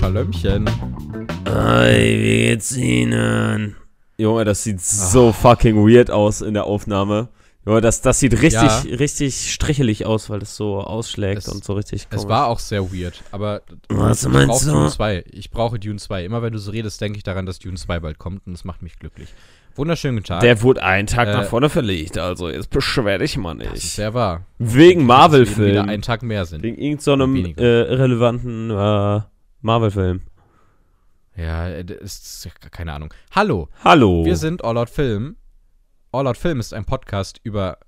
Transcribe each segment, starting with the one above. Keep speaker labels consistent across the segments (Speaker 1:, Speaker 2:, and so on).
Speaker 1: Schalömchen.
Speaker 2: Hi, wie geht's Ihnen? Junge, das sieht so fucking weird aus in der Aufnahme. Junge, das, das sieht richtig,
Speaker 1: Ja.
Speaker 2: richtig strichelig aus, weil das so ausschlägt
Speaker 1: Es-
Speaker 2: und so richtig
Speaker 1: Es
Speaker 2: komisch.
Speaker 1: war auch sehr weird, aber
Speaker 2: Was
Speaker 1: ich
Speaker 2: meinst
Speaker 1: brauche
Speaker 2: du?
Speaker 1: Dune 2. Ich brauche Dune 2. Immer wenn du so redest, denke ich daran, dass Dune 2 bald kommt und das macht mich glücklich. Wunderschönen guten Tag.
Speaker 2: Der wurde einen Tag
Speaker 1: Äh,
Speaker 2: nach vorne verlegt, also jetzt beschwer dich mal
Speaker 1: das ist
Speaker 2: nicht.
Speaker 1: sehr wahr.
Speaker 2: Wegen
Speaker 1: Dass wir wieder
Speaker 2: Marvel-Film.
Speaker 1: einen Tag mehr sind.
Speaker 2: Wegen irgendeinem so
Speaker 1: Weniger.
Speaker 2: äh, irrelevanten äh, Marvel-Film.
Speaker 1: Ja, äh, ist keine Ahnung. Hallo,
Speaker 2: Hallo.
Speaker 1: wir sind All Out Film. All Out Film ist ein Podcast über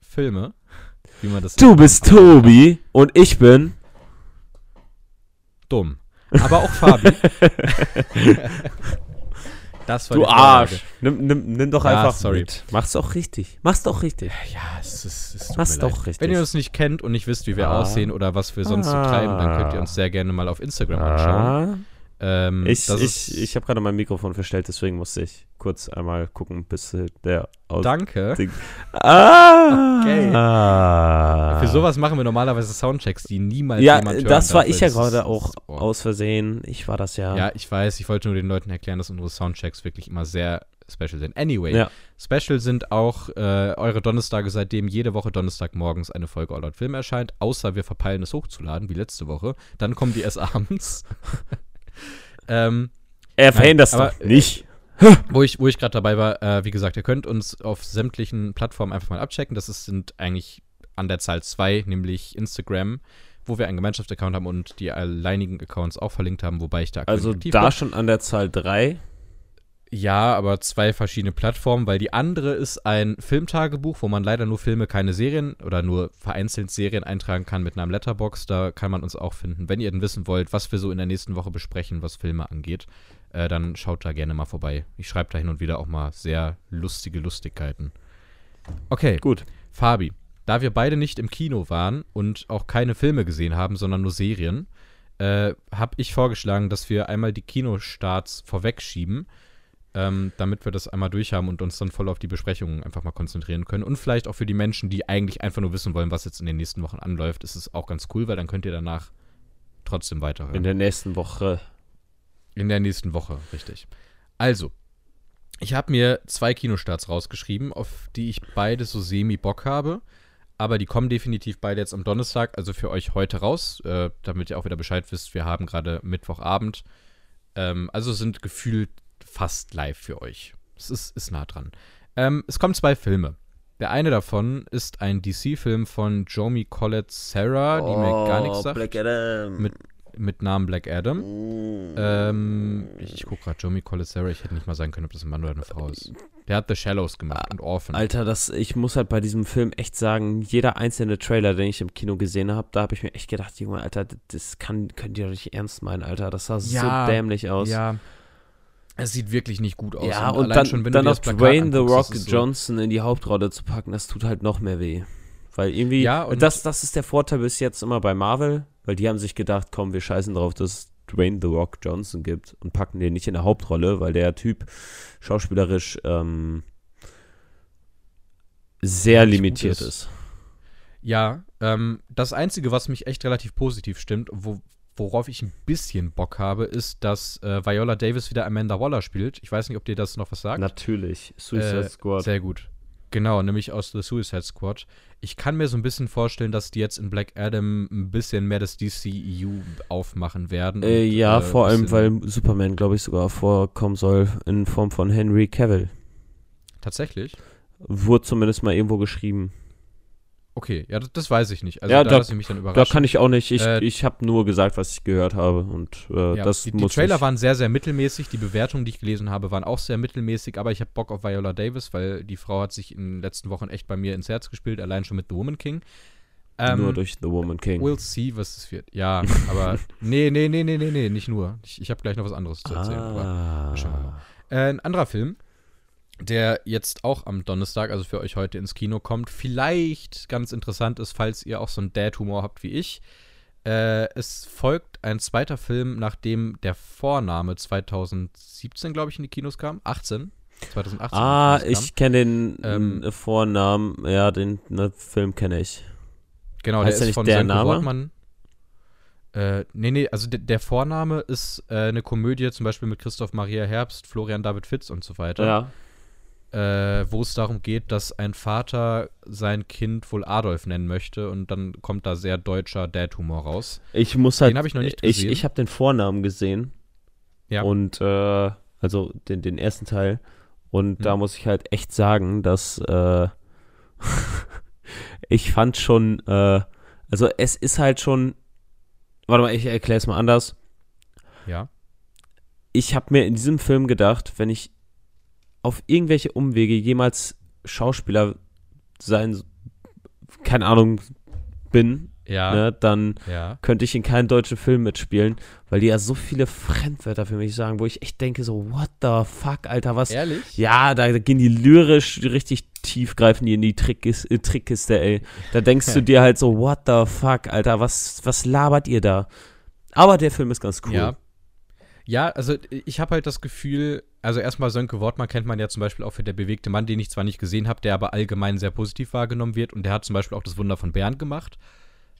Speaker 1: Filme, wie man das
Speaker 2: du bist Tobi und ich bin.
Speaker 1: dumm. Aber auch Fabi. das war
Speaker 2: Du. Arsch. Nimm, nimm, nimm doch
Speaker 1: Ja,
Speaker 2: einfach
Speaker 1: sorry.
Speaker 2: mit. Mach's doch richtig. Mach's doch richtig.
Speaker 1: Ja, es ist, es tut
Speaker 2: Mach's
Speaker 1: mir leid.
Speaker 2: doch richtig.
Speaker 1: Wenn ihr uns nicht kennt und nicht wisst, wie wir
Speaker 2: Ah.
Speaker 1: aussehen oder was wir sonst so treiben, dann könnt ihr uns sehr gerne mal auf Instagram anschauen.
Speaker 2: Ah.
Speaker 1: Ähm,
Speaker 2: Ich, ich, ich habe gerade mein Mikrofon verstellt, deswegen musste ich kurz einmal gucken, bis der aus.
Speaker 1: danke.
Speaker 2: Ah!
Speaker 1: Okay.
Speaker 2: Ah.
Speaker 1: Für sowas machen wir normalerweise Soundchecks, die niemals
Speaker 2: Ja,
Speaker 1: jemand hören
Speaker 2: das war
Speaker 1: darf,
Speaker 2: ich ja gerade auch
Speaker 1: oh.
Speaker 2: aus Versehen. Ich war das ja.
Speaker 1: Ja, ich weiß, ich wollte nur den Leuten erklären, dass unsere Soundchecks wirklich immer sehr special sind. Anyway,
Speaker 2: Ja.
Speaker 1: special sind auch äh, eure Donnerstage, seitdem jede Woche Donnerstagmorgens eine Folge All Out Film erscheint, außer wir verpeilen es hochzuladen, wie letzte Woche. Dann kommen die erst abends. Ähm,
Speaker 2: Er verhindert das
Speaker 1: aber,
Speaker 2: doch nicht.
Speaker 1: wo ich, wo ich gerade dabei war, äh, wie gesagt, ihr könnt uns auf sämtlichen Plattformen einfach mal abchecken. Das ist, sind eigentlich an der Zahl zwei, nämlich Instagram, wo wir einen Gemeinschaftsaccount haben und die alleinigen Accounts auch verlinkt haben, wobei ich da
Speaker 2: Also da
Speaker 1: bin.
Speaker 2: schon an der Zahl 3.
Speaker 1: Ja, aber zwei verschiedene Plattformen, weil die andere ist ein Filmtagebuch, wo man leider nur Filme, keine Serien oder nur vereinzelt Serien eintragen kann mit einem Letterbox. Da kann man uns auch finden. Wenn ihr denn wissen wollt, was wir so in der nächsten Woche besprechen, was Filme angeht, äh, dann schaut da gerne mal vorbei. Ich schreibe da hin und wieder auch mal sehr lustige Lustigkeiten. Okay,
Speaker 2: Gut.
Speaker 1: Fabi, da wir beide nicht im Kino waren und auch keine Filme gesehen haben, sondern nur Serien, äh, habe ich vorgeschlagen, dass wir einmal die Kinostarts vorwegschieben, ähm, damit wir das einmal durchhaben und uns dann voll auf die Besprechungen einfach mal konzentrieren können. Und vielleicht auch für die Menschen, die eigentlich einfach nur wissen wollen, was jetzt in den nächsten Wochen anläuft, ist es auch ganz cool, weil dann könnt ihr danach trotzdem weiterhören.
Speaker 2: In der nächsten Woche.
Speaker 1: In der nächsten Woche, richtig. Also, ich habe mir zwei Kinostarts rausgeschrieben, auf die ich beide so semi-Bock habe. Aber die kommen definitiv beide jetzt am Donnerstag, also für euch heute raus, äh, damit ihr auch wieder Bescheid wisst. Wir haben gerade Mittwochabend. Ähm, also sind gefühlt fast live für euch. Es ist, ist nah dran. Ähm, es kommen zwei Filme. Der eine davon ist ein DC-Film von Jomi Collette Sarah, die mir gar nichts sagt.
Speaker 2: Oh, Black Adam.
Speaker 1: Mit, mit Namen Black Adam.
Speaker 2: Mm.
Speaker 1: Ähm, ich, ich gucke gerade Jomi Colissera, ich hätte nicht mal sagen können, ob das ein Mann oder eine Frau ist. Der hat The Shallows gemacht und Orphan.
Speaker 2: Alter, das, ich muss halt bei diesem Film echt sagen, jeder einzelne Trailer, den ich im Kino gesehen habe, da habe ich mir echt gedacht, Junge, Alter, das kann, könnt ihr doch nicht ernst meinen, Alter. Das sah
Speaker 1: Ja,
Speaker 2: so dämlich aus.
Speaker 1: Ja. Es sieht wirklich nicht gut aus.
Speaker 2: Ja, und,
Speaker 1: allein
Speaker 2: dann,
Speaker 1: schon, wenn
Speaker 2: dann noch Dwayne The Rock
Speaker 1: so-
Speaker 2: Johnson in die Hauptrolle zu packen, das tut halt noch mehr weh. Weil irgendwie,
Speaker 1: Ja, und-
Speaker 2: das, das ist der Vorteil bis jetzt immer bei Marvel, weil die haben sich gedacht, komm, wir scheißen drauf, dass es Dwayne The Rock Johnson gibt und packen den nicht in der Hauptrolle, weil der Typ schauspielerisch ähm, sehr limitiert
Speaker 1: ist.
Speaker 2: ist.
Speaker 1: Ja, ähm, das Einzige, was mich echt relativ positiv stimmt, wo, worauf ich ein bisschen Bock habe, ist, dass äh, Viola Davis wieder Amanda Waller spielt. Ich weiß nicht, ob dir das noch was sagt.
Speaker 2: Natürlich. Suicide
Speaker 1: Äh,
Speaker 2: Squad.
Speaker 1: Sehr gut. Genau, nämlich aus The Suicide Squad. Ich kann mir so ein bisschen vorstellen, dass die jetzt in Black Adam ein bisschen mehr das DCEU aufmachen werden.
Speaker 2: Äh,
Speaker 1: und,
Speaker 2: ja,
Speaker 1: äh,
Speaker 2: vor allem, weil Superman, glaube ich, sogar vorkommen soll in Form von Henry Cavill.
Speaker 1: Tatsächlich?
Speaker 2: Wurde zumindest mal irgendwo geschrieben.
Speaker 1: Okay, ja, das, weiß ich nicht. Also
Speaker 2: Ja,
Speaker 1: da,
Speaker 2: da-
Speaker 1: lasse ich mich dann
Speaker 2: Da
Speaker 1: überraschen.
Speaker 2: kann ich auch nicht. Ich,
Speaker 1: Äh,
Speaker 2: ich habe nur gesagt, was ich gehört habe. Und äh,
Speaker 1: ja,
Speaker 2: das
Speaker 1: die, die
Speaker 2: muss
Speaker 1: Trailer
Speaker 2: nicht.
Speaker 1: waren sehr, sehr mittelmäßig. Die Bewertungen, die ich gelesen habe, waren auch sehr mittelmäßig. Aber ich habe Bock auf Viola Davis, weil die Frau hat sich in den letzten Wochen echt bei mir ins Herz gespielt, allein schon mit The Woman King. Ähm,
Speaker 2: nur durch The Woman King.
Speaker 1: We'll see, was es wird. Ja, aber nee, nee, nee, nee, nee, nee, nicht nur. Ich, ich habe gleich noch was anderes zu erzählen. Aber
Speaker 2: ah.
Speaker 1: schauen wir mal. Äh, ein anderer Film, der jetzt auch am Donnerstag, also für euch heute ins Kino kommt, vielleicht ganz interessant ist, falls ihr auch so einen Dad-Humor habt wie ich. Äh, es folgt ein zweiter Film, nachdem der Vorname 2017, glaube ich, in die Kinos kam. 18. 2018.
Speaker 2: Ah, ich kenne den
Speaker 1: Ähm,
Speaker 2: äh, Vornamen. Ja, den ne, Film kenne ich.
Speaker 1: Genau,
Speaker 2: heißt
Speaker 1: der ist
Speaker 2: nicht
Speaker 1: von
Speaker 2: der
Speaker 1: Sönke
Speaker 2: Name?
Speaker 1: Wortmann. Äh, nee, nee, also de der Vorname ist äh, eine Komödie, zum Beispiel mit Christoph Maria Herbst, Florian David Fitz und so weiter.
Speaker 2: Ja.
Speaker 1: Äh, wo es darum geht, dass ein Vater sein Kind wohl Adolf nennen möchte und dann kommt da sehr deutscher Dad-Humor raus.
Speaker 2: Ich muss halt.
Speaker 1: Den habe ich noch nicht
Speaker 2: Ich,
Speaker 1: gesehen.
Speaker 2: ich habe den Vornamen gesehen.
Speaker 1: Ja.
Speaker 2: Und, äh, also den, den ersten Teil. Und
Speaker 1: Hm.
Speaker 2: da muss ich halt echt sagen, dass, äh, ich fand schon, äh, also es ist halt schon, warte mal, ich erkläre es mal anders.
Speaker 1: ja.
Speaker 2: Ich habe mir in diesem Film gedacht, wenn ich auf irgendwelche Umwege jemals Schauspieler sein, keine Ahnung, bin,
Speaker 1: Ja.
Speaker 2: ne, dann
Speaker 1: Ja.
Speaker 2: könnte ich in keinen deutschen Film mitspielen, weil die ja so viele Fremdwörter für mich sagen, wo ich echt denke so, what the fuck, Alter, was?
Speaker 1: Ehrlich?
Speaker 2: Ja, da gehen die lyrisch richtig tief, greifen die in die Trickkis äh, Trickkiste, ey. Da denkst du dir halt so, what the fuck, Alter, was, was labert ihr da? Aber der Film ist ganz cool.
Speaker 1: Ja. Ja, also ich habe halt das Gefühl, also erstmal Sönke Wortmann kennt man ja zum Beispiel auch für der bewegte Mann, den ich zwar nicht gesehen habe, der aber allgemein sehr positiv wahrgenommen wird und der hat zum Beispiel auch das Wunder von Bern gemacht.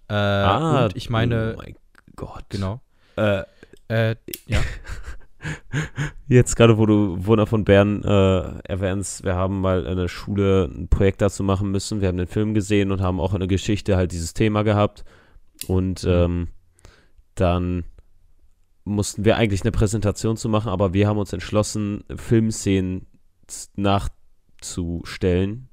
Speaker 1: Äh,
Speaker 2: Ah,
Speaker 1: und ich meine,
Speaker 2: oh mein Gott.
Speaker 1: genau.
Speaker 2: Äh,
Speaker 1: Äh, ja.
Speaker 2: Jetzt gerade, wo du Wunder von Bern äh, erwähnst, wir haben mal in der Schule ein Projekt dazu machen müssen. Wir haben den Film gesehen und haben auch in der Geschichte halt dieses Thema gehabt. Und
Speaker 1: Mhm.
Speaker 2: ähm, dann mussten wir eigentlich eine Präsentation zu machen, aber wir haben uns entschlossen, Filmszenen nachzustellen.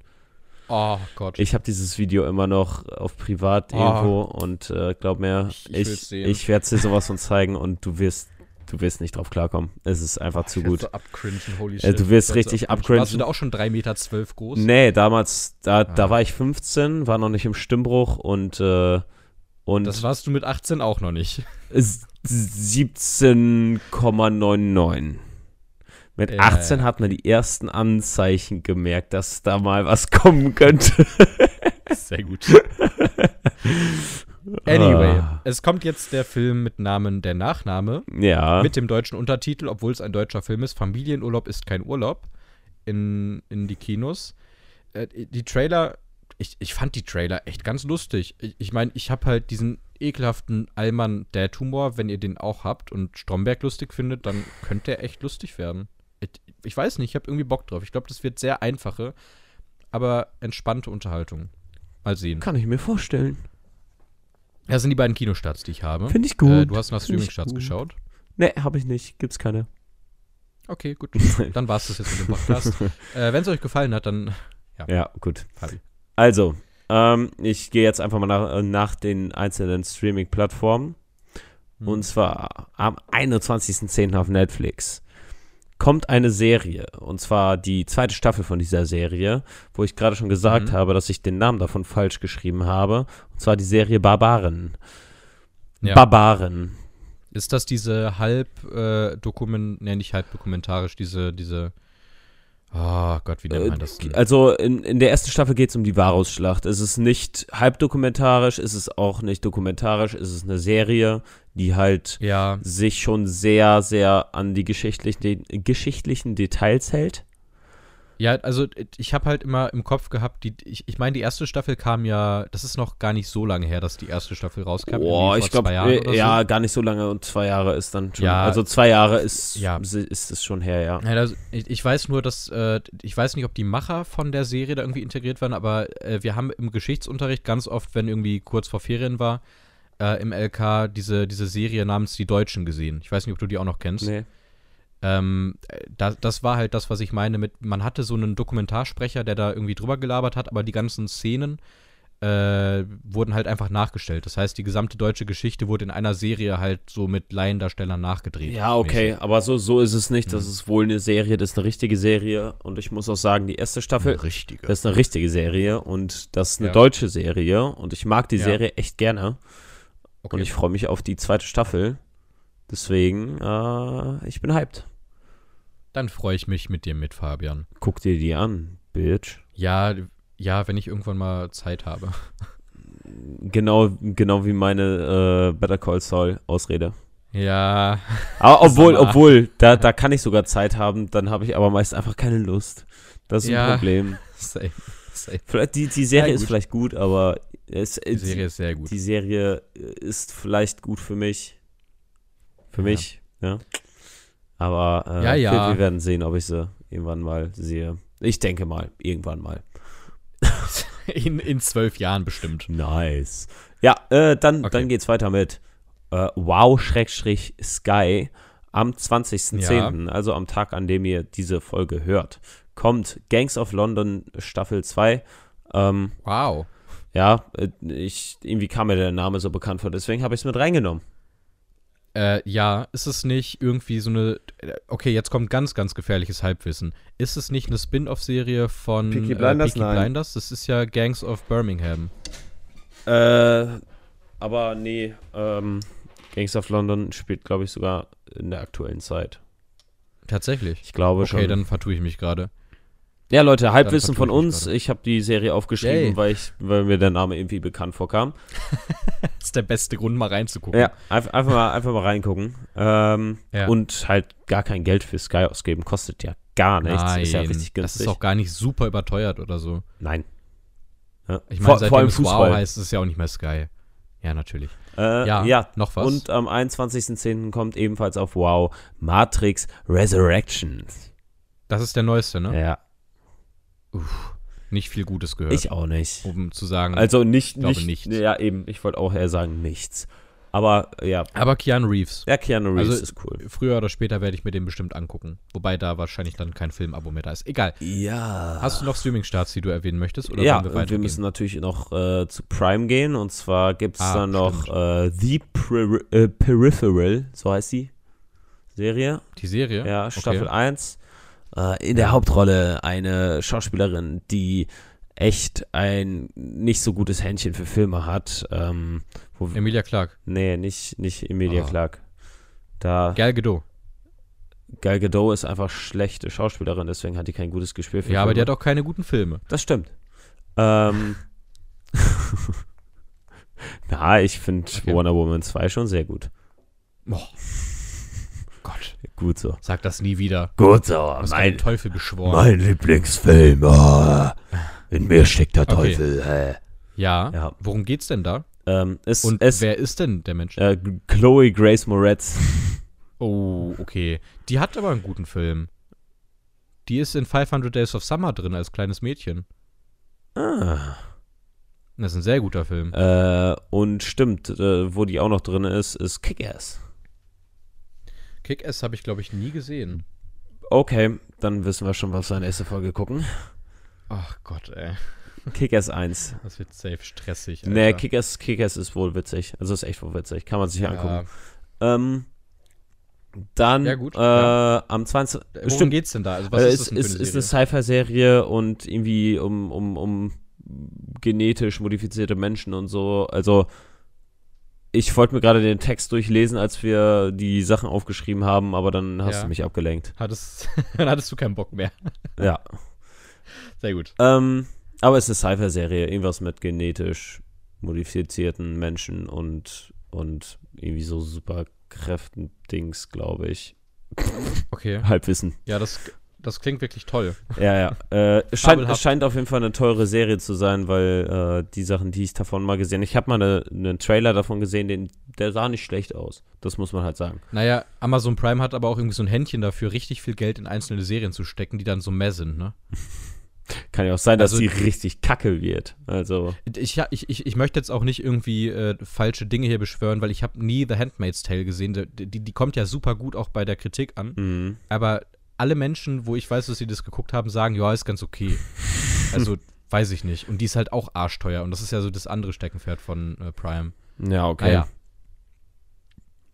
Speaker 1: Oh Gott.
Speaker 2: Ich habe dieses Video immer noch auf privat
Speaker 1: Oh.
Speaker 2: irgendwo und äh, glaub mir,
Speaker 1: Ich- ich
Speaker 2: ich, werde dir sowas von zeigen und du wirst, du wirst nicht drauf klarkommen. Es ist einfach zu
Speaker 1: Ich
Speaker 2: gut.
Speaker 1: So abcringen, holy
Speaker 2: Äh,
Speaker 1: shit.
Speaker 2: du wirst richtig
Speaker 1: abcringen. Warst du da auch schon 3,12 Meter zwölf groß?
Speaker 2: Nee, damals, da, da
Speaker 1: Ah.
Speaker 2: war ich 15, war noch nicht im Stimmbruch und, äh, und
Speaker 1: Das warst du mit 18 auch noch nicht.
Speaker 2: s- 17,99. Mit
Speaker 1: Ja,
Speaker 2: 18
Speaker 1: ja.
Speaker 2: hat man die ersten Anzeichen gemerkt, dass da mal was kommen könnte.
Speaker 1: Sehr gut. Anyway,
Speaker 2: Ah.
Speaker 1: es kommt jetzt der Film mit Namen Der Nachname.
Speaker 2: Ja.
Speaker 1: Mit dem deutschen Untertitel, obwohl es ein deutscher Film ist. Familienurlaub ist kein Urlaub. In, in die Kinos. Äh, die Trailer, ich, ich fand die Trailer echt ganz lustig. Ich meine, ich, mein, ich habe halt diesen ekelhaften Allmann der Tumor. Wenn ihr den auch habt und Stromberg lustig findet, dann könnte der echt lustig werden. Ich, ich weiß nicht, ich habe irgendwie Bock drauf. Ich glaube, das wird sehr einfache, aber entspannte Unterhaltung. Mal sehen.
Speaker 2: Kann ich mir vorstellen.
Speaker 1: Das sind die beiden Kinostarts, die ich habe.
Speaker 2: Finde ich gut.
Speaker 1: Äh, du hast nach Streaming-Starts
Speaker 2: gut.
Speaker 1: geschaut.
Speaker 2: Nee, habe ich nicht. Gibt's keine.
Speaker 1: Okay, gut. Dann war es das jetzt mit dem Podcast. äh, Wenn es euch gefallen hat, dann
Speaker 2: Ja, gut.
Speaker 1: Fabi.
Speaker 2: Also, ähm, ich gehe jetzt einfach mal nach, äh, nach den einzelnen Streaming-Plattformen.
Speaker 1: Hm.
Speaker 2: Und zwar am 21.10. auf Netflix kommt eine Serie. Und zwar die zweite Staffel von dieser Serie, wo ich gerade schon gesagt
Speaker 1: Mhm.
Speaker 2: habe, dass ich den Namen davon falsch geschrieben habe. Und zwar die Serie Barbaren.
Speaker 1: Ja.
Speaker 2: Barbaren.
Speaker 1: Ist das diese halb äh, dokument, ne, nicht halb dokumentarisch, diese, diese, oh Gott, wie nennt man das denn?
Speaker 2: Also in, in der ersten Staffel geht es um die Varusschlacht. Es ist nicht halb dokumentarisch, es ist auch nicht dokumentarisch, es ist eine Serie, die halt
Speaker 1: Ja,
Speaker 2: sich schon sehr, sehr an die geschichtlichen, geschichtlichen Details hält.
Speaker 1: Ja, also ich habe halt immer im Kopf gehabt, die, ich, ich meine, die erste Staffel kam ja, das ist noch gar nicht so lange her, dass die erste Staffel rauskam.
Speaker 2: Boah, ich glaube, ja,
Speaker 1: so.
Speaker 2: gar nicht so lange und zwei Jahre ist dann schon.
Speaker 1: Ja.
Speaker 2: also zwei Jahre ist,
Speaker 1: Ja.
Speaker 2: ist es schon her, ja.
Speaker 1: Ja, das, ich, ich weiß nur, dass, äh, ich weiß nicht, ob die Macher von der Serie da irgendwie integriert waren, aber äh, wir haben im Geschichtsunterricht ganz oft, wenn irgendwie kurz vor Ferien war, äh, im LK diese, diese Serie namens Die Deutschen gesehen. Ich weiß nicht, ob du die auch noch kennst.
Speaker 2: Nee.
Speaker 1: Ähm, äh, das, das war halt das, was ich meine mit, man hatte so einen Dokumentarsprecher, der da irgendwie drüber gelabert hat, aber die ganzen Szenen äh, wurden halt einfach nachgestellt. Das heißt, die gesamte deutsche Geschichte wurde in einer Serie halt so mit Laiendarstellern nachgedreht.
Speaker 2: Ja, okay, aber so, so ist es nicht. Das
Speaker 1: Mhm.
Speaker 2: ist wohl eine Serie, das ist eine richtige Serie. Und ich muss auch sagen, die erste Staffel,
Speaker 1: Richtige.
Speaker 2: das ist eine richtige Serie und das ist eine
Speaker 1: Ja.
Speaker 2: deutsche Serie. Und ich mag die
Speaker 1: Ja.
Speaker 2: Serie echt gerne.
Speaker 1: Okay.
Speaker 2: Und ich freue mich auf die zweite Staffel. Deswegen, äh, ich bin hyped.
Speaker 1: Dann freue ich mich mit dir mit, Fabian.
Speaker 2: Guck dir die an, Bitch.
Speaker 1: Ja, ja, wenn ich irgendwann mal Zeit habe.
Speaker 2: Genau, genau wie meine äh, Better Call Saul Ausrede.
Speaker 1: Ja,
Speaker 2: Aber obwohl,
Speaker 1: Sag mal.
Speaker 2: obwohl, da, da kann ich sogar Zeit haben, dann habe ich aber meist einfach keine Lust. Das ist
Speaker 1: Ja.
Speaker 2: ein Problem.
Speaker 1: same.
Speaker 2: Safe. Vielleicht, die, die Serie
Speaker 1: Ja,
Speaker 2: ist vielleicht gut, aber es,
Speaker 1: Die Serie ist sehr gut.
Speaker 2: die Serie ist vielleicht gut für mich. Für
Speaker 1: Ja.
Speaker 2: mich, ja. Aber äh,
Speaker 1: Ja, ja.
Speaker 2: Wir, wir werden sehen, ob ich sie irgendwann mal sehe. Ich denke mal, irgendwann mal.
Speaker 1: In, in zwölf Jahren bestimmt.
Speaker 2: Nice. Ja, äh, dann,
Speaker 1: Okay.
Speaker 2: dann geht's weiter mit äh, Wow-Sky am 20.10., also am Tag, an dem ihr diese Folge hört, kommt Gangs of London Staffel 2. Ähm,
Speaker 1: Wow.
Speaker 2: ja, äh, ich, irgendwie kam mir der Name so bekannt vor, deswegen habe ich es mit reingenommen.
Speaker 1: Äh, ja, ist es nicht irgendwie so eine. äh, Okay, jetzt kommt ganz, ganz gefährliches Halbwissen. Ist es nicht eine Spin-off-Serie von
Speaker 2: Peaky Blinders?
Speaker 1: Äh, Peaky
Speaker 2: Nein.
Speaker 1: Blinders? Das ist ja Gangs of Birmingham.
Speaker 2: Äh, aber nee, ähm, Gangs of London spielt, glaube ich, sogar in der aktuellen Zeit.
Speaker 1: Tatsächlich.
Speaker 2: Ich glaube
Speaker 1: Okay,
Speaker 2: schon.
Speaker 1: dann vertue ich mich gerade.
Speaker 2: Ja, Leute, Halbwissen von
Speaker 1: ich
Speaker 2: uns.
Speaker 1: gerade.
Speaker 2: Ich habe die Serie aufgeschrieben,
Speaker 1: Yay.
Speaker 2: weil, ich, weil mir der Name irgendwie bekannt vorkam.
Speaker 1: Das ist der beste Grund, mal reinzugucken.
Speaker 2: Ja, einfach, einfach, mal, einfach mal reingucken. Ähm,
Speaker 1: Ja.
Speaker 2: Und halt gar kein Geld für Sky ausgeben. Kostet ja gar nichts.
Speaker 1: Nein,
Speaker 2: ist ja richtig günstig.
Speaker 1: das ist auch gar nicht super überteuert oder so.
Speaker 2: Nein. Ja.
Speaker 1: Ich
Speaker 2: vor,
Speaker 1: meine, seitdem
Speaker 2: vor allem Fußball.
Speaker 1: Wow heißt, ist es ja auch nicht mehr Sky. Ja, natürlich.
Speaker 2: Äh,
Speaker 1: Ja,
Speaker 2: ja,
Speaker 1: noch was?
Speaker 2: Und am 21.10. kommt ebenfalls auf Wow Matrix Resurrections.
Speaker 1: Das ist der neueste, ne?
Speaker 2: Ja,
Speaker 1: Nicht viel Gutes gehört.
Speaker 2: ich auch nicht.
Speaker 1: Um zu sagen.
Speaker 2: Also nicht,
Speaker 1: glaube
Speaker 2: nicht,
Speaker 1: nichts.
Speaker 2: Ja, eben. Ich wollte auch eher sagen nichts. Aber ja,
Speaker 1: aber Keanu Reeves.
Speaker 2: ja Keanu Reeves
Speaker 1: Also-
Speaker 2: ist cool.
Speaker 1: Früher oder später werde ich mir den bestimmt angucken. Wobei da wahrscheinlich dann kein Filmabo mehr da ist. Egal.
Speaker 2: Ja.
Speaker 1: Hast du noch Streaming-Starts, die du erwähnen möchtest? Oder
Speaker 2: ja,
Speaker 1: wir
Speaker 2: wir,
Speaker 1: weitergehen?
Speaker 2: müssen natürlich noch äh, zu Prime gehen. Und zwar gibt es
Speaker 1: Ah,
Speaker 2: dann noch äh, The Peri äh, Peripheral, so heißt die Serie.
Speaker 1: Die Serie?
Speaker 2: Ja, Staffel
Speaker 1: Okay.
Speaker 2: 1. Äh, in der Hauptrolle eine Schauspielerin, die echt ein nicht so gutes Händchen für Filme hat. Ähm,
Speaker 1: Emilia Clarke.
Speaker 2: nee, nicht, nicht Emilia
Speaker 1: Ah.
Speaker 2: Clarke. Da
Speaker 1: Gal Gadot.
Speaker 2: Gal Gadot ist einfach schlechte Schauspielerin, deswegen hat die kein gutes Gespür für
Speaker 1: Ja, aber die
Speaker 2: Filme.
Speaker 1: hat auch keine guten Filme.
Speaker 2: Das stimmt. Ähm. Na, ich finde
Speaker 1: Okay.
Speaker 2: Wonder Woman 2 schon sehr gut.
Speaker 1: Boah. Gott.
Speaker 2: Gut so.
Speaker 1: Sag das nie wieder.
Speaker 2: Gut so.
Speaker 1: Du hast den Teufel geschworen.
Speaker 2: mein Lieblingsfilm. Oh, in mir steckt der
Speaker 1: Okay.
Speaker 2: Teufel. Äh.
Speaker 1: Ja.
Speaker 2: Ja.
Speaker 1: Worum geht's denn da?
Speaker 2: Ähm, es,
Speaker 1: Und
Speaker 2: es,
Speaker 1: wer ist denn der Mensch?
Speaker 2: äh, Chloe Grace Moretz.
Speaker 1: Oh, okay. Die hat aber einen guten Film. Die ist in 500 Days of Summer drin als kleines Mädchen.
Speaker 2: ah.
Speaker 1: Das ist ein sehr guter Film.
Speaker 2: Äh, und stimmt, äh, wo die auch noch drin ist, ist Kick-Ass.
Speaker 1: Kick-Ass habe ich, glaube ich, nie gesehen.
Speaker 2: Okay, dann wissen wir schon, was wir in der nächsten Folge gucken.
Speaker 1: Ach Gott, ey.
Speaker 2: Kick-Ass 1.
Speaker 1: Das wird safe stressig.
Speaker 2: Nee,
Speaker 1: Alter.
Speaker 2: Kick-Ass Kick ist wohl witzig. Also ist echt wohl witzig. Kann man sich
Speaker 1: ja.
Speaker 2: angucken. Ähm, dann
Speaker 1: Ja, gut,
Speaker 2: Äh,
Speaker 1: ja.
Speaker 2: am 20.
Speaker 1: Worum
Speaker 2: Stimmt,
Speaker 1: geht's denn da? Also, was
Speaker 2: äh,
Speaker 1: ist
Speaker 2: ist,
Speaker 1: eine
Speaker 2: ist eine
Speaker 1: Serie?
Speaker 2: Sci-Fi-Serie und irgendwie um, um, um genetisch modifizierte Menschen und so. Also, ich wollte mir gerade den Text durchlesen, als wir die Sachen aufgeschrieben haben, aber dann hast
Speaker 1: Ja.
Speaker 2: du mich abgelenkt.
Speaker 1: Hattest, dann hattest du keinen Bock mehr.
Speaker 2: Ja.
Speaker 1: Sehr gut.
Speaker 2: ähm, aber es ist eine Sci-Fi-Serie. Irgendwas mit genetisch modifizierten Menschen und, und irgendwie so Superkräften-Dings, glaube ich.
Speaker 1: Okay.
Speaker 2: Halbwissen.
Speaker 1: Ja, das, das klingt wirklich toll.
Speaker 2: Ja, ja. Äh, es, scheint, es scheint auf jeden Fall eine teure Serie zu sein, weil äh, die Sachen, die ich davon mal gesehen ich habe mal eine, einen Trailer davon gesehen, den, der sah nicht schlecht aus. Das muss man halt sagen.
Speaker 1: Naja, Amazon Prime hat aber auch irgendwie so ein Händchen dafür, richtig viel Geld in einzelne Serien zu stecken, die dann so mehr sind, ne?
Speaker 2: Kann ja auch sein, dass
Speaker 1: Also-
Speaker 2: die richtig kacke wird. Also,
Speaker 1: Ich, ich, ich, ich möchte jetzt auch nicht irgendwie äh, falsche Dinge hier beschwören, weil ich habe nie The Handmaid's Tale gesehen. Die, die, die kommt ja super gut auch bei der Kritik an.
Speaker 2: mh.
Speaker 1: Aber alle Menschen, wo ich weiß, dass sie das geguckt haben, sagen, ja, ist ganz okay. Also, weiß ich nicht. Und die ist halt auch arschteuer. Und das ist ja so das andere Steckenpferd von äh, Prime.
Speaker 2: ja, okay.
Speaker 1: Naja.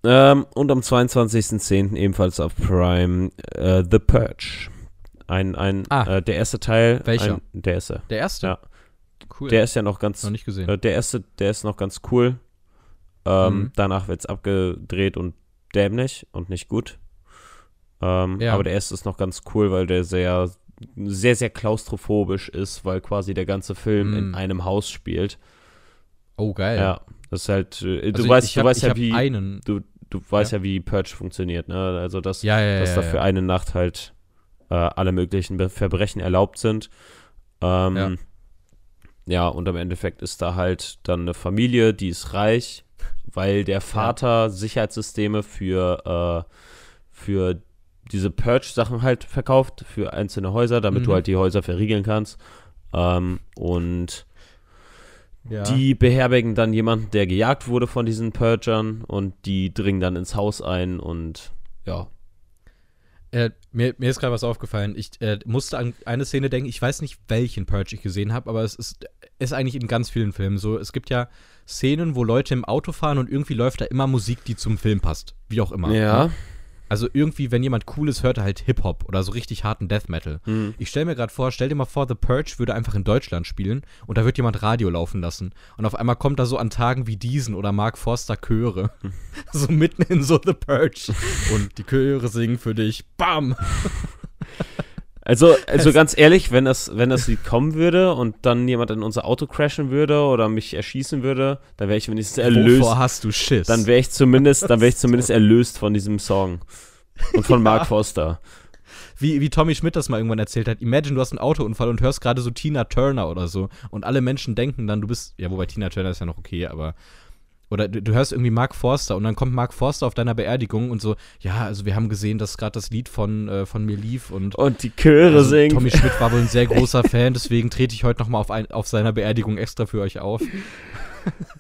Speaker 2: Ähm, und am 22.10. ebenfalls auf Prime äh, The Purge. Ein, ein,
Speaker 1: Ah.
Speaker 2: äh, der erste Teil.
Speaker 1: Welcher?
Speaker 2: Ein, der erste.
Speaker 1: Der erste?
Speaker 2: Ja.
Speaker 1: Cool.
Speaker 2: Der ist ja noch ganz
Speaker 1: noch nicht gesehen.
Speaker 2: Äh, der erste, der ist noch ganz cool. Ähm,
Speaker 1: Mhm.
Speaker 2: Danach wird es abgedreht und dämlich und nicht gut. Ähm,
Speaker 1: Ja.
Speaker 2: Aber der erste ist noch ganz cool, weil der sehr, sehr, sehr klaustrophobisch ist, weil quasi der ganze Film
Speaker 1: Mhm.
Speaker 2: in einem Haus spielt.
Speaker 1: oh, geil.
Speaker 2: Ja, das ist halt, äh, du
Speaker 1: Also
Speaker 2: weißt,
Speaker 1: ich
Speaker 2: du weißt ja, wie,
Speaker 1: einen.
Speaker 2: du, du weißt ja. wie Purge funktioniert, ne? Also, dass,
Speaker 1: Ja, ja,
Speaker 2: dass
Speaker 1: ja,
Speaker 2: da
Speaker 1: ja.
Speaker 2: für eine Nacht halt äh, alle möglichen Verbrechen erlaubt sind. Ähm,
Speaker 1: Ja.
Speaker 2: ja, und im Endeffekt ist da halt dann eine Familie, die ist reich, weil der Vater Sicherheitssysteme für, äh, für diese Purge-Sachen halt verkauft, für einzelne Häuser, damit
Speaker 1: Mhm.
Speaker 2: du halt die Häuser verriegeln kannst. Ähm, und
Speaker 1: Ja.
Speaker 2: die beherbergen dann jemanden, der gejagt wurde von diesen Purgern und die dringen dann ins Haus ein und ja.
Speaker 1: Äh, mir, mir ist gerade was aufgefallen. Ich äh, musste an eine Szene denken. Ich weiß nicht, welchen Purge ich gesehen habe, aber es ist, ist eigentlich in ganz vielen Filmen so. Es gibt ja Szenen, wo Leute im Auto fahren und irgendwie läuft da immer Musik, die zum Film passt. Wie auch immer.
Speaker 2: Ja.
Speaker 1: Also irgendwie, wenn jemand cool ist, hört er halt Hip-Hop oder so richtig harten Death Metal.
Speaker 2: Hm.
Speaker 1: Ich stelle mir gerade vor, stell dir mal vor, The Purge würde einfach in Deutschland spielen und da wird jemand Radio laufen lassen. Und auf einmal kommt da so an Tagen wie diesen oder Mark Forster Chöre. so mitten in so The Purge. Und die Chöre singen für dich. Bam!
Speaker 2: Also, also ganz ehrlich, wenn das, wenn das Lied kommen würde und dann jemand in unser Auto crashen würde oder mich erschießen würde, dann wäre ich wenigstens erlöst.
Speaker 1: Wovor hast du Schiss?
Speaker 2: Dann wäre ich zumindest, dann wäre ich zumindest erlöst von diesem Song. Und von Mark Foster.
Speaker 1: wie, wie Tommy Schmidt das mal irgendwann erzählt hat. Imagine, du hast einen Autounfall und hörst gerade so Tina Turner oder so. Und alle Menschen denken dann, du bist. Ja, wobei Tina Turner ist ja noch okay, aber. Oder du, du hörst irgendwie Mark Forster und dann kommt Mark Forster auf deiner Beerdigung und so, ja, also wir haben gesehen, dass gerade das Lied von, äh, von mir lief und
Speaker 2: Und die Chöre
Speaker 1: also,
Speaker 2: singen.
Speaker 1: Tommy Schmidt war wohl ein sehr großer Fan, deswegen trete ich heute nochmal auf, ein, auf seiner Beerdigung extra für euch auf.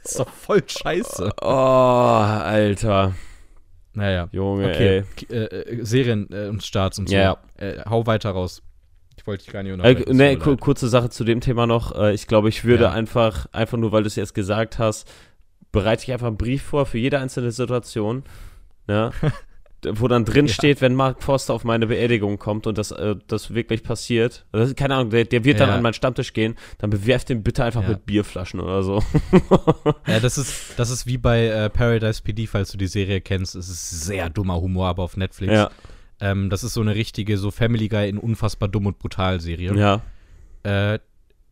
Speaker 1: das ist doch voll scheiße.
Speaker 2: Oh, Alter.
Speaker 1: Naja.
Speaker 2: Junge,
Speaker 1: Okay,
Speaker 2: ey.
Speaker 1: Äh, äh, Serien äh, und Starts und so.
Speaker 2: Ja.
Speaker 1: Äh, hau weiter raus. Ich wollte dich gar nicht
Speaker 2: Äh,
Speaker 1: unterbrechen.
Speaker 2: ne,
Speaker 1: es tut mir
Speaker 2: ku
Speaker 1: leid.
Speaker 2: kurze Sache zu dem Thema noch. Äh, ich glaube, ich würde
Speaker 1: Ja.
Speaker 2: einfach, einfach nur, weil du es jetzt gesagt hast, bereite ich einfach einen Brief vor für jede einzelne Situation, ne? wo dann drin
Speaker 1: Ja.
Speaker 2: steht, wenn Mark Forster auf meine Beerdigung kommt und das, äh, das wirklich passiert. Das ist, keine Ahnung, der, der wird dann
Speaker 1: Ja.
Speaker 2: an meinen Stammtisch gehen, dann bewerft ihn bitte einfach
Speaker 1: Ja.
Speaker 2: mit Bierflaschen oder so.
Speaker 1: Ja, das ist, das ist wie bei äh, Paradise PD, falls du die Serie kennst. Es ist sehr dummer Humor, aber auf Netflix.
Speaker 2: ja,
Speaker 1: Ähm, das ist so eine richtige, so Family Guy in unfassbar dumm und brutal Serie.
Speaker 2: ja.
Speaker 1: Äh,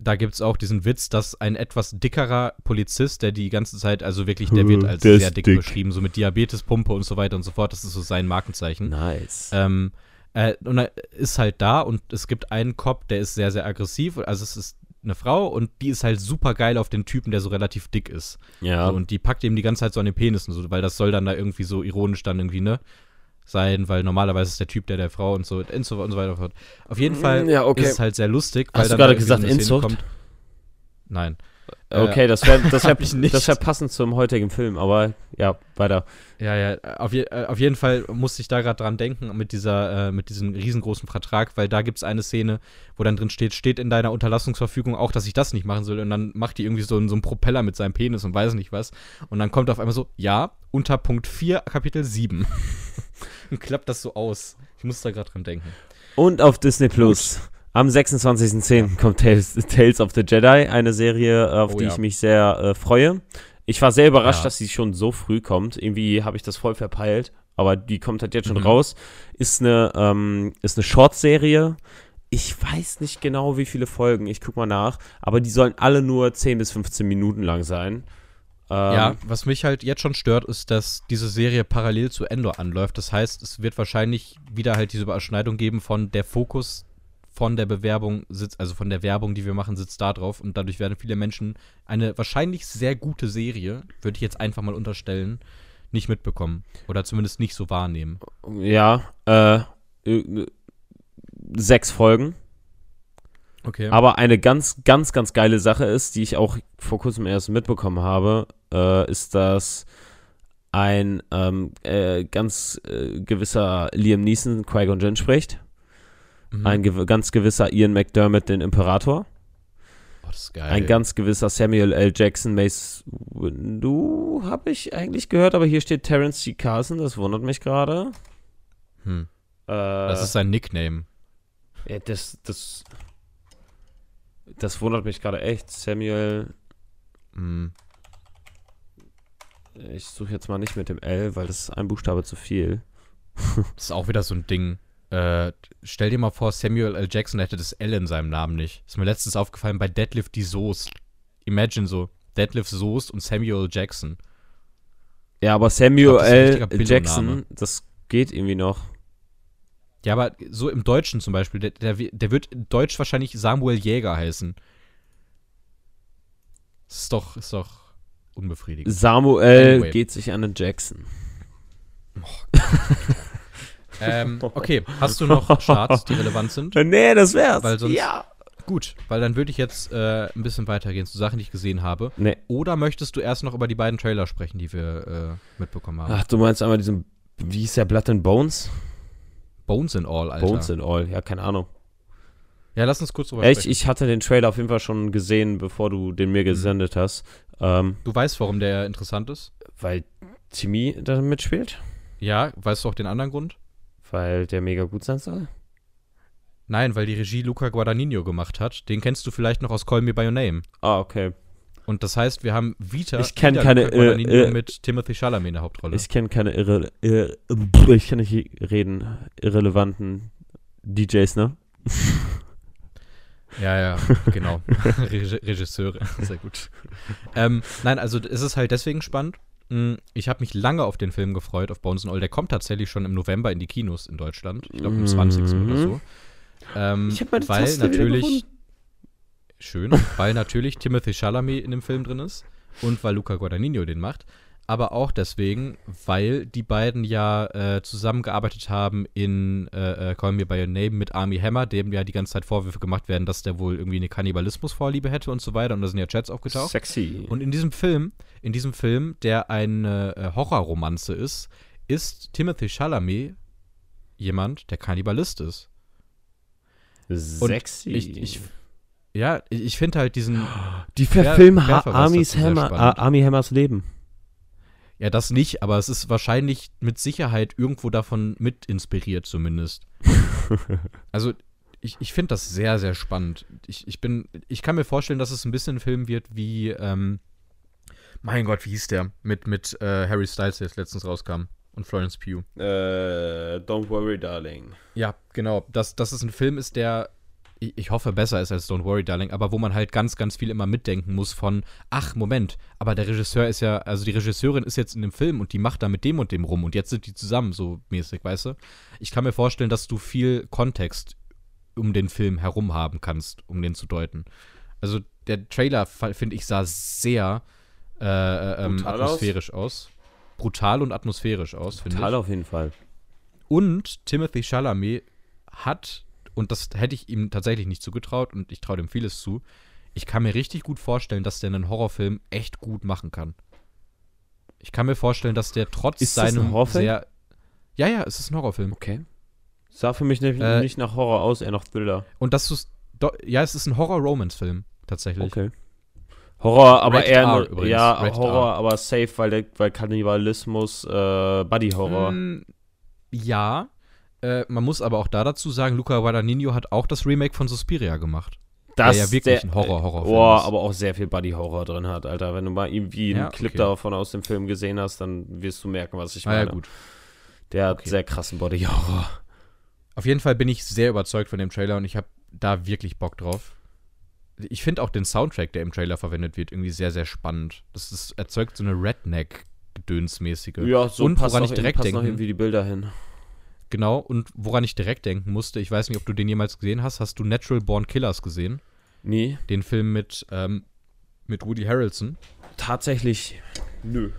Speaker 1: da gibt es auch diesen Witz, dass ein etwas dickerer Polizist, der die ganze Zeit, also wirklich, der wird als
Speaker 2: Der
Speaker 1: sehr dick,
Speaker 2: dick.
Speaker 1: beschrieben, so mit Diabetespumpe und so weiter und so fort. Das ist so sein Markenzeichen.
Speaker 2: Nice.
Speaker 1: Ähm, äh, und er ist halt da und es gibt einen Cop, der ist sehr, sehr aggressiv. Also es ist eine Frau und die ist halt super geil auf den Typen, der so relativ dick ist.
Speaker 2: ja.
Speaker 1: So, und die packt ihm die ganze Zeit so an den Penis und so, weil das soll dann da irgendwie so ironisch dann irgendwie, ne? Sein, weil normalerweise ist der Typ der der Frau und so und so, und so weiter und so fort. Auf jeden Fall
Speaker 2: Mm, Ja, okay.
Speaker 1: ist es halt sehr lustig, weil
Speaker 2: Hast du
Speaker 1: dann
Speaker 2: gerade gesagt Inzucht?
Speaker 1: Nein.
Speaker 2: okay, das wäre das wär,
Speaker 1: hab ich nicht.
Speaker 2: das wär passend zum heutigen Film, aber ja, weiter.
Speaker 1: Ja, ja, auf, je, äh, auf jeden Fall musste ich da gerade dran denken mit dieser, äh, mit diesem riesengroßen Vertrag, weil da gibt es eine Szene, wo dann drin steht, steht in deiner Unterlassungsverfügung auch, dass ich das nicht machen soll. Und dann macht die irgendwie so, einen- so einen Propeller mit seinem Penis und weiß nicht was. Und dann kommt auf einmal so, ja, unter Punkt 4, Kapitel 7. klappt das so aus. Ich muss da gerade dran denken.
Speaker 2: Und auf Disney Plus. Am 26.10. kommt Tales, Tales of the Jedi, eine Serie, auf
Speaker 1: Oh
Speaker 2: die
Speaker 1: ja.
Speaker 2: ich mich sehr äh, freue. Ich war sehr überrascht,
Speaker 1: Ja.
Speaker 2: dass sie schon so früh kommt. Irgendwie habe ich das voll verpeilt, aber die kommt halt jetzt schon
Speaker 1: Mhm.
Speaker 2: raus. Ist eine, ähm, ist eine Short-Serie. Ich weiß nicht genau, wie viele Folgen. Ich guck mal nach. Aber die sollen alle nur 10 bis 15 Minuten lang sein. Ähm,
Speaker 1: ja, was mich halt jetzt schon stört, ist, dass diese Serie parallel zu Endor anläuft. Das heißt, es wird wahrscheinlich wieder halt diese Überschneidung geben von der Fokus von der Bewerbung sitzt, also von der Werbung, die wir machen, sitzt da drauf und dadurch werden viele Menschen eine wahrscheinlich sehr gute Serie, würde ich jetzt einfach mal unterstellen, nicht mitbekommen oder zumindest nicht so wahrnehmen.
Speaker 2: Ja, äh, äh, sechs Folgen.
Speaker 1: Okay.
Speaker 2: Aber eine ganz, ganz, ganz geile Sache ist, die ich auch vor kurzem erst mitbekommen habe, äh, ist, dass ein ähm, äh, ganz äh, gewisser Liam Neeson Qui-Gon Jinn spricht.
Speaker 1: Mhm.
Speaker 2: Ein gew ganz gewisser Ian McDermott den Imperator.
Speaker 1: oh, das ist geil.
Speaker 2: Ein ganz gewisser Samuel L. Jackson Mace Windu habe ich eigentlich gehört, aber hier steht Terence G. Carson, das wundert mich gerade.
Speaker 1: hm.
Speaker 2: Äh,
Speaker 1: Das ist sein Nickname.
Speaker 2: Ja, das, das, das wundert mich gerade echt. Samuel,
Speaker 1: Hm.
Speaker 2: ich suche jetzt mal nicht mit dem L, weil das ist ein Buchstabe zu viel.
Speaker 1: Das ist auch wieder so ein Ding. Äh, stell dir mal vor, Samuel L. Jackson hätte das L in seinem Namen nicht. Ist mir letztens aufgefallen bei Deadlift die Soest. Imagine so. Deadlift Soest und Samuel Jackson.
Speaker 2: Ja, aber
Speaker 1: glaub,
Speaker 2: Samuel
Speaker 1: ein
Speaker 2: L. Jackson, das geht irgendwie noch.
Speaker 1: Ja, aber so im Deutschen zum Beispiel, der, der, der wird in Deutsch wahrscheinlich Samuel Jäger heißen. Ist doch, ist doch unbefriedigend.
Speaker 2: Samuel
Speaker 1: Anyway.
Speaker 2: geht sich an den Jackson.
Speaker 1: ähm, okay, hast du noch Charts, die relevant sind?
Speaker 2: Nee, das wär's.
Speaker 1: Weil sonst-
Speaker 2: ja.
Speaker 1: Gut, weil dann würde ich jetzt äh, ein bisschen weitergehen zu Sachen, die ich gesehen habe.
Speaker 2: Nee.
Speaker 1: Oder möchtest du erst noch über die beiden Trailer sprechen, die wir äh, mitbekommen haben?
Speaker 2: Ach, du meinst einmal diesen, wie hieß der, Blood and Bones?
Speaker 1: Bones and All, Alter.
Speaker 2: Bones and All, ja, keine Ahnung.
Speaker 1: Ja, lass uns kurz drüber
Speaker 2: ich,
Speaker 1: sprechen.
Speaker 2: ich hatte den Trailer auf jeden Fall schon gesehen, bevor du den
Speaker 1: Mhm.
Speaker 2: mir gesendet hast. Ähm,
Speaker 1: Du weißt, warum der interessant ist?
Speaker 2: weil Timmy da mitspielt?
Speaker 1: Ja, weißt du auch den anderen Grund?
Speaker 2: Weil der mega gut sein soll?
Speaker 1: Nein, weil die Regie Luca Guadagnino gemacht hat. Den kennst du vielleicht noch aus Call Me By Your Name.
Speaker 2: Ah, okay.
Speaker 1: Und das heißt, wir haben Vita
Speaker 2: Ich kenn
Speaker 1: wieder
Speaker 2: keine, äh, äh,
Speaker 1: mit Timothy Chalamet in der Hauptrolle.
Speaker 2: Ich kenne keine irre, irre, ich kann nicht reden, irrelevanten DJs, ne?
Speaker 1: Ja, ja, genau. Reg Regisseure, sehr gut. Ähm, nein, also es ist halt deswegen spannend. Mm, Ich habe mich lange auf den Film gefreut, auf Bones and All. Der kommt tatsächlich schon im November in die Kinos in Deutschland. Ich glaube, am
Speaker 2: Mhm.
Speaker 1: 20. oder so. Ähm,
Speaker 2: Ich hab meine
Speaker 1: weil
Speaker 2: Taste
Speaker 1: natürlich. Schön, weil natürlich Timothy Chalamet in dem Film drin ist und weil Luca Guadagnino den macht. Aber auch deswegen, weil die beiden ja äh, zusammengearbeitet haben in äh, äh, Call Me By Your Name mit Army Hammer, dem ja die ganze Zeit Vorwürfe gemacht werden, dass der wohl irgendwie eine Kannibalismusvorliebe hätte und so weiter. Und da sind ja Chats aufgetaucht.
Speaker 2: Sexy.
Speaker 1: Und in diesem Film, in diesem Film, der eine äh, Horrorromanze ist, ist Timothy Chalamet jemand, der Kannibalist ist.
Speaker 2: Sexy.
Speaker 1: Ich, ich, ja, ich, ich finde halt diesen,
Speaker 2: Die verfilmen
Speaker 1: sehr
Speaker 2: Hammer. Army Hammers Leben.
Speaker 1: ja, das nicht, aber es ist wahrscheinlich mit Sicherheit irgendwo davon mit inspiriert zumindest. also, ich, ich finde das sehr, sehr spannend. Ich, ich bin, ich kann mir vorstellen, dass es ein bisschen ein Film wird wie, ähm, mein Gott, wie hieß der? Mit, mit äh, Harry Styles, der jetzt letztens rauskam. Und Florence Pugh.
Speaker 2: Äh, don't worry, darling.
Speaker 1: Ja, genau. Dass, dass es ein Film ist, der, ich, ich hoffe, besser ist als Don't Worry, Darling, aber wo man halt ganz, ganz viel immer mitdenken muss von, ach, Moment, aber der Regisseur ist ja, also die Regisseurin ist jetzt in dem Film und die macht da mit dem und dem rum und jetzt sind die zusammen, so mäßig, weißt du? Ich kann mir vorstellen, dass du viel Kontext um den Film herum haben kannst, um den zu deuten. Also der Trailer, finde ich, sah sehr äh, äh, ähm,
Speaker 2: Brutal aus?
Speaker 1: atmosphärisch aus. Brutal und atmosphärisch aus, finde ich.
Speaker 2: Total auf jeden Fall.
Speaker 1: Und Timothy Chalamet hat, und das hätte ich ihm tatsächlich nicht zugetraut, und ich traue dem vieles zu, ich kann mir richtig gut vorstellen, dass der einen Horrorfilm echt gut machen kann. Ich kann mir vorstellen, dass der trotz
Speaker 2: Ist das ein
Speaker 1: seinem
Speaker 2: Horrorfilm?
Speaker 1: sehr. Ja, ja, es ist ein Horrorfilm.
Speaker 2: Okay. Sah für mich nicht,
Speaker 1: Äh,
Speaker 2: nicht nach Horror aus, eher nach Thriller.
Speaker 1: Und dass du Ja, es ist ein Horror-Romance-Film, tatsächlich.
Speaker 2: Okay. Horror, aber
Speaker 1: Rated
Speaker 2: eher
Speaker 1: R übrigens,
Speaker 2: ja,
Speaker 1: Rated
Speaker 2: Horror,
Speaker 1: R.
Speaker 2: aber safe, weil der, weil Kannibalismus, äh, Buddy Horror.
Speaker 1: Mm, ja. Äh, man muss aber auch da dazu sagen, Luca Guadagnino hat auch das Remake von Suspiria gemacht.
Speaker 2: das
Speaker 1: ja wirklich ein Horror-Horrorfilm
Speaker 2: Boah,
Speaker 1: ist.
Speaker 2: aber auch sehr viel Buddy Horror drin hat, Alter. Wenn du mal irgendwie einen
Speaker 1: Ja,
Speaker 2: Clip
Speaker 1: okay.
Speaker 2: davon aus dem Film gesehen hast, dann wirst du merken, was ich
Speaker 1: Ah,
Speaker 2: meine.
Speaker 1: ja, gut.
Speaker 2: Der hat
Speaker 1: Okay.
Speaker 2: sehr krassen Body Horror.
Speaker 1: Auf jeden Fall bin ich sehr überzeugt von dem Trailer und ich habe da wirklich Bock drauf. Ich finde auch den Soundtrack, der im Trailer verwendet wird, irgendwie sehr, sehr spannend. Das ist, erzeugt so eine Redneck-Gedönsmäßige.
Speaker 2: Ja, so
Speaker 1: und
Speaker 2: passt
Speaker 1: woran
Speaker 2: noch,
Speaker 1: ich direkt
Speaker 2: passen noch
Speaker 1: denken,
Speaker 2: irgendwie die Bilder hin.
Speaker 1: Genau, und woran ich direkt denken musste, ich weiß nicht, ob du den jemals gesehen hast, hast du Natural Born Killers gesehen?
Speaker 2: Nie.
Speaker 1: Den Film mit, ähm, mit Woody Harrelson.
Speaker 2: Tatsächlich, nö.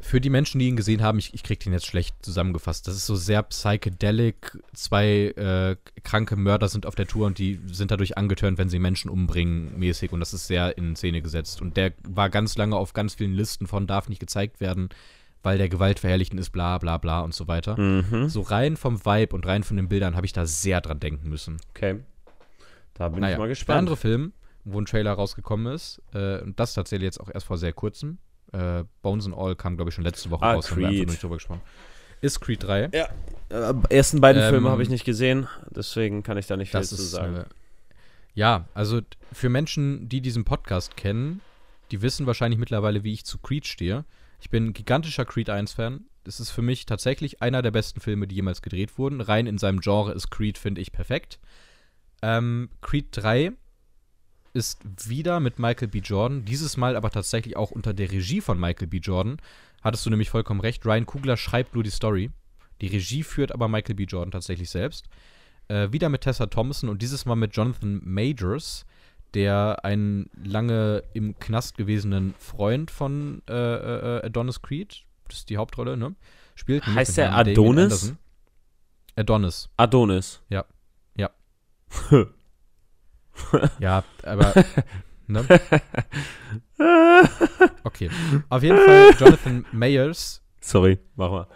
Speaker 1: Für die Menschen, die ihn gesehen haben, ich, ich krieg den jetzt schlecht zusammengefasst. Das ist so sehr psychedelic. Zwei äh, kranke Mörder sind auf der Tour und die sind dadurch angetörnt, wenn sie Menschen umbringen, mäßig. Und das ist sehr in Szene gesetzt. Und der war ganz lange auf ganz vielen Listen von darf nicht gezeigt werden, weil der gewaltverherrlichend ist, bla bla bla und so weiter.
Speaker 2: Mhm.
Speaker 1: So rein vom Vibe und rein von den Bildern habe ich da sehr dran denken müssen.
Speaker 2: Okay. Da bin
Speaker 1: naja,
Speaker 2: ich mal
Speaker 1: der
Speaker 2: gespannt.
Speaker 1: andere Film, wo ein Trailer rausgekommen ist, äh, und das tatsächlich jetzt auch erst vor sehr kurzem, äh, Bones and All kam, glaube ich, schon letzte Woche
Speaker 2: Ah,
Speaker 1: raus, haben wir einfach
Speaker 2: Creed.
Speaker 1: nicht drüber gesprochen. Ist Creed 3.
Speaker 2: Ja. Äh, ersten beiden
Speaker 1: Ähm,
Speaker 2: Filme habe ich nicht gesehen, deswegen kann ich da nicht viel
Speaker 1: Das
Speaker 2: zu sagen.
Speaker 1: äh, ja, also für Menschen, die diesen Podcast kennen, die wissen wahrscheinlich mittlerweile, wie ich zu Creed stehe. Ich bin ein gigantischer Creed 1-Fan. Das ist für mich tatsächlich einer der besten Filme, die jemals gedreht wurden. Rein in seinem Genre ist Creed, finde ich, perfekt. Ähm, Creed 3 ist wieder mit Michael B. Jordan, dieses Mal aber tatsächlich auch unter der Regie von Michael B. Jordan. Hattest du nämlich vollkommen recht. Ryan Kugler schreibt nur die Story. Die Regie führt aber Michael B. Jordan tatsächlich selbst. Äh, wieder mit Tessa Thompson und dieses Mal mit Jonathan Majors, der einen lange im Knast gewesenen Freund von äh, äh, Adonis Creed, das ist die Hauptrolle, ne? Spielt.
Speaker 2: Heißt der Adonis?
Speaker 1: Adonis,
Speaker 2: Adonis.
Speaker 1: Ja. Ja. ja, aber. ne? Okay. Auf jeden Fall, Jonathan Mayers
Speaker 2: Sorry, mach mal.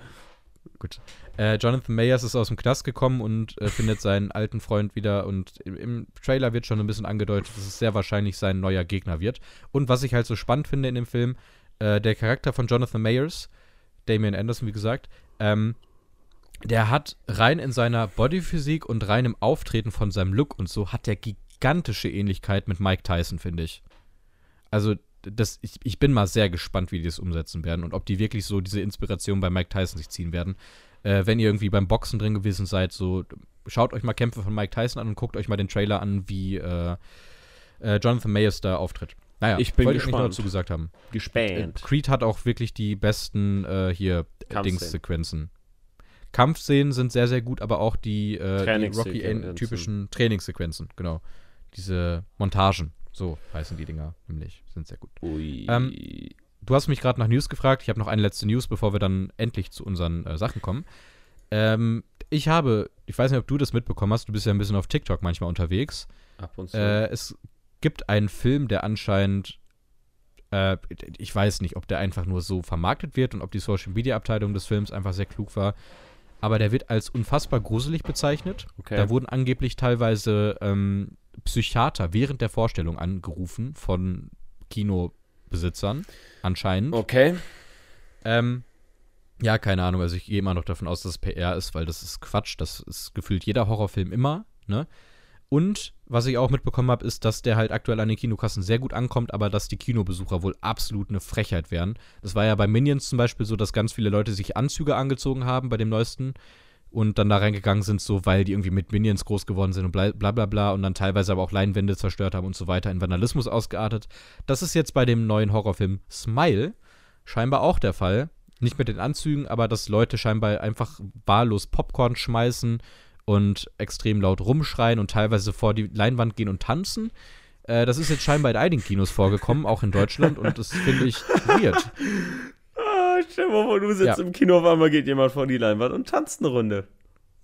Speaker 1: Äh, Jonathan Mayers ist aus dem Knast gekommen und äh, findet seinen alten Freund wieder und im, im Trailer wird schon ein bisschen angedeutet, dass es sehr wahrscheinlich sein neuer Gegner wird. Und was ich halt so spannend finde in dem Film, äh, der Charakter von Jonathan Mayers, Damian Anderson, wie gesagt, ähm, der hat rein in seiner Bodyphysik und rein im Auftreten von seinem Look und so, hat der gigantische Ähnlichkeit mit Mike Tyson, finde ich. Also, das, ich, ich bin mal sehr gespannt, wie die das umsetzen werden und ob die wirklich so diese Inspiration bei Mike Tyson sich ziehen werden. Äh, wenn ihr irgendwie beim Boxen drin gewesen seid, so schaut euch mal Kämpfe von Mike Tyson an und guckt euch mal den Trailer an, wie äh, äh, Jonathan Mayers da auftritt. Naja,
Speaker 2: Ich bin
Speaker 1: wollte ich
Speaker 2: gespannt.
Speaker 1: dazu gesagt haben. Äh,
Speaker 2: Gespannt.
Speaker 1: Creed hat auch wirklich die besten äh, hier. Dings-Sequenzen. Kampfszenen sind sehr, sehr gut, aber auch die, äh, die
Speaker 2: Trainingssequenzen.
Speaker 1: Rocky-typischen Trainingssequenzen, genau. Diese Montagen, so heißen die Dinger nämlich, sind sehr gut.
Speaker 2: Ui.
Speaker 1: Ähm, Du hast mich gerade nach News gefragt. Ich habe noch eine letzte News, bevor wir dann endlich zu unseren äh, Sachen kommen. Ähm, ich habe, ich weiß nicht, ob du das mitbekommen hast, du bist ja ein bisschen auf TikTok manchmal unterwegs.
Speaker 2: Ab und zu.
Speaker 1: Äh, es gibt einen Film, der anscheinend, äh, ich weiß nicht, ob der einfach nur so vermarktet wird und ob die Social Media Abteilung des Films einfach sehr klug war. Aber der wird als unfassbar gruselig bezeichnet.
Speaker 2: okay.
Speaker 1: Da wurden angeblich teilweise ähm, Psychiater während der Vorstellung angerufen von Kinobesitzern, anscheinend.
Speaker 2: okay.
Speaker 1: Ähm, ja, keine Ahnung. Also ich gehe immer noch davon aus, dass es PR ist, weil das ist Quatsch. Das ist gefühlt jeder Horrorfilm immer, ne? Und was ich auch mitbekommen habe, ist, dass der halt aktuell an den Kinokassen sehr gut ankommt, aber dass die Kinobesucher wohl absolut eine Frechheit wären. Das war ja bei Minions zum Beispiel so, dass ganz viele Leute sich Anzüge angezogen haben bei dem neuesten und dann da reingegangen sind, so weil die irgendwie mit Minions groß geworden sind und bla bla bla, und dann teilweise aber auch Leinwände zerstört haben und so weiter, in Vandalismus ausgeartet. Das ist jetzt bei dem neuen Horrorfilm Smile scheinbar auch der Fall. Nicht mit den Anzügen, aber dass Leute scheinbar einfach wahllos Popcorn schmeißen und extrem laut rumschreien und teilweise vor die Leinwand gehen und tanzen. Äh, das ist jetzt scheinbar in einigen Kinos vorgekommen, auch in Deutschland, und das finde ich weird.
Speaker 2: Stell dir mal vor, du sitzt
Speaker 1: Ja.
Speaker 2: im Kino, auf einmal geht jemand vor die Leinwand und tanzt eine Runde.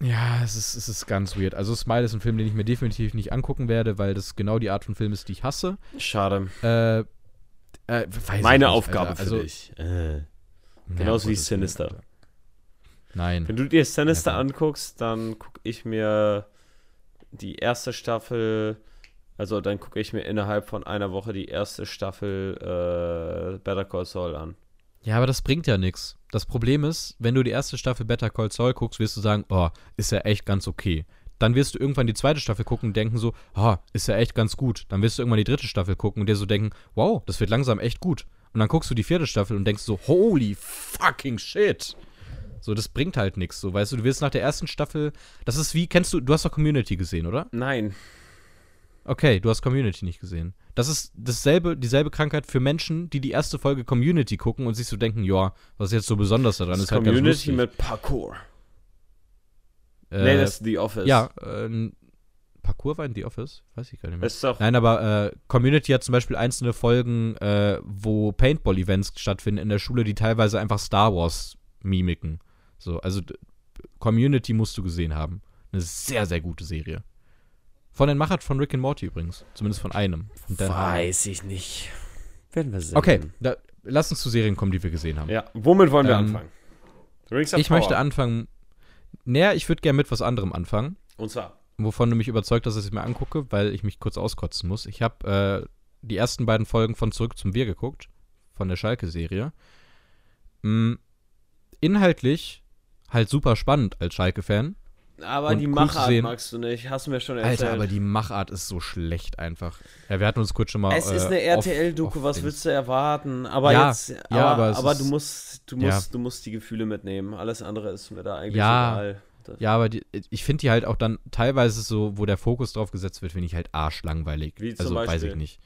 Speaker 1: Ja, es ist, es ist ganz weird. Also Smile ist ein Film, den ich mir definitiv nicht angucken werde, weil das genau die Art von Film ist, die ich hasse.
Speaker 2: Schade.
Speaker 1: Äh, äh,
Speaker 2: Meine
Speaker 1: nicht,
Speaker 2: Aufgabe
Speaker 1: Alter.
Speaker 2: für
Speaker 1: also,
Speaker 2: dich. Äh.
Speaker 1: ja,
Speaker 2: Genauso wie
Speaker 1: Gottes Willen,
Speaker 2: Sinister.
Speaker 1: Nein.
Speaker 2: Wenn du dir Sinister
Speaker 1: Never.
Speaker 2: anguckst, dann gucke ich mir die erste Staffel, also dann gucke ich mir innerhalb von einer Woche die erste Staffel äh, Better Call Saul an.
Speaker 1: Ja, aber das bringt ja nichts. Das Problem ist, wenn du die erste Staffel Better Call Saul guckst, wirst du sagen, oh, ist ja echt ganz okay. Dann wirst du irgendwann die zweite Staffel gucken und denken so, oh, ist ja echt ganz gut. Dann wirst du irgendwann die dritte Staffel gucken und dir so denken, wow, das wird langsam echt gut. Und dann guckst du die vierte Staffel und denkst so, holy fucking shit. So, das bringt halt nichts. So, weißt du, du wirst nach der ersten Staffel, das ist wie, kennst du, du hast doch Community gesehen, oder?
Speaker 2: Nein.
Speaker 1: Okay, du hast Community nicht gesehen. Das ist dasselbe, dieselbe Krankheit für Menschen, die die erste Folge Community gucken und sich so denken, ja, was ist jetzt so besonders daran?
Speaker 2: Das
Speaker 1: ist halt
Speaker 2: Community
Speaker 1: lustig.
Speaker 2: mit Parkour.
Speaker 1: Äh,
Speaker 2: nee, das ist The Office.
Speaker 1: Ja, äh, Parcours war in The Office? Weiß ich gar nicht mehr.
Speaker 2: Ist doch.
Speaker 1: Nein, aber äh, Community hat zum Beispiel einzelne Folgen, äh, wo Paintball-Events stattfinden in der Schule, die teilweise einfach Star Wars mimiken. So, also Community musst du gesehen haben. Eine sehr, sehr gute Serie. Von den Machern von Rick and Morty übrigens. Zumindest von einem. Und dann-
Speaker 2: Weiß ich nicht. Werden wir sehen.
Speaker 1: Okay, da, lass uns zu Serien kommen, die wir gesehen haben.
Speaker 2: Ja, womit wollen wir
Speaker 1: Ähm,
Speaker 2: anfangen? Rings of
Speaker 1: ich
Speaker 2: Power.
Speaker 1: möchte anfangen. Naja, ich würde gerne mit was anderem anfangen.
Speaker 2: Und zwar.
Speaker 1: wovon du mich überzeugt hast, dass ich es mir angucke, weil ich mich kurz auskotzen muss. Ich habe äh, die ersten beiden Folgen von Zurück zum Wir geguckt, von der Schalke-Serie. Mm, inhaltlich halt super spannend als Schalke-Fan.
Speaker 2: Aber die
Speaker 1: cool
Speaker 2: Machart
Speaker 1: sehen.
Speaker 2: magst du nicht. Hast du mir schon erzählt.
Speaker 1: Alter, aber die Machart ist so schlecht einfach. Ja, wir hatten uns kurz schon mal.
Speaker 2: Es ist
Speaker 1: äh,
Speaker 2: eine
Speaker 1: off-
Speaker 2: RTL-Doku, was willst du erwarten? Aber
Speaker 1: Ja,
Speaker 2: jetzt,
Speaker 1: ja,
Speaker 2: aber,
Speaker 1: aber
Speaker 2: aber, du
Speaker 1: ist-
Speaker 2: musst, du
Speaker 1: ja.
Speaker 2: musst, du musst die Gefühle mitnehmen. Alles andere ist mir da eigentlich
Speaker 1: Ja,
Speaker 2: egal.
Speaker 1: Ja, aber die, ich finde die halt auch dann teilweise so, wo der Fokus drauf gesetzt wird, finde ich halt arschlangweilig.
Speaker 2: Wie zum
Speaker 1: also weiß
Speaker 2: Beispiel?
Speaker 1: ich nicht.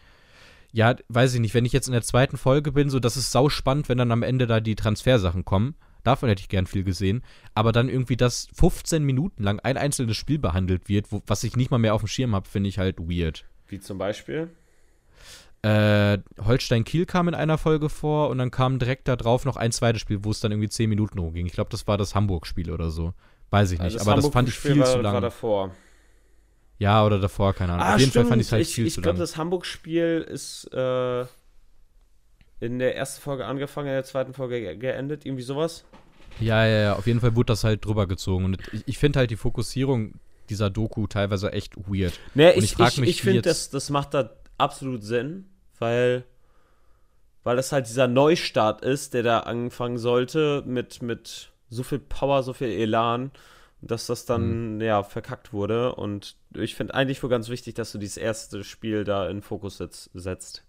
Speaker 1: Ja, weiß ich nicht. Wenn ich jetzt in der zweiten Folge bin, so das ist sau spannend, wenn dann am Ende da die Transfersachen kommen. Davon hätte ich gern viel gesehen. Aber dann irgendwie, dass 15 Minuten lang ein einzelnes Spiel behandelt wird, wo, was ich nicht mal mehr auf dem Schirm habe, finde ich halt weird.
Speaker 2: Wie zum Beispiel?
Speaker 1: Äh, Holstein Kiel kam in einer Folge vor und dann kam direkt da drauf noch ein zweites Spiel, wo es dann irgendwie zehn Minuten rumging. Ich glaube, das war das Hamburg-Spiel oder so. Weiß ich nicht.
Speaker 2: Also
Speaker 1: aber das fand ich viel
Speaker 2: war,
Speaker 1: zu lang.
Speaker 2: War davor.
Speaker 1: Ja, oder davor, keine Ahnung.
Speaker 2: Ah,
Speaker 1: Auf jeden
Speaker 2: stimmt.
Speaker 1: Fall fand ich es halt
Speaker 2: ich
Speaker 1: viel
Speaker 2: ich
Speaker 1: zu
Speaker 2: glaube,
Speaker 1: lang.
Speaker 2: das Hamburg-Spiel ist äh, in der ersten Folge angefangen, in der zweiten Folge ge- geendet. Irgendwie sowas.
Speaker 1: Ja, ja, ja. Auf jeden Fall wurde das halt drüber gezogen. Und ich, ich finde halt die Fokussierung dieser Doku teilweise echt weird.
Speaker 2: Nee, ich,
Speaker 1: ich
Speaker 2: ich, ich finde, das, das macht da absolut Sinn, weil, weil das halt dieser Neustart ist, der da anfangen sollte mit, mit so viel Power, so viel Elan, dass das dann,
Speaker 1: Mhm.
Speaker 2: ja, verkackt wurde. Und ich finde eigentlich wohl ganz wichtig, dass du dieses erste Spiel da in Fokus setz, setzt.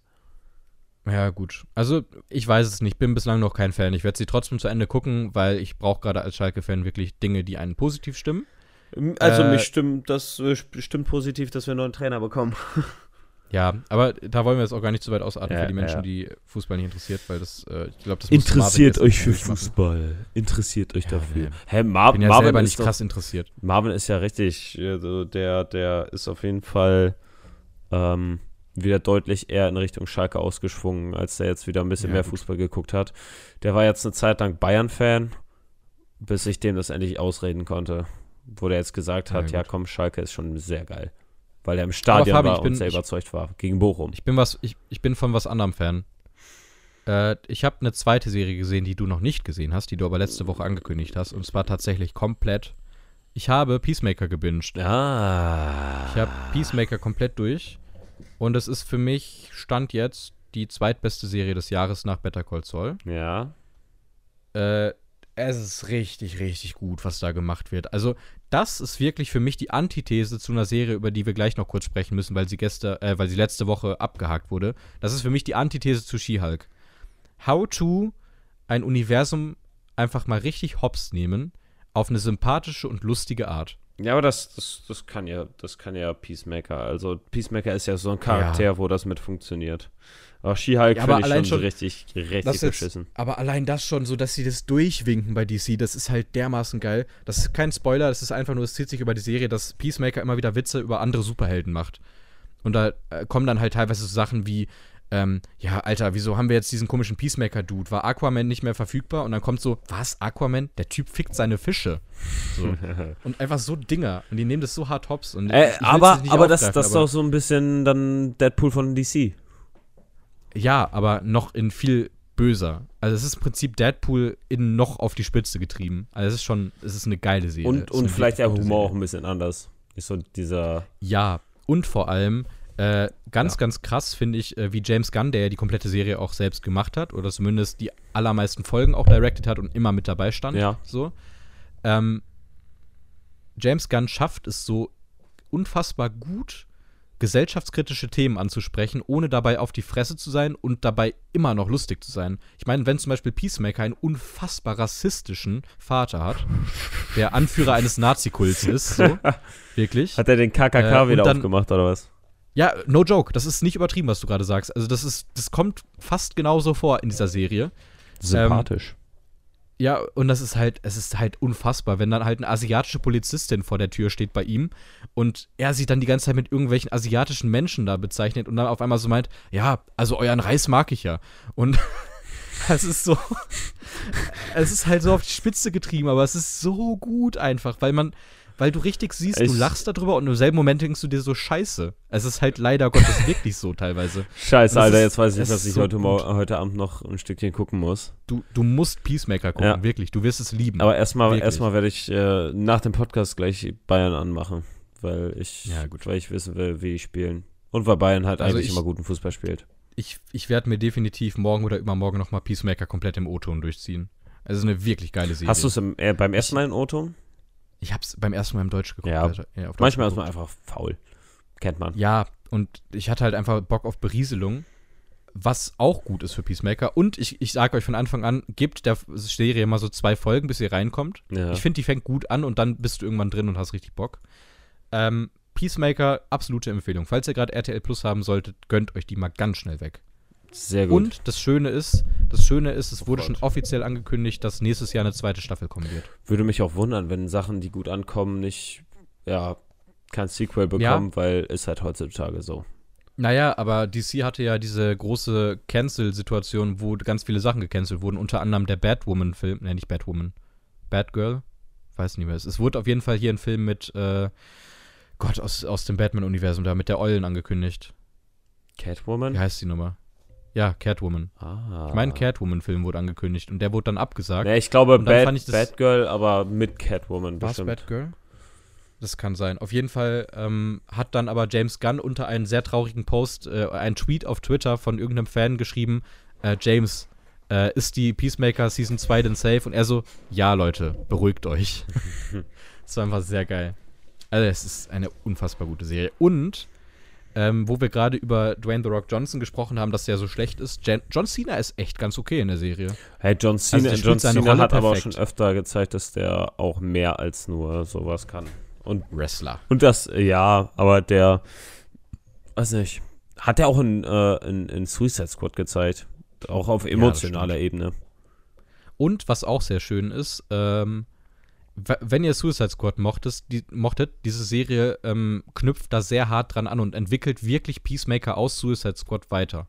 Speaker 1: Ja, gut. Also, ich weiß es nicht. Bin bislang noch kein Fan. Ich werde sie trotzdem zu Ende gucken, weil ich brauche gerade als Schalke-Fan wirklich Dinge, die einen positiv stimmen.
Speaker 2: Also
Speaker 1: Äh,
Speaker 2: mich stimmt das äh, stimmt positiv, dass wir einen neuen Trainer bekommen.
Speaker 1: Ja, aber da wollen wir jetzt auch gar nicht so weit ausatmen
Speaker 2: Ja,
Speaker 1: für die Menschen,
Speaker 2: ja.
Speaker 1: die Fußball nicht interessiert, weil das, äh, ich glaube, das
Speaker 2: Interessiert euch für
Speaker 1: nicht machen.
Speaker 2: Fußball. Interessiert euch
Speaker 1: Ja,
Speaker 2: dafür.
Speaker 1: nee.
Speaker 2: Hä, Mar
Speaker 1: bin ja
Speaker 2: Marvin
Speaker 1: selber
Speaker 2: ist
Speaker 1: nicht
Speaker 2: doch-
Speaker 1: krass interessiert.
Speaker 2: Marvin ist ja richtig, also der, der ist auf jeden Fall ähm, wieder deutlich eher in Richtung Schalke ausgeschwungen, als der jetzt wieder ein bisschen
Speaker 1: Ja,
Speaker 2: mehr
Speaker 1: gut.
Speaker 2: Fußball geguckt hat. Der war jetzt eine Zeit lang Bayern-Fan, bis ich dem das endlich ausreden konnte. Wo der jetzt gesagt
Speaker 1: Ja,
Speaker 2: hat,
Speaker 1: gut.
Speaker 2: ja komm, Schalke ist schon sehr geil. Weil er im Stadion
Speaker 1: Fabi,
Speaker 2: war
Speaker 1: ich bin-
Speaker 2: und sehr
Speaker 1: ich-
Speaker 2: überzeugt war. Gegen Bochum.
Speaker 1: Ich bin was, ich, ich bin von was anderem Fan. Äh, ich habe eine zweite Serie gesehen, die du noch nicht gesehen hast, die du aber letzte Woche angekündigt hast. Und zwar tatsächlich komplett. Ich habe Peacemaker gebinged.
Speaker 2: ah.
Speaker 1: Ich habe Peacemaker komplett durch. Und es ist für mich, Stand jetzt, die zweitbeste Serie des Jahres nach Better Call Saul.
Speaker 2: Ja.
Speaker 1: Äh, es ist richtig, richtig gut, was da gemacht wird. Also, das ist wirklich für mich die Antithese zu einer Serie, über die wir gleich noch kurz sprechen müssen, weil sie, gestern, äh, weil sie letzte Woche abgehakt wurde. Das ist für mich die Antithese zu She-Hulk. How to ein Universum einfach mal richtig hops nehmen, auf eine sympathische und lustige Art.
Speaker 2: Ja, aber das, das, das kann ja, das kann ja Peacemaker. Also Peacemaker ist ja so ein Charakter, wo das mit funktioniert. Aber She-Hulk
Speaker 1: Ja,
Speaker 2: finde ich schon,
Speaker 1: schon-
Speaker 2: richtig, richtig
Speaker 1: Das jetzt,
Speaker 2: beschissen.
Speaker 1: aber allein das schon, so dass sie das durchwinken bei DC, das ist halt dermaßen geil. Das ist kein Spoiler, das ist einfach nur, es zieht sich über die Serie, dass Peacemaker immer wieder Witze über andere Superhelden macht. Und da äh, kommen dann halt teilweise so Sachen wie, ähm, ja, Alter, wieso haben wir jetzt diesen komischen Peacemaker-Dude? War Aquaman nicht mehr verfügbar? Und dann kommt so, was, Aquaman? Der Typ fickt seine Fische. So. und einfach so Dinger. Und die nehmen das so hart hops. Und
Speaker 2: Äh, aber aber das, das ist doch so ein bisschen dann Deadpool von DC.
Speaker 1: Ja, aber noch in viel böser. Also es ist im Prinzip Deadpool in noch auf die Spitze getrieben. Also es ist schon, es ist eine geile Serie.
Speaker 2: Und, und vielleicht der Humor auch
Speaker 1: Serie.
Speaker 2: ein bisschen anders. Ist so dieser.
Speaker 1: Ja, und vor allem äh, ganz,
Speaker 2: Ja.
Speaker 1: ganz krass finde ich, äh, wie James Gunn, der ja die komplette Serie auch selbst gemacht hat oder zumindest die allermeisten Folgen auch directed hat und immer mit dabei stand.
Speaker 2: Ja.
Speaker 1: So. Ähm, James Gunn schafft es so unfassbar gut, gesellschaftskritische Themen anzusprechen, ohne dabei auf die Fresse zu sein und dabei immer noch lustig zu sein. Ich meine, wenn zum Beispiel Peacemaker einen unfassbar rassistischen Vater hat, der Anführer eines Nazi-Kults ist, so, wirklich.
Speaker 2: Hat er den KKK
Speaker 1: Äh,
Speaker 2: wieder
Speaker 1: dann-
Speaker 2: aufgemacht oder was?
Speaker 1: Ja, no joke, das ist nicht übertrieben, was du gerade sagst. Also das ist, das kommt fast genauso vor in dieser Serie.
Speaker 2: Sympathisch.
Speaker 1: Ja, und das ist halt, es ist halt unfassbar, wenn dann halt eine asiatische Polizistin vor der Tür steht bei ihm und er sie dann die ganze Zeit mit irgendwelchen asiatischen Menschen da bezeichnet und dann auf einmal so meint, ja, also euren Reis mag ich ja. Und es ist so, es ist halt so auf die Spitze getrieben, aber es ist so gut einfach, weil man, weil du richtig siehst, du
Speaker 2: Ich-
Speaker 1: lachst darüber und im selben Moment denkst du dir so, scheiße. Es ist halt leider Gottes wirklich so teilweise.
Speaker 2: Scheiße, Alter,
Speaker 1: ist-
Speaker 2: jetzt weiß ich
Speaker 1: ist
Speaker 2: ich
Speaker 1: so
Speaker 2: heute, heute Abend noch ein Stückchen gucken muss.
Speaker 1: Du, du musst Peacemaker gucken,
Speaker 2: Ja.
Speaker 1: wirklich. Du wirst es lieben.
Speaker 2: Aber erstmal erstmal werde ich äh, nach dem Podcast gleich Bayern anmachen, weil ich,
Speaker 1: Ja, gut.
Speaker 2: weil ich wissen will, wie die spielen. Und weil Bayern halt
Speaker 1: Also
Speaker 2: eigentlich
Speaker 1: ich-
Speaker 2: immer guten Fußball spielt.
Speaker 1: ich, ich werde mir definitiv morgen oder übermorgen nochmal Peacemaker komplett im O-Ton durchziehen. Es ist eine wirklich geile Serie.
Speaker 2: Hast du es äh, beim ersten Mal in O-Ton?
Speaker 1: Ich hab's beim ersten Mal im Deutsch geguckt.
Speaker 2: Ja.
Speaker 1: Alter. ja
Speaker 2: Manchmal ist
Speaker 1: geguckt.
Speaker 2: man einfach faul. Kennt man.
Speaker 1: Ja, und ich hatte halt einfach Bock auf Berieselung, was auch gut ist für Peacemaker. Und ich, ich sage euch von Anfang an, gebt der Serie mal so zwei Folgen, bis ihr reinkommt.
Speaker 2: Ja.
Speaker 1: Ich finde, die fängt gut an und dann bist du irgendwann drin und hast richtig Bock. Ähm, Peacemaker, absolute Empfehlung. Falls ihr gerade RTL Plus haben solltet, gönnt euch die mal ganz schnell weg.
Speaker 2: Sehr gut.
Speaker 1: Und das Schöne ist, das Schöne ist, es
Speaker 2: Oh
Speaker 1: wurde
Speaker 2: Gott.
Speaker 1: schon offiziell angekündigt, dass nächstes Jahr eine zweite Staffel kommen wird.
Speaker 2: Würde mich auch wundern, wenn Sachen, die gut ankommen, nicht, ja, kein Sequel bekommen, weil ist halt heutzutage so.
Speaker 1: Naja, aber DC hatte ja diese große Cancel-Situation, wo ganz viele Sachen gecancelt wurden, unter anderem der Batwoman-Film, ne, nicht Batwoman, Batgirl, weiß nicht mehr. Es wurde auf jeden Fall hier ein Film mit, äh, Gott, aus, aus dem Batman-Universum da, mit der Eulen angekündigt.
Speaker 2: Catwoman?
Speaker 1: Wie heißt die Nummer? Ja, Catwoman.
Speaker 2: Ah.
Speaker 1: Ich meine, Catwoman-Film wurde angekündigt und der wurde dann abgesagt.
Speaker 2: Nee, ich glaube Bad,
Speaker 1: fand ich das-
Speaker 2: Batgirl, aber mit Catwoman bestimmt.
Speaker 1: Batgirl? Das kann sein. Auf jeden Fall ähm, hat dann aber James Gunn unter einen sehr traurigen Post, äh, einen Tweet auf Twitter von irgendeinem Fan geschrieben, äh, James, äh, ist die Peacemaker Season 2 denn safe? Und er so, ja Leute, beruhigt euch. das war einfach sehr geil. Also es ist eine unfassbar gute Serie. Und, ähm, wo wir gerade über Dwayne The Rock Johnson gesprochen haben, dass der so schlecht ist, Jan John Cena ist echt ganz okay in der Serie.
Speaker 2: Hey, John Cena,
Speaker 1: der
Speaker 2: John Cena hat aber auch
Speaker 1: perfekt.
Speaker 2: schon öfter gezeigt, dass der auch mehr als nur sowas kann. Und,
Speaker 1: Wrestler.
Speaker 2: und das, ja, aber der, weiß nicht, hat er auch in, äh, in, in Suicide Squad gezeigt. Auch auf emotionaler Ebene.
Speaker 1: Und was auch sehr schön ist, ähm, wenn ihr Suicide Squad mochtest, die, mochtet, diese Serie ähm, knüpft da sehr hart dran an und entwickelt wirklich Peacemaker aus Suicide Squad weiter.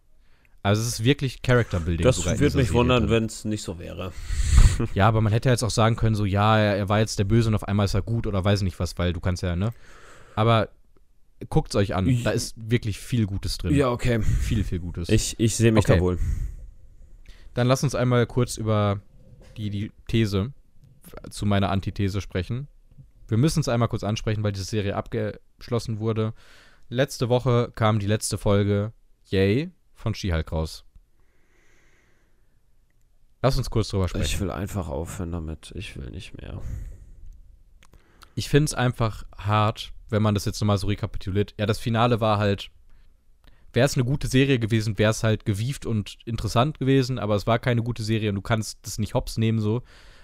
Speaker 1: Also es ist wirklich Character Building.
Speaker 2: Das würde mich
Speaker 1: Serie
Speaker 2: wundern, wenn es nicht so wäre.
Speaker 1: Ja, aber man hätte jetzt auch sagen können, so ja, er, er war jetzt der Böse und auf einmal ist er gut oder weiß nicht was, weil du kannst ja, ne? Aber guckt's euch an, da ist wirklich viel Gutes drin.
Speaker 2: okay.
Speaker 1: Viel, viel Gutes.
Speaker 2: Ich, ich sehe mich
Speaker 1: Okay.
Speaker 2: da wohl.
Speaker 1: Dann lass uns einmal kurz über die, die These zu meiner Antithese sprechen. Wir müssen es einmal kurz ansprechen, weil diese Serie abgeschlossen wurde. Letzte Woche kam die letzte Folge Yay von She-Hulk raus. Lass uns kurz drüber sprechen.
Speaker 2: Ich will einfach aufhören damit. Ich will nicht mehr.
Speaker 1: Ich finde es einfach hart, wenn man das jetzt nochmal so rekapituliert. Ja, das Finale war halt. Wäre es eine gute Serie gewesen, wäre es halt gewieft und interessant gewesen, aber es war keine gute Serie und du kannst das nicht hops nehmen so.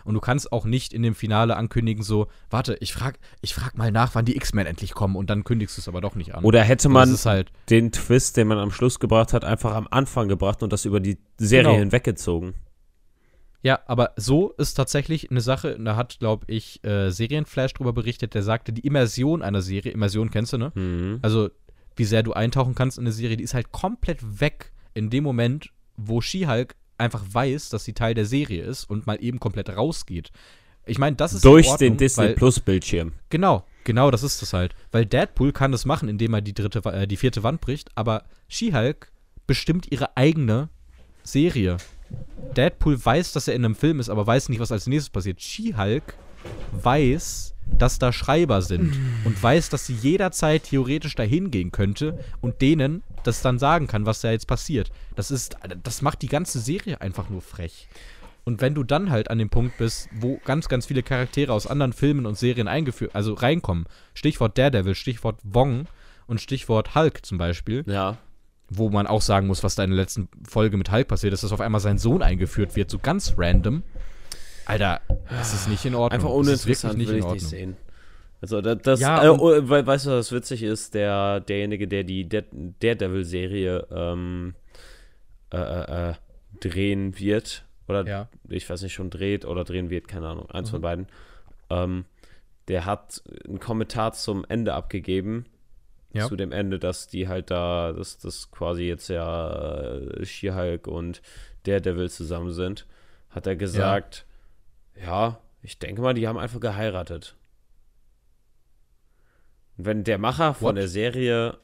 Speaker 1: Und du kannst auch nicht in dem Finale ankündigen, so, warte, ich frag, ich frag mal nach, wann die X-Men endlich kommen und dann kündigst du es aber doch nicht an.
Speaker 2: Oder hätte man
Speaker 1: halt,
Speaker 2: den Twist, den man am Schluss gebracht hat, einfach am Anfang gebracht und das über die Serie
Speaker 1: Genau.
Speaker 2: hinweggezogen.
Speaker 1: ja, aber so ist tatsächlich eine Sache, da hat, glaube ich, äh, Serienflash drüber berichtet, der sagte, die Immersion einer Serie, Immersion kennst du, ne?
Speaker 2: Mhm.
Speaker 1: Also, wie sehr du eintauchen kannst in eine Serie, die ist halt komplett weg in dem Moment, wo She-Hulk einfach weiß, dass sie Teil der Serie ist und mal eben komplett rausgeht. Ich meine, das ist
Speaker 2: Durch
Speaker 1: Ordnung,
Speaker 2: den Disney Plus Bildschirm.
Speaker 1: Genau, genau, das ist das halt. Weil Deadpool kann das machen, indem er die dritte, äh, die vierte Wand bricht, aber She-Hulk bestimmt ihre eigene Serie. Deadpool weiß, dass er in einem Film ist, aber weiß nicht, was als nächstes passiert. She-Hulk weiß, dass da Schreiber sind und weiß, dass sie jederzeit theoretisch dahin gehen könnte und denen das dann sagen kann, was da jetzt passiert. Das ist, das macht die ganze Serie einfach nur frech. Und wenn du dann halt an dem Punkt bist, wo ganz, ganz viele Charaktere aus anderen Filmen und Serien eingeführt, also reinkommen, Stichwort Daredevil, Stichwort Wong und Stichwort Hulk zum Beispiel,
Speaker 2: Ja.
Speaker 1: wo man auch sagen muss, was da in der letzten Folge mit Hulk passiert ist, dass auf einmal sein Sohn eingeführt wird, so ganz random. Alter, das ist nicht in Ordnung.
Speaker 2: Einfach uninteressant,
Speaker 1: nicht
Speaker 2: will ich nicht sehen. Also das, das
Speaker 1: Ja,
Speaker 2: äh, oh, we- weißt du, was witzig ist? Der, derjenige, der die Daredevil-Serie ähm, äh, äh, äh, drehen wird, oder
Speaker 1: Ja.
Speaker 2: ich weiß nicht, schon dreht oder drehen wird, keine Ahnung, eins
Speaker 1: Mhm.
Speaker 2: von beiden, ähm, der hat einen Kommentar zum Ende abgegeben,
Speaker 1: Ja.
Speaker 2: zu dem Ende, dass die halt da, dass das quasi jetzt ja äh, She-Hulk und Daredevil zusammen sind, hat er gesagt, ja. ich denke mal, die haben einfach geheiratet. Und wenn der Macher von
Speaker 1: What?
Speaker 2: der Serie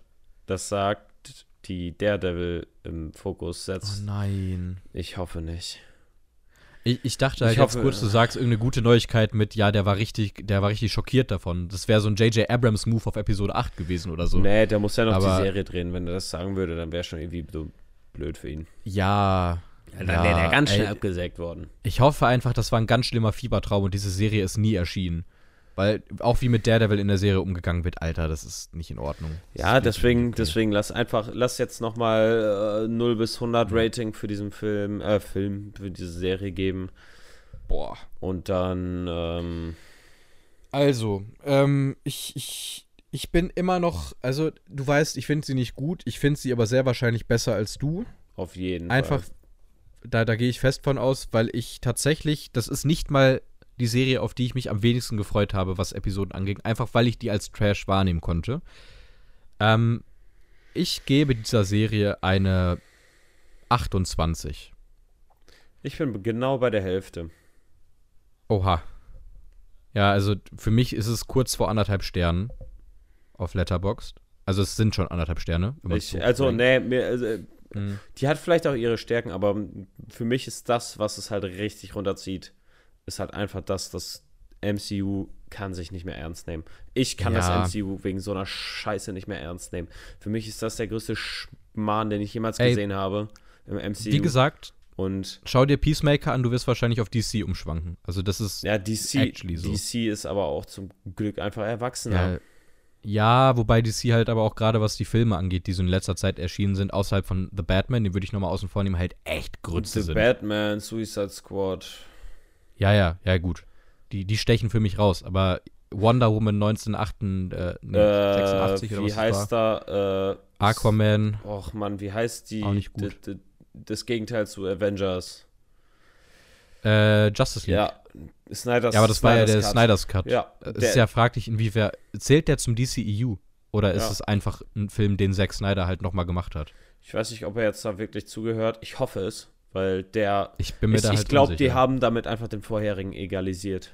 Speaker 2: das sagt, die Daredevil im Fokus
Speaker 1: Oh
Speaker 2: setzt,
Speaker 1: nein.
Speaker 2: ich hoffe nicht.
Speaker 1: Ich, ich dachte halt
Speaker 2: Ich
Speaker 1: jetzt
Speaker 2: hoffe-
Speaker 1: kurz, du sagst irgendeine gute Neuigkeit mit, ja, der war richtig, der war richtig schockiert davon. Das wäre so ein J.J. Abrams Move auf Episode 8 gewesen oder so.
Speaker 2: Nee, der muss ja noch
Speaker 1: Aber-
Speaker 2: die Serie drehen. Wenn er das sagen würde, dann wäre schon irgendwie so blöd für ihn.
Speaker 1: Ja.
Speaker 2: Dann wäre der ganz
Speaker 1: ey,
Speaker 2: schnell abgesägt worden.
Speaker 1: Ich hoffe einfach, das war ein ganz schlimmer Fiebertraum und diese Serie ist nie erschienen. Weil auch wie mit Daredevil in der Serie umgegangen wird, Alter, das ist nicht in Ordnung. Das
Speaker 2: Ja, deswegen,
Speaker 1: okay.
Speaker 2: deswegen lass einfach, lass jetzt nochmal äh, 0 bis 100 Rating für diesen Film, äh, Film, für diese Serie geben.
Speaker 1: Boah.
Speaker 2: Und dann, ähm,
Speaker 1: Also, ähm, ich, ich, ich bin immer noch, also du weißt, ich finde sie nicht gut, ich finde sie aber sehr wahrscheinlich besser als du.
Speaker 2: auf jeden
Speaker 1: Einfach,
Speaker 2: Fall.
Speaker 1: Da, da gehe ich fest von aus, weil ich tatsächlich, das ist nicht mal die Serie, auf die ich mich am wenigsten gefreut habe, was Episoden anging, einfach weil ich die als Trash wahrnehmen konnte. Ähm, ich gebe dieser Serie eine 28.
Speaker 2: Ich bin genau bei der Hälfte.
Speaker 1: Oha. Ja, also für mich ist es kurz vor anderthalb Sternen auf Letterboxd. Also es sind schon anderthalb Sterne.
Speaker 2: Ich,
Speaker 1: so
Speaker 2: also, nee, mir, also,
Speaker 1: Mhm.
Speaker 2: die hat vielleicht auch ihre Stärken, aber für mich ist das, was es halt richtig runterzieht, ist halt einfach das, das MCU kann sich nicht mehr ernst nehmen. Ich kann
Speaker 1: Ja.
Speaker 2: das MCU wegen so einer Scheiße nicht mehr ernst nehmen. Für mich ist das der größte Schmarrn, den ich jemals
Speaker 1: Ey,
Speaker 2: gesehen habe im MCU.
Speaker 1: Wie gesagt,
Speaker 2: und
Speaker 1: schau dir Peacemaker an, du wirst wahrscheinlich auf DC umschwanken. Also das ist
Speaker 2: ja, DC,
Speaker 1: Actually so.
Speaker 2: DC ist aber auch zum Glück einfach erwachsener.
Speaker 1: ja, ja, wobei DC halt aber auch gerade was die Filme angeht, die so in letzter Zeit erschienen sind, außerhalb von The Batman, den würde ich nochmal außen vor nehmen, halt echt Grütze
Speaker 2: The
Speaker 1: sind.
Speaker 2: Batman, Suicide Squad.
Speaker 1: Ja, ja, ja, gut. Die, die stechen für mich raus, aber Wonder Woman 1986 äh, nee,
Speaker 2: Äh,
Speaker 1: 86 oder
Speaker 2: wie
Speaker 1: was
Speaker 2: heißt da? Äh,
Speaker 1: Aquaman.
Speaker 2: Och Mann, wie heißt die?
Speaker 1: Auch nicht gut.
Speaker 2: Das Gegenteil zu Avengers.
Speaker 1: Äh, Justice League.
Speaker 2: Ja, Snyder's
Speaker 1: Ja, aber das war ja der
Speaker 2: Cut.
Speaker 1: Snyder's Cut.
Speaker 2: Ja,
Speaker 1: Es ist ja fraglich, inwiefern. Zählt der zum DCEU? Oder ist
Speaker 2: Ja.
Speaker 1: es einfach ein Film, den Zack Snyder halt nochmal gemacht hat?
Speaker 2: Ich weiß nicht, ob er jetzt da wirklich zugehört. Ich hoffe es, weil der.
Speaker 1: Ich bin mir
Speaker 2: Ich,
Speaker 1: da halt
Speaker 2: ich glaube, die haben damit einfach den vorherigen egalisiert.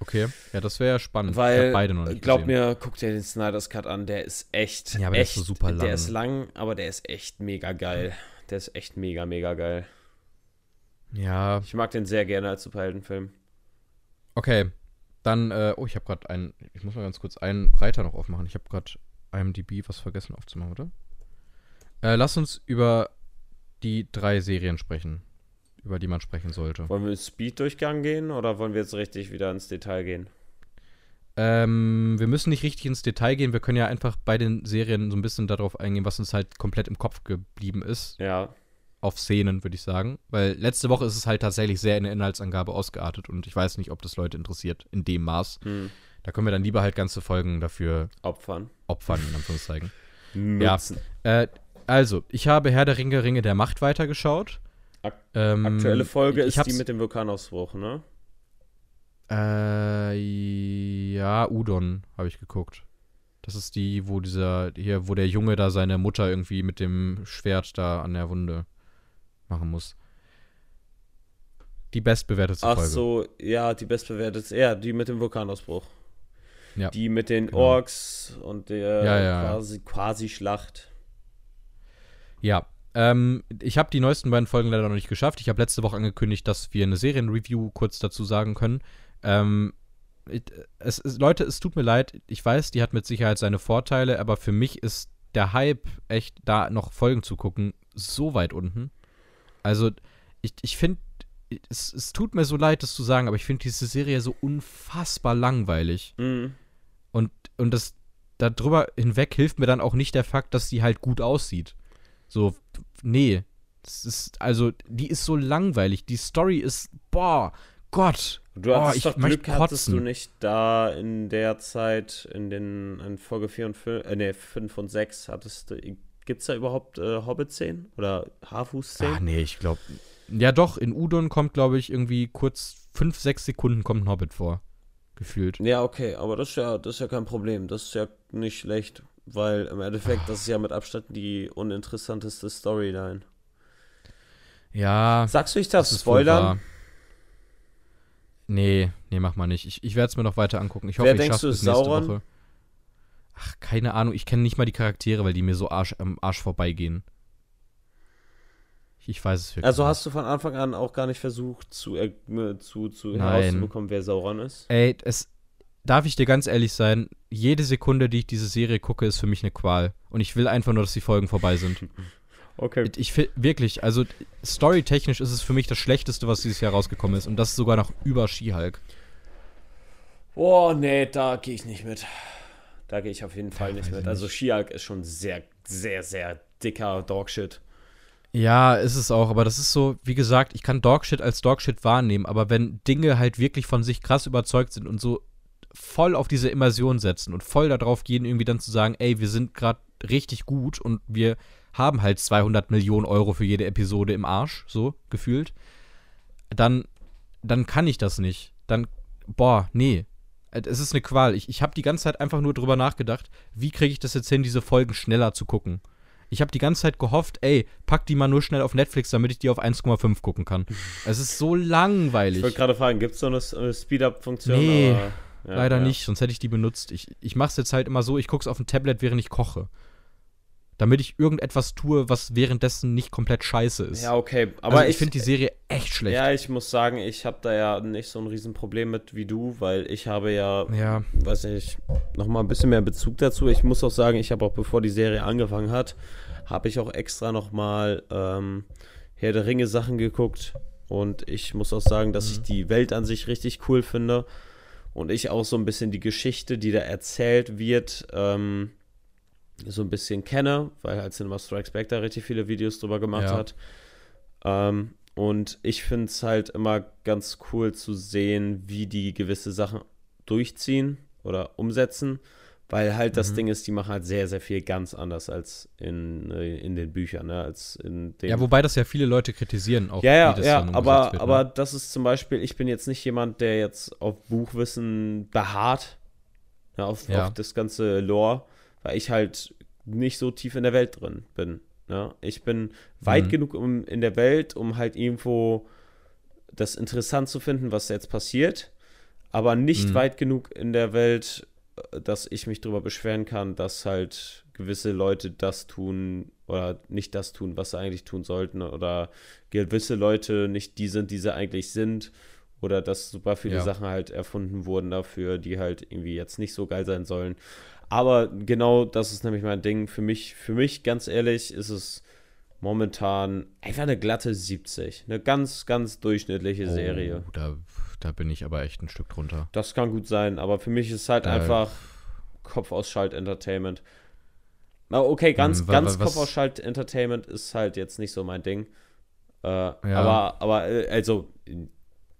Speaker 1: Okay, ja, das wäre ja spannend. ich
Speaker 2: Weil,
Speaker 1: hab beide noch nicht
Speaker 2: glaub
Speaker 1: gesehen.
Speaker 2: mir, guck dir den Snyder's Cut an. Der ist echt.
Speaker 1: Ja, aber der ist so super lang.
Speaker 2: Der ist lang, aber der ist echt mega geil. Der ist echt mega, mega geil.
Speaker 1: Ja,
Speaker 2: Ich mag den sehr gerne als Superheldenfilm.
Speaker 1: okay. Dann, äh, oh, ich habe gerade einen, ich muss mal ganz kurz einen Reiter noch aufmachen. Ich habe gerade IMDb was vergessen aufzumachen, oder? Äh, lass uns über die drei Serien sprechen, über die man sprechen sollte.
Speaker 2: Wollen wir Speed-Durchgang gehen oder wollen wir jetzt richtig wieder ins Detail gehen?
Speaker 1: Ähm, wir müssen nicht richtig ins Detail gehen. Wir können ja einfach bei den Serien so ein bisschen darauf eingehen, was uns halt komplett im Kopf geblieben ist.
Speaker 2: Ja.
Speaker 1: Auf Szenen, würde ich sagen. Weil letzte Woche ist es halt tatsächlich sehr in der Inhaltsangabe ausgeartet und ich weiß nicht, ob das Leute interessiert in dem Maß.
Speaker 2: Hm.
Speaker 1: Da können wir dann lieber halt ganze Folgen dafür
Speaker 2: Opfern.
Speaker 1: opfern, in Anführungszeichen.
Speaker 2: Nutzen.
Speaker 1: Äh, also, ich habe Herr der Ringe, Ringe der Macht weitergeschaut.
Speaker 2: Ak
Speaker 1: Ähm,
Speaker 2: Aktuelle Folge
Speaker 1: ich
Speaker 2: ist die mit dem Vulkanausbruch, ne?
Speaker 1: Äh, ja, Udon habe ich geguckt. Das ist die, wo dieser, hier, wo der Junge da seine Mutter irgendwie mit dem Schwert da an der Wunde machen muss. Die bestbewertete
Speaker 2: Ach
Speaker 1: Folge.
Speaker 2: so, ja, die bestbewertete, ja, die mit dem Vulkanausbruch.
Speaker 1: Ja,
Speaker 2: Die mit den
Speaker 1: genau.
Speaker 2: Orks und der
Speaker 1: Ja, ja.
Speaker 2: quasi, quasi Schlacht.
Speaker 1: Ja. Ähm, ich habe die neuesten beiden Folgen leider noch nicht geschafft. Ich habe letzte Woche angekündigt, dass wir eine Serienreview kurz dazu sagen können. Ähm, es, es, Leute, es tut mir leid. Ich weiß, die hat mit Sicherheit seine Vorteile, aber für mich ist der Hype, echt da noch Folgen zu gucken, so weit unten. Also, ich, ich finde, es, es tut mir so leid, das zu sagen, aber ich finde diese Serie so unfassbar langweilig.
Speaker 2: Mhm.
Speaker 1: Und, und das darüber hinweg hilft mir dann auch nicht der Fakt, dass die halt gut aussieht. So, nee. Das ist, also, die ist so langweilig. Die Story ist, boah, Gott.
Speaker 2: Du
Speaker 1: oh,
Speaker 2: hattest
Speaker 1: ich
Speaker 2: doch Glück, hattest du nicht da in der Zeit, in den in Folge 4 und 5, äh, nee, 5 und 6, hattest du, gibt's da überhaupt äh, Hobbit-Szenen? Oder Haarfuß-Szenen?
Speaker 1: Ah, nee, ich glaube. Ja, doch, in Udon kommt, glaube ich, irgendwie kurz fünf, sechs Sekunden kommt ein Hobbit vor. Gefühlt.
Speaker 2: Ja, okay, aber das ist ja, das ist ja kein Problem. Das ist ja nicht schlecht, weil im Endeffekt, das ist ja mit Abstand die uninteressanteste Storyline.
Speaker 1: Ja.
Speaker 2: Sagst du, ich darf
Speaker 1: das ist wohl
Speaker 2: spoilern?
Speaker 1: Nee, nee, mach mal nicht. Ich, ich werde es mir noch weiter angucken. Ich hoffe,
Speaker 2: Wer
Speaker 1: ich
Speaker 2: denkst
Speaker 1: schaffe
Speaker 2: ist
Speaker 1: nächste? Woche. Ach, keine Ahnung. Ich kenne nicht mal die Charaktere, weil die mir so Arsch, am Arsch vorbeigehen. Ich, ich weiß es wirklich
Speaker 2: Also hast du von Anfang an auch gar nicht versucht, zu, äh, zu, zu herauszubekommen, wer Sauron ist?
Speaker 1: Ey, es. Darf ich dir ganz ehrlich sein, jede Sekunde, die ich diese Serie gucke, ist für mich eine Qual. Und ich will einfach nur, dass die Folgen vorbei sind.
Speaker 2: Okay.
Speaker 1: Ich fi- wirklich, also storytechnisch ist es für mich das Schlechteste, was dieses Jahr rausgekommen ist. Und das sogar noch über She-Hulk.
Speaker 2: Oh, nee, da gehe ich nicht mit. Da gehe ich auf jeden Fall
Speaker 1: Ja,
Speaker 2: nicht mit. Also. Shiak ist schon sehr, sehr, sehr dicker Dogshit.
Speaker 1: Ja, ist es auch, aber das ist so, wie gesagt, ich kann Dogshit als Dogshit wahrnehmen, aber wenn Dinge halt wirklich von sich krass überzeugt sind und so voll auf diese Immersion setzen und voll darauf gehen, irgendwie dann zu sagen, ey, wir sind gerade richtig gut und wir haben halt 200 Millionen Euro für jede Episode im Arsch, so gefühlt, dann, dann kann ich das nicht. Dann, boah, nee. Äh, Es ist eine Qual. Ich, ich habe die ganze Zeit einfach nur drüber nachgedacht, wie kriege ich das jetzt hin, diese Folgen schneller zu gucken. Ich habe die ganze Zeit gehofft, ey, pack die mal nur schnell auf Netflix, damit ich die auf 1,5 gucken kann. es ist so
Speaker 2: Ich
Speaker 1: langweilig.
Speaker 2: wollte gerade fragen, gibt es so eine, eine Speed-Up-Funktion?
Speaker 1: Nee,
Speaker 2: ja,
Speaker 1: Leider
Speaker 2: ja.
Speaker 1: nicht, sonst hätte ich die benutzt. Ich, ich mache es jetzt halt immer so, ich gucke es auf dem Tablet, während ich koche. Damit ich irgendetwas tue, was währenddessen nicht komplett scheiße ist.
Speaker 2: Ja, okay. Aber
Speaker 1: also ich,
Speaker 2: ich,
Speaker 1: finde die Serie echt schlecht.
Speaker 2: Ja, ich muss sagen, ich habe da ja nicht so ein Riesenproblem mit wie du, weil ich habe ja,
Speaker 1: Ja.
Speaker 2: weiß nicht, nochmal ein bisschen mehr Bezug dazu. Ich muss auch sagen, ich habe auch bevor die Serie angefangen hat, habe ich auch extra nochmal ähm, Herr der Ringe Sachen geguckt und ich muss auch sagen, dass ich die Welt an sich richtig cool finde und ich auch so ein bisschen die Geschichte, die da erzählt wird, ähm, so ein bisschen kenne, weil halt Cinema Strikes Back da richtig viele Videos drüber gemacht
Speaker 1: Ja.
Speaker 2: hat. Ähm, und ich finde es halt immer ganz cool zu sehen, wie die gewisse Sachen durchziehen oder umsetzen, weil halt das
Speaker 1: Mhm.
Speaker 2: Ding ist, die machen halt sehr, sehr viel ganz anders als in, äh, in den Büchern, ne? als in den
Speaker 1: Ja, wobei das ja viele Leute kritisieren, auch
Speaker 2: ja, ja,
Speaker 1: das
Speaker 2: ja, aber,
Speaker 1: wird,
Speaker 2: aber
Speaker 1: ne?
Speaker 2: das ist zum Beispiel, ich bin jetzt nicht jemand, der jetzt auf Buchwissen beharrt, ja, auf,
Speaker 1: Ja.
Speaker 2: auf das ganze Lore, weil ich halt nicht so tief in der Welt drin bin. Ja? Ich bin weit
Speaker 1: Mhm.
Speaker 2: genug um, in der Welt, um halt irgendwo das interessant zu finden, was jetzt passiert, aber nicht
Speaker 1: Mhm.
Speaker 2: weit genug in der Welt, äh, dass ich mich darüber beschweren kann, dass halt gewisse Leute das tun oder nicht das tun, was sie eigentlich tun sollten oder gewisse Leute nicht die sind, die sie eigentlich sind oder dass super viele
Speaker 1: Ja.
Speaker 2: Sachen halt erfunden wurden dafür, die halt irgendwie jetzt nicht so geil sein sollen. Aber genau das ist nämlich mein Ding. Für mich, für mich, ganz ehrlich, ist es momentan einfach eine glatte 70. Eine ganz, ganz durchschnittliche Serie.
Speaker 1: Oh, da, da bin ich aber echt ein Stück drunter.
Speaker 2: Das kann gut sein, aber für mich ist es halt
Speaker 1: Da-
Speaker 2: einfach Kopf aus Schalt Entertainment. Na, okay, ganz,
Speaker 1: Hm, wa-
Speaker 2: ganz Kopf aus Schalt Entertainment ist halt jetzt nicht so mein Ding. Äh,
Speaker 1: Ja.
Speaker 2: Aber, aber, äh, also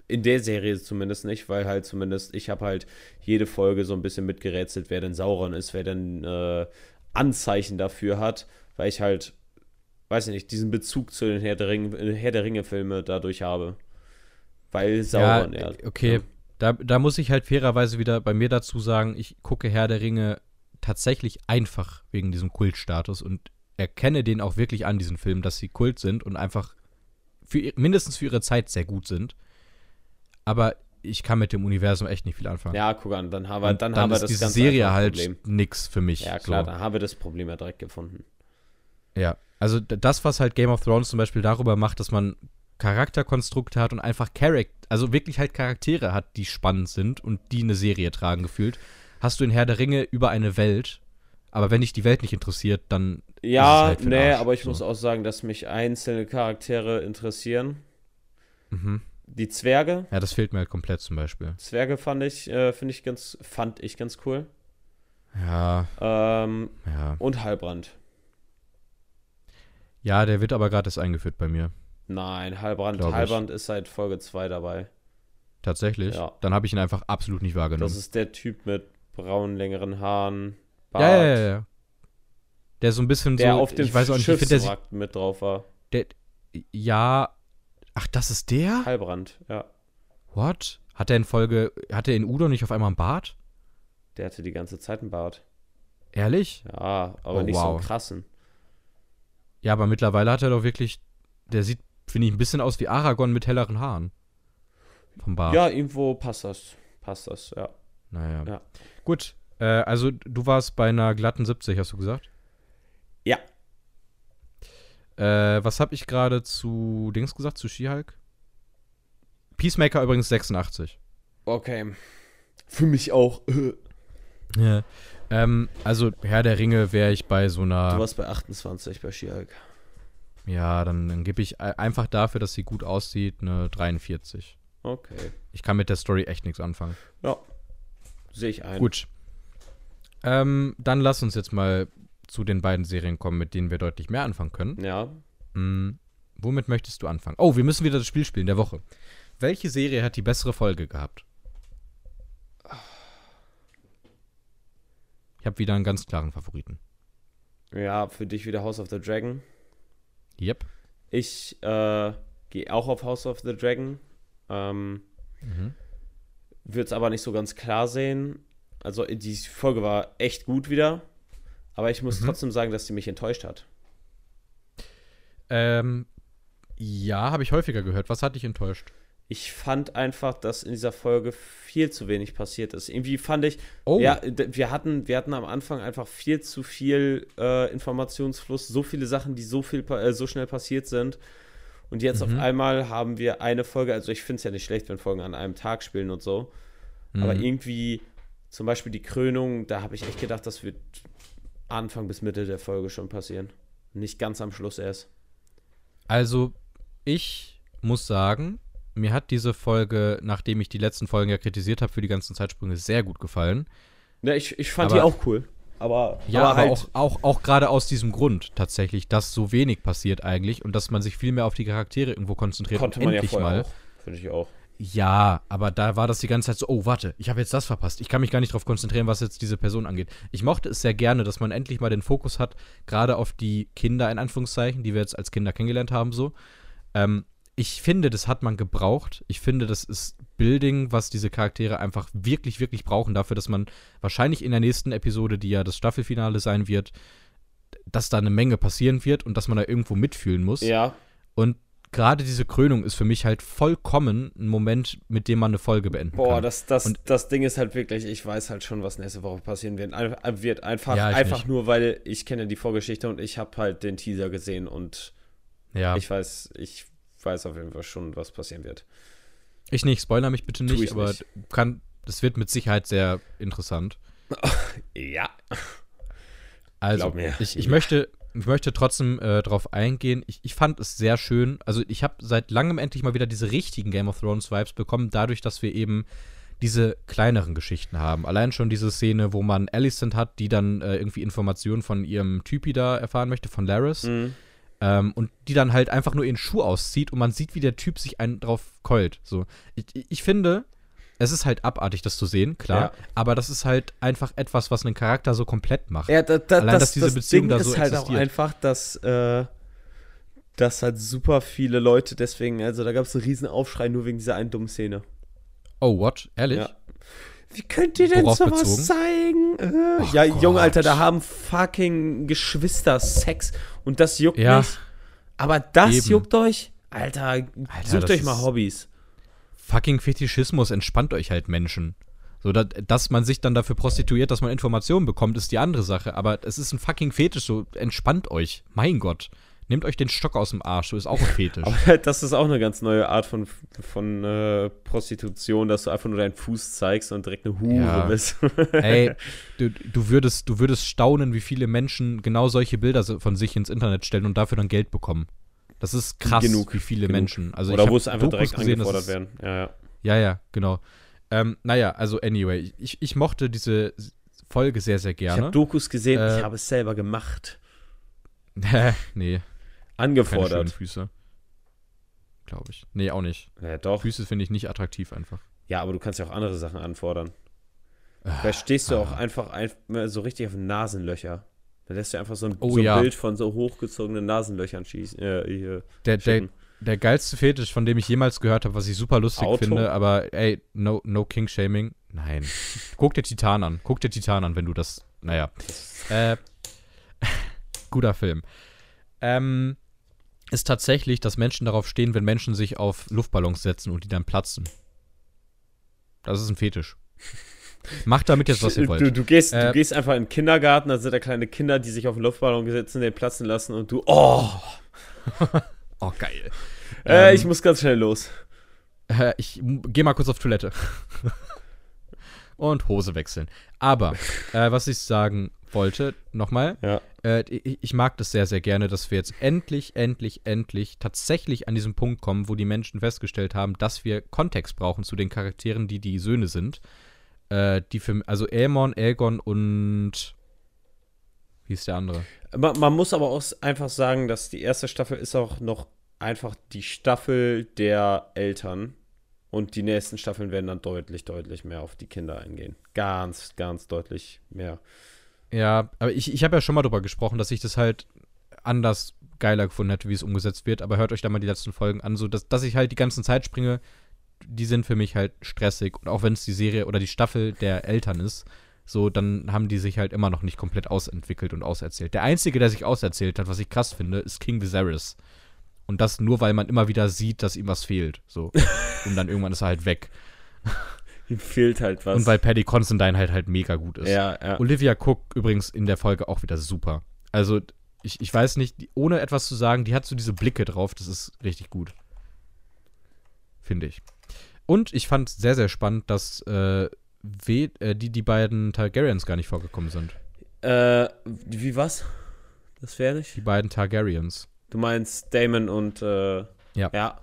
Speaker 2: in, der Serie zumindest nicht, weil halt zumindest ich habe halt jede Folge so ein bisschen mitgerätselt, wer denn Sauron ist, wer denn äh, Anzeichen dafür hat, weil ich halt, weiß ich nicht, diesen Bezug zu den Herr der, Ring, Herr der Ringe-Filme dadurch habe. Weil Sauron, ja.
Speaker 1: okay.
Speaker 2: Ja.
Speaker 1: Da, da muss ich halt fairerweise wieder bei mir dazu sagen, ich gucke Herr der Ringe tatsächlich einfach wegen diesem Kultstatus und erkenne den auch wirklich an, diesen Film, dass sie Kult sind und einfach für, mindestens für ihre Zeit sehr gut sind. Aber ich kann mit dem Universum echt nicht viel anfangen.
Speaker 2: Ja, guck an, dann haben wir,
Speaker 1: Und
Speaker 2: dann haben wir das
Speaker 1: diese Serie halt nix für mich.
Speaker 2: Ja, klar,
Speaker 1: So.
Speaker 2: dann haben wir das Problem ja direkt gefunden.
Speaker 1: Ja, also das, was halt Game of Thrones zum Beispiel darüber macht, dass man Charakterkonstrukte hat und einfach Charact also wirklich halt Charaktere hat, die spannend sind und die eine Serie tragen gefühlt, hast du in Herr der Ringe über eine Welt. Aber wenn dich die Welt nicht interessiert, dann
Speaker 2: Ja,
Speaker 1: halt
Speaker 2: nee,
Speaker 1: Arsch,
Speaker 2: aber ich
Speaker 1: so.
Speaker 2: muss auch sagen, dass mich einzelne Charaktere interessieren.
Speaker 1: mhm.
Speaker 2: Die Zwerge.
Speaker 1: ja, das fehlt mir halt komplett zum Beispiel.
Speaker 2: Zwerge fand ich, äh, finde ich ganz, fand ich ganz cool.
Speaker 1: Ja,
Speaker 2: Ähm,
Speaker 1: ja.
Speaker 2: und Halbrand.
Speaker 1: Ja, der wird aber gerade erst eingeführt bei mir.
Speaker 2: Nein, Halbrand,
Speaker 1: ich.
Speaker 2: Halbrand ist seit Folge 2 dabei.
Speaker 1: Tatsächlich.
Speaker 2: Ja.
Speaker 1: Dann habe ich ihn einfach absolut nicht wahrgenommen.
Speaker 2: Das ist der Typ mit braunen, längeren Haaren, Bart,
Speaker 1: ja, ja, ja, ja. Der so ein bisschen
Speaker 2: der
Speaker 1: so,
Speaker 2: auf dem
Speaker 1: ich weiß auch nicht, der
Speaker 2: Schiffswrack mit drauf war.
Speaker 1: der, ja, ach, das ist der?
Speaker 2: Halbrand, ja.
Speaker 1: What? Hat er in Folge, hat er in Udo nicht auf einmal einen Bart?
Speaker 2: Der hatte die ganze Zeit einen Bart.
Speaker 1: Ehrlich?
Speaker 2: Ja, aber
Speaker 1: Oh,
Speaker 2: nicht so einen
Speaker 1: wow.
Speaker 2: krassen.
Speaker 1: Ja, aber mittlerweile hat er doch wirklich, der sieht, finde ich, ein bisschen aus wie Aragorn mit helleren Haaren. Vom Bart.
Speaker 2: Ja, irgendwo passt das. Passt das, ja.
Speaker 1: Naja.
Speaker 2: Ja.
Speaker 1: Gut, äh, also du warst bei einer glatten 70, hast du gesagt?
Speaker 2: Ja.
Speaker 1: Äh, was habe ich gerade zu Dings gesagt, zu She-Hulk? Peacemaker übrigens 86.
Speaker 2: Okay. Für mich auch. Du
Speaker 1: Ja. Ähm, also Herr der Ringe wäre ich bei so einer.
Speaker 2: warst bei 28 bei She-Hulk.
Speaker 1: Ja, dann, dann gebe ich ein- einfach dafür, dass sie gut aussieht, eine 43.
Speaker 2: Okay.
Speaker 1: Ich kann mit der Story echt nichts anfangen.
Speaker 2: Ja. Sehe ich ein.
Speaker 1: Gut. Ähm, dann lass uns jetzt mal zu den beiden Serien kommen, mit denen wir deutlich mehr anfangen können.
Speaker 2: Ja.
Speaker 1: Hm, womit möchtest du anfangen? Oh, wir müssen wieder das Spiel spielen der Woche. Welche Serie hat die bessere Folge gehabt? Ich habe wieder einen ganz klaren Favoriten.
Speaker 2: Ja, für dich wieder House of the Dragon.
Speaker 1: Yep.
Speaker 2: Ich äh, gehe auch auf House of the Dragon. Ähm,
Speaker 1: Mhm.
Speaker 2: würde es aber nicht so ganz klar sehen. Also die Folge war echt gut wieder, aber ich muss
Speaker 1: Mhm.
Speaker 2: trotzdem sagen, dass sie mich enttäuscht hat.
Speaker 1: Ähm, ja, habe ich häufiger gehört. Was hat dich enttäuscht?
Speaker 2: Ich fand einfach, dass in dieser Folge viel zu wenig passiert ist. Irgendwie fand ich,
Speaker 1: Oh,
Speaker 2: ja, wir hatten, wir hatten am Anfang einfach viel zu viel äh, Informationsfluss, so viele Sachen, die so viel, äh, so schnell passiert sind. Und jetzt
Speaker 1: Mhm.
Speaker 2: auf einmal haben wir eine Folge, also ich finde es ja nicht schlecht, wenn Folgen an einem Tag spielen und so. Aber
Speaker 1: Mhm.
Speaker 2: irgendwie, zum Beispiel die Krönung, da habe ich echt gedacht, das wird Anfang bis Mitte der Folge schon passieren. Nicht ganz am Schluss erst.
Speaker 1: Also, ich muss sagen, mir hat diese Folge, nachdem ich die letzten Folgen ja kritisiert habe für die ganzen Zeitsprünge, sehr gut gefallen.
Speaker 2: Ne, ich, ich fand
Speaker 1: Aber-
Speaker 2: die auch cool. Aber,
Speaker 1: Ja, aber,
Speaker 2: halt,
Speaker 1: auch, auch, auch gerade aus diesem Grund tatsächlich, dass so wenig passiert eigentlich und dass man sich viel mehr auf die Charaktere irgendwo konzentriert.
Speaker 2: konnte man ja
Speaker 1: endlich
Speaker 2: vorher
Speaker 1: mal.
Speaker 2: auch. Finde ich auch.
Speaker 1: Ja, aber da war das die ganze Zeit so, oh, warte, ich habe jetzt das verpasst. Ich kann mich gar nicht darauf konzentrieren, was jetzt diese Person angeht. Ich mochte es sehr gerne, dass man endlich mal den Fokus hat, gerade auf die Kinder in Anführungszeichen, die wir jetzt als Kinder kennengelernt haben, so. Ähm, ich finde, das hat man gebraucht. Ich finde, das ist Building, was diese Charaktere einfach wirklich, wirklich brauchen, dafür, dass man wahrscheinlich in der nächsten Episode, die ja das Staffelfinale sein wird, dass da eine Menge passieren wird und dass man da irgendwo mitfühlen muss.
Speaker 2: Ja,
Speaker 1: Und gerade diese Krönung ist für mich halt vollkommen ein Moment, mit dem man eine Folge beenden
Speaker 2: Boah,
Speaker 1: kann.
Speaker 2: das, das,
Speaker 1: Und-
Speaker 2: das Ding ist halt wirklich, ich weiß halt schon, was nächste Woche passieren wird. Ein, wird einfach,
Speaker 1: Ja, ich
Speaker 2: einfach
Speaker 1: nicht.
Speaker 2: nur, weil ich kenne die Vorgeschichte und ich habe halt den Teaser gesehen und
Speaker 1: ja, ich,
Speaker 2: ich weiß, ich weiß auf jeden Fall schon, was passieren wird.
Speaker 1: nicht, spoiler mich bitte nicht,
Speaker 2: ich
Speaker 1: aber
Speaker 2: nicht.
Speaker 1: kann, das wird mit Sicherheit sehr interessant.
Speaker 2: Ja.
Speaker 1: Also,
Speaker 2: Glaub mir.
Speaker 1: ich, ich möchte, ich möchte trotzdem äh, drauf eingehen. Ich, ich fand es sehr schön. Also, ich habe seit langem endlich mal wieder diese richtigen Game of Thrones Vibes bekommen, dadurch, dass wir eben diese kleineren Geschichten haben. Allein schon diese Szene, wo man Alicent hat, die dann äh, irgendwie Informationen von ihrem Typi da erfahren möchte, von Laris.
Speaker 2: Mhm.
Speaker 1: Ähm, und die dann halt einfach nur ihren Schuh auszieht und man sieht, wie der Typ sich einen drauf keult. So. Ich- ich finde, es ist halt abartig, das zu sehen, klar.
Speaker 2: Ja.
Speaker 1: Aber das ist halt einfach etwas, was einen Charakter so komplett macht.
Speaker 2: Ja, da, da,
Speaker 1: Allein,
Speaker 2: das,
Speaker 1: dass diese
Speaker 2: das
Speaker 1: Beziehung
Speaker 2: Ding
Speaker 1: da
Speaker 2: ist
Speaker 1: so
Speaker 2: halt auch
Speaker 1: existiert.
Speaker 2: einfach, dass, äh, dass halt super viele Leute deswegen, also da gab es einen riesen Aufschrei nur wegen dieser einen dummen Szene.
Speaker 1: Oh, what? Ehrlich?
Speaker 2: Ja. Wie könnt ihr denn
Speaker 1: Worauf
Speaker 2: sowas
Speaker 1: bezogen?
Speaker 2: zeigen? Äh, ja,
Speaker 1: Gott.
Speaker 2: Junge, Alter, da haben fucking Geschwister Sex und das juckt
Speaker 1: Ja.
Speaker 2: nicht. Aber das
Speaker 1: Eben.
Speaker 2: juckt euch? Alter, sucht
Speaker 1: das
Speaker 2: euch mal
Speaker 1: ist-
Speaker 2: Hobbys.
Speaker 1: Fucking Fetischismus entspannt euch halt Menschen. So, dass, dass man sich dann dafür prostituiert, dass man Informationen bekommt, ist die andere Sache. Aber es ist ein fucking Fetisch, so entspannt euch. Mein Gott. Nehmt euch den Stock aus dem Arsch, so ist auch ein Fetisch.
Speaker 2: Aber das ist auch eine ganz neue Art von, von äh, Prostitution, dass du einfach nur deinen Fuß zeigst und direkt eine Hure
Speaker 1: Ja.
Speaker 2: bist.
Speaker 1: Ey, du, du, würdest, du würdest staunen, wie viele Menschen genau solche Bilder von sich ins Internet stellen und dafür dann Geld bekommen. Das ist krass,
Speaker 2: Genug,
Speaker 1: wie viele
Speaker 2: genug.
Speaker 1: Menschen. Also
Speaker 2: Oder
Speaker 1: ich
Speaker 2: wo es einfach
Speaker 1: Dokus
Speaker 2: direkt
Speaker 1: gesehen,
Speaker 2: angefordert
Speaker 1: ist-
Speaker 2: werden. Ja, ja.
Speaker 1: Ja, ja, genau. Ähm, naja, also anyway, ich, ich mochte diese Folge sehr, sehr
Speaker 2: Ich
Speaker 1: gerne.
Speaker 2: habe Dokus gesehen,
Speaker 1: Äh,
Speaker 2: ich habe es selber gemacht.
Speaker 1: nee, keine schönen
Speaker 2: Angefordert.
Speaker 1: Füße. Glaube ich. Nee, auch nicht.
Speaker 2: Ja, doch.
Speaker 1: Füße finde ich nicht attraktiv einfach.
Speaker 2: Ja, aber du kannst ja auch andere Sachen anfordern.
Speaker 1: Ah,
Speaker 2: Vielleicht stehst du auch einfach ein, so richtig auf Nasenlöcher. Da lässt du einfach so ein,
Speaker 1: Oh
Speaker 2: so ein
Speaker 1: ja.
Speaker 2: Bild von so hochgezogenen Nasenlöchern schießen. Äh,
Speaker 1: Der, der, der geilste Fetisch, von dem ich jemals gehört habe, was ich super lustig
Speaker 2: Auto?
Speaker 1: finde, aber ey, no, no King-Shaming. Nein. Guck dir Titan an. Guck dir Titan an, wenn du das. Naja. Äh, guter Film. Ähm, ist tatsächlich, dass Menschen darauf stehen, wenn Menschen sich auf Luftballons setzen und die dann platzen. Das ist ein Fetisch. Macht damit jetzt, was ihr wollt.
Speaker 2: Du, du, gehst,
Speaker 1: Äh,
Speaker 2: du gehst einfach in den Kindergarten, da sind da kleine Kinder, die sich auf den Luftballon setzen, den platzen lassen und du, oh,
Speaker 1: Oh, geil.
Speaker 2: äh,
Speaker 1: Ähm,
Speaker 2: ich muss ganz schnell los.
Speaker 1: Äh, ich geh mal kurz auf Toilette. Und Hose wechseln. Aber, äh, was ich sagen wollte, nochmal,
Speaker 2: Ja.
Speaker 1: äh, ich, ich mag das sehr, sehr gerne, dass wir jetzt endlich, endlich, endlich tatsächlich an diesem Punkt kommen, wo die Menschen festgestellt haben, dass wir Kontext brauchen zu den Charakteren, die die Söhne sind. Äh, die für, also Aemon, Aegon und wie ist der andere?
Speaker 2: Man, man muss aber auch einfach sagen, dass die erste Staffel ist auch noch einfach die Staffel der Eltern. Und die nächsten Staffeln werden dann deutlich, deutlich mehr auf die Kinder eingehen. Ganz, ganz deutlich mehr.
Speaker 1: Ja, aber ich, ich habe ja schon mal drüber gesprochen, dass ich das halt anders geiler gefunden hätte, wie es umgesetzt wird. Aber hört euch da mal die letzten Folgen an, so dass, dass ich halt die ganzen Zeitsprünge die sind für mich halt stressig. Und auch wenn es die Serie oder die Staffel der Eltern ist, so, dann haben die sich halt immer noch nicht komplett ausentwickelt und auserzählt. Der Einzige, der sich auserzählt hat, was ich krass finde, ist King Viserys. Und das nur, weil man immer wieder sieht, dass ihm was fehlt. So. und dann irgendwann ist er halt weg.
Speaker 2: Ihm fehlt halt was.
Speaker 1: Und weil Paddy Constantine halt halt mega gut ist.
Speaker 2: ja, ja.
Speaker 1: Olivia Cook übrigens in der Folge auch wieder super. Also, ich, ich weiß nicht, die, ohne etwas zu sagen, die hat so diese Blicke drauf, das ist richtig gut. Finde ich. Und ich fand sehr, sehr spannend, dass äh, we, äh, die, die beiden Targaryens gar nicht vorgekommen sind.
Speaker 2: Äh, wie was? Das wäre nicht?
Speaker 1: Die beiden Targaryens.
Speaker 2: Du meinst Damon und, äh,
Speaker 1: Ja.
Speaker 2: Ja.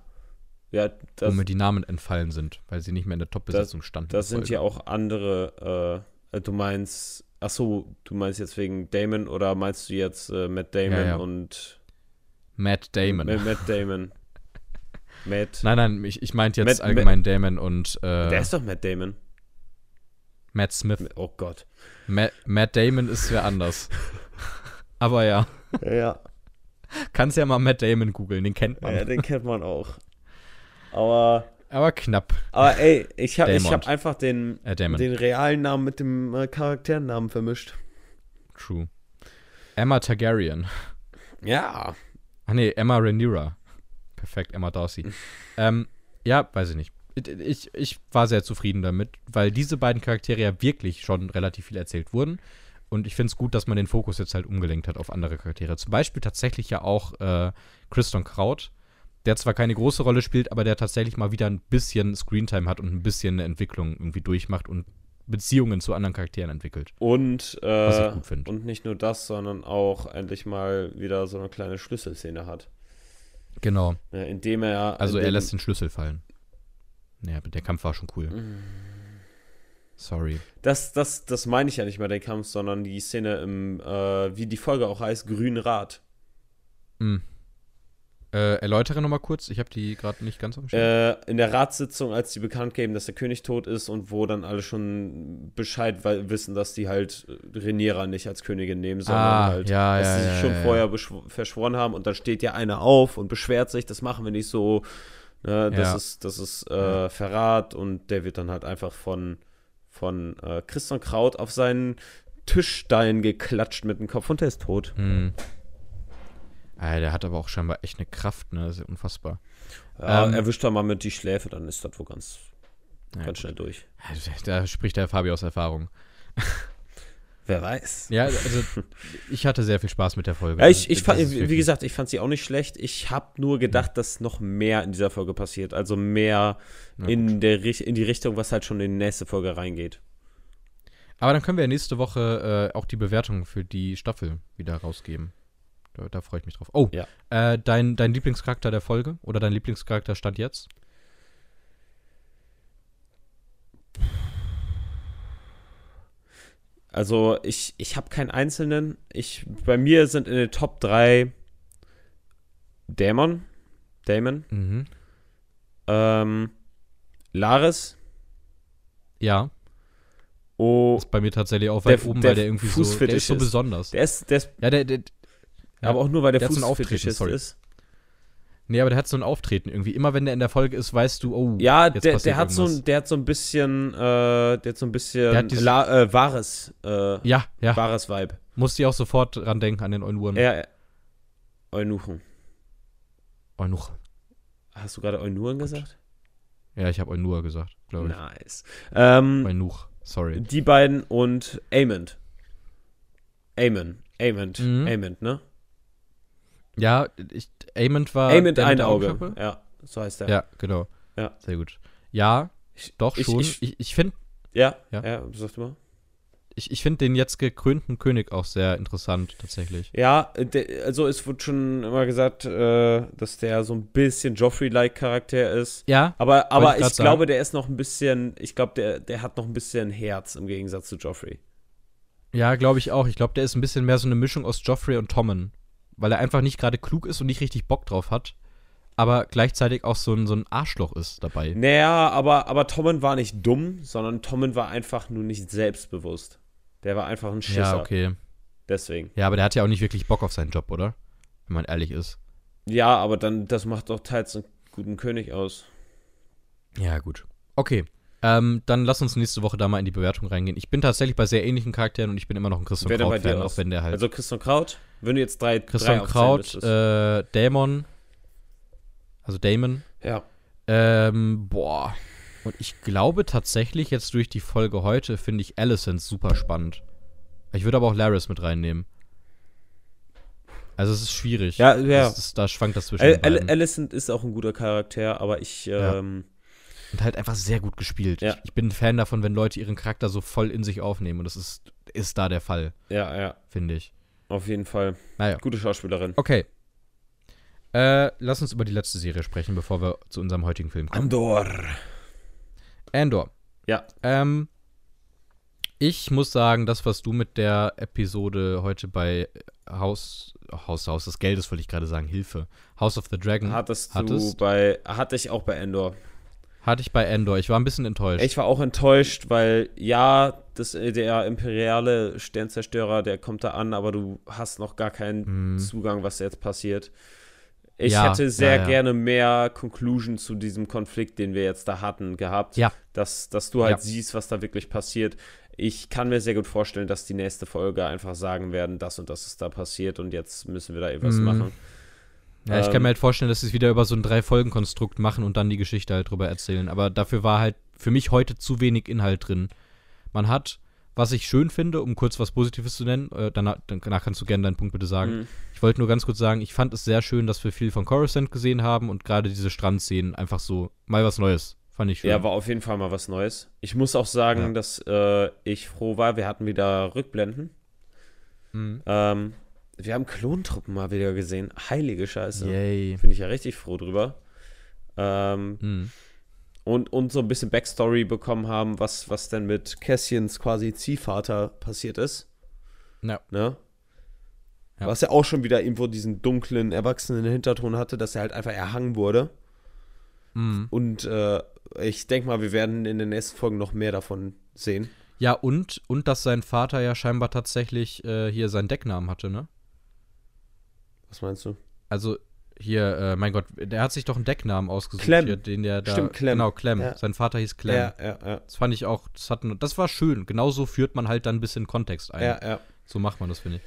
Speaker 2: Ja,
Speaker 1: wo
Speaker 2: das,
Speaker 1: mir die Namen entfallen sind, weil sie nicht mehr in der Top-Besetzung standen.
Speaker 2: das sind ja auch andere, äh, äh, du meinst, ach so, du meinst jetzt wegen Damon oder meinst du jetzt äh, Matt Damon
Speaker 1: Ja, ja.
Speaker 2: und
Speaker 1: Matt Damon.
Speaker 2: Ma- Matt Damon. Matt.
Speaker 1: Nein, nein, ich, ich meinte jetzt
Speaker 2: Matt-
Speaker 1: allgemein Damon und äh,
Speaker 2: Der ist doch Matt Damon.
Speaker 1: Matt Smith.
Speaker 2: Oh Gott.
Speaker 1: Matt, Matt Damon ist wer anders. Aber ja,
Speaker 2: Ja,
Speaker 1: kannst ja mal Matt Damon googeln, den kennt man.
Speaker 2: ja, den kennt man auch. Aber,
Speaker 1: Aber knapp.
Speaker 2: aber ey, ich habe hab einfach den,
Speaker 1: Äh,
Speaker 2: den realen Namen mit dem äh, Charakternamen vermischt.
Speaker 1: True. Emma Targaryen.
Speaker 2: Ja.
Speaker 1: Ah nee, Emma Rhaenyra. Perfekt, Emma Darcy. ähm, ja, weiß ich nicht. Ich, ich war sehr zufrieden damit, weil diese beiden Charaktere ja wirklich schon relativ viel erzählt wurden. Und ich finde es gut, dass man den Fokus jetzt halt umgelenkt hat auf andere Charaktere. Zum Beispiel tatsächlich ja auch äh, Christon Kraut, der zwar keine große Rolle spielt, aber der tatsächlich mal wieder ein bisschen Screentime hat und ein bisschen eine Entwicklung irgendwie durchmacht und Beziehungen zu anderen Charakteren entwickelt.
Speaker 2: Und, äh, und nicht nur das, sondern auch endlich mal wieder so eine kleine Schlüsselszene hat.
Speaker 1: Genau.
Speaker 2: Ja, indem er.
Speaker 1: Also er
Speaker 2: indem-
Speaker 1: lässt den Schlüssel fallen. Naja, der Kampf war schon cool. Sorry.
Speaker 2: Das, das, das meine ich ja nicht mehr, den Kampf, sondern die Szene im, äh, wie die Folge auch heißt, Grün Rad.
Speaker 1: Hm. Äh, erläutere nochmal kurz, ich habe die gerade nicht ganz Schirm.
Speaker 2: Äh, in der Ratssitzung, als die bekannt geben, dass der König tot ist und wo dann alle schon Bescheid wissen, dass die halt Rhaenyra nicht als Königin nehmen, sondern
Speaker 1: Ah,
Speaker 2: halt,
Speaker 1: ja,
Speaker 2: dass
Speaker 1: ja,
Speaker 2: sie sich
Speaker 1: ja,
Speaker 2: schon vorher verschworen haben und dann steht ja einer auf und beschwert sich, das machen wir nicht so, ne, das ist, das ist äh, Verrat und der wird dann halt einfach von, von äh, Christian Kraut auf seinen Tischstein geklatscht mit dem Kopf und der ist tot.
Speaker 1: Hm. Ah, der hat aber auch scheinbar echt eine Kraft, ne? Das ist ja unfassbar.
Speaker 2: Ja,
Speaker 1: Ähm,
Speaker 2: erwischt er mal mit die Schläfe, dann ist das wohl ganz,
Speaker 1: Ja,
Speaker 2: ganz schnell durch.
Speaker 1: Da spricht der Fabi aus Erfahrung.
Speaker 2: Wer weiß.
Speaker 1: Ja, also ich hatte sehr viel Spaß mit der Folge.
Speaker 2: Ja, ich, ich fand, wie gesagt, ich fand sie auch nicht schlecht. Ich habe nur gedacht, dass noch mehr in dieser Folge passiert. Also mehr in, der, in die Richtung, was halt schon in die nächste Folge reingeht.
Speaker 1: Aber dann können wir ja nächste Woche äh, auch die Bewertung für die Staffel wieder rausgeben. Da, da freue ich mich drauf. Oh,
Speaker 2: Ja.
Speaker 1: äh, dein, dein Lieblingscharakter der Folge oder dein Lieblingscharakter stand jetzt?
Speaker 2: Also ich, ich habe keinen einzelnen. Ich, bei mir sind in den Top 3 Dämon, Damon,
Speaker 1: Mhm.
Speaker 2: ähm, Laris,
Speaker 1: Ja,
Speaker 2: oh,
Speaker 1: ist bei mir tatsächlich auch weit
Speaker 2: Der-
Speaker 1: oben,
Speaker 2: der
Speaker 1: weil der irgendwie so, der
Speaker 2: Fußfetisch
Speaker 1: ist so
Speaker 2: ist.
Speaker 1: besonders.
Speaker 2: der ist, der ist
Speaker 1: ja, der, der, Ja.
Speaker 2: aber auch nur, weil der,
Speaker 1: Der hat so sorry.
Speaker 2: ist.
Speaker 1: nee, aber der hat so ein Auftreten irgendwie. Immer wenn der in der Folge ist, weißt du, oh,
Speaker 2: Ja,
Speaker 1: jetzt
Speaker 2: der,
Speaker 1: passiert
Speaker 2: der hat so
Speaker 1: irgendwas.
Speaker 2: ein, der hat so ein bisschen, äh, der hat so ein bisschen
Speaker 1: Der hat
Speaker 2: La, äh, wahres, äh,
Speaker 1: Ja, ja,
Speaker 2: wahres Vibe.
Speaker 1: musste ich auch sofort dran denken an den Eunuren.
Speaker 2: Ja, Eunuchen.
Speaker 1: Eunuch.
Speaker 2: Hast du gerade Eunuren gesagt?
Speaker 1: Ja, ich habe Eunur gesagt, glaube ich.
Speaker 2: Nice. Ähm,
Speaker 1: Eunuch, sorry.
Speaker 2: die beiden und Amond. Amon. Amond.
Speaker 1: Mhm.
Speaker 2: Amond, ne?
Speaker 1: Ja, ich, Amond war
Speaker 2: Amond
Speaker 1: mit
Speaker 2: ein Auge.
Speaker 1: Augenklappe?
Speaker 2: Ja, so heißt er.
Speaker 1: Ja, genau.
Speaker 2: Ja.
Speaker 1: Sehr gut. Ja,
Speaker 2: Ich-
Speaker 1: doch
Speaker 2: ich-
Speaker 1: schon.
Speaker 2: ich-
Speaker 1: Ich, ich finde
Speaker 2: Ja,
Speaker 1: Ja.
Speaker 2: ja, sag du mal.
Speaker 1: ich, ich find den jetzt gekrönten König auch sehr interessant, tatsächlich.
Speaker 2: Ja, der, also es wird schon immer gesagt, äh, dass der so ein bisschen Joffrey-like Charakter ist.
Speaker 1: Ja,
Speaker 2: Aber, aber
Speaker 1: ich
Speaker 2: ich, glaube, der ist noch ein bisschen, ich glaube, der, der hat noch ein bisschen Herz im Gegensatz zu Joffrey.
Speaker 1: ja, glaube ich auch. Ich glaube, der ist ein bisschen mehr so eine Mischung aus Joffrey und Tommen. Weil er einfach nicht gerade klug ist und nicht richtig Bock drauf hat, aber gleichzeitig auch so ein, so ein Arschloch ist dabei.
Speaker 2: Naja, aber, aber Tommen war nicht dumm, sondern Tommen war einfach nur nicht selbstbewusst. Der war einfach ein Schisser.
Speaker 1: Ja, okay.
Speaker 2: Deswegen.
Speaker 1: Ja, aber der hat ja auch nicht wirklich Bock auf seinen Job, oder? Wenn man ehrlich ist.
Speaker 2: Ja, aber dann, das macht doch teils einen guten König aus.
Speaker 1: Ja, gut. Okay. Ähm, dann lass uns nächste Woche da mal in die Bewertung reingehen. Ich bin tatsächlich bei sehr ähnlichen Charakteren und ich bin immer noch ein Christian
Speaker 2: Wer
Speaker 1: Kraut-Fan,
Speaker 2: dir
Speaker 1: auch wenn der halt.
Speaker 2: Also Christian Kraut, wenn du jetzt drei,
Speaker 1: Christian
Speaker 2: drei
Speaker 1: Kraut, äh, Damon, also Damon,
Speaker 2: ja.
Speaker 1: ähm, boah. Und ich glaube tatsächlich, jetzt durch die Folge heute, finde ich Alicent super spannend. Ich würde aber auch Laris mit reinnehmen. Also es ist schwierig.
Speaker 2: Ja, ja.
Speaker 1: Ist, da schwankt das zwischen
Speaker 2: Al
Speaker 1: den
Speaker 2: Al
Speaker 1: beiden.
Speaker 2: Alicent ist auch ein guter Charakter, aber ich,
Speaker 1: Ja.
Speaker 2: ähm,
Speaker 1: Und halt einfach sehr gut gespielt.
Speaker 2: Ja.
Speaker 1: Ich, ich bin ein Fan davon, wenn Leute ihren Charakter so voll in sich aufnehmen. Und das ist, ist da der Fall,
Speaker 2: ja, ja,
Speaker 1: finde ich.
Speaker 2: auf jeden Fall.
Speaker 1: Naja.
Speaker 2: Gute Schauspielerin.
Speaker 1: Okay. Äh, lass uns über die letzte Serie sprechen, bevor wir zu unserem heutigen Film kommen.
Speaker 2: Andor.
Speaker 1: Andor.
Speaker 2: Ja.
Speaker 1: Ähm, ich muss sagen, das, was du mit der Episode heute bei Haus, Haus, Haus des Geldes, wollte ich gerade sagen, Hilfe, House of the Dragon,
Speaker 2: Hattest du
Speaker 1: Hattest?
Speaker 2: bei, hatte ich auch bei Endor.
Speaker 1: Hatte ich bei Endor. Ich war ein bisschen enttäuscht.
Speaker 2: Ich war auch enttäuscht, weil ja, das, äh, der imperiale Sternzerstörer, der kommt da an, aber du hast noch gar keinen
Speaker 1: Mhm.
Speaker 2: Zugang, was jetzt passiert. Ich
Speaker 1: Ja,
Speaker 2: hätte sehr
Speaker 1: ja, ja.
Speaker 2: gerne mehr Conclusion zu diesem Konflikt, den wir jetzt da hatten, gehabt.
Speaker 1: Ja.
Speaker 2: Dass, dass du halt siehst, was da wirklich passiert. Ich kann mir sehr gut vorstellen, dass die nächste Folge einfach sagen werden, das und das ist da passiert und jetzt müssen wir da etwas
Speaker 1: Mhm.
Speaker 2: machen.
Speaker 1: Ja, ich
Speaker 2: Ähm,
Speaker 1: kann mir halt vorstellen, dass sie es wieder über so ein Drei-Folgen-Konstrukt machen und dann die Geschichte halt drüber erzählen. Aber dafür war halt für mich heute zu wenig Inhalt drin. Man hat, was ich schön finde, um kurz was Positives zu nennen, äh, danach, danach kannst du gerne deinen Punkt bitte sagen.
Speaker 2: Mhm.
Speaker 1: Ich wollte nur ganz kurz sagen, ich fand es sehr schön, dass wir viel von Coruscant gesehen haben und gerade diese Strandszenen einfach so mal was Neues. Fand ich schön.
Speaker 2: Ja, war auf jeden Fall mal was Neues. Ich muss auch sagen,
Speaker 1: Ja.
Speaker 2: dass äh, ich froh war, wir hatten wieder Rückblenden.
Speaker 1: Mhm.
Speaker 2: Ähm, wir haben Klontruppen mal wieder gesehen. Heilige Scheiße.
Speaker 1: Yay.
Speaker 2: Bin ich ja richtig froh drüber. Ähm,
Speaker 1: Mhm.
Speaker 2: und, und so ein bisschen Backstory bekommen haben, was, was denn mit Cassians quasi Ziehvater passiert ist.
Speaker 1: Ja.
Speaker 2: Ne?
Speaker 1: Ja.
Speaker 2: Was ja auch schon wieder irgendwo diesen dunklen, erwachsenen Hinterton hatte, dass er halt einfach erhangen wurde.
Speaker 1: Mhm.
Speaker 2: Und äh, ich denke mal, wir werden in den nächsten Folgen noch mehr davon sehen.
Speaker 1: Ja, und, und dass sein Vater ja scheinbar tatsächlich äh, hier seinen Decknamen hatte, ne?
Speaker 2: Was meinst du?
Speaker 1: Also hier, äh, mein Gott, der hat sich doch einen Decknamen ausgesucht,
Speaker 2: Clem.
Speaker 1: hier, den der da.
Speaker 2: Stimmt, Clem.
Speaker 1: Genau, Clem.
Speaker 2: Ja.
Speaker 1: Sein Vater hieß Clem.
Speaker 2: Ja, ja, ja.
Speaker 1: Das fand ich auch, das, hat, das war schön. Genauso führt man halt dann ein bisschen Kontext ein.
Speaker 2: Ja, ja.
Speaker 1: So macht man das, finde ich.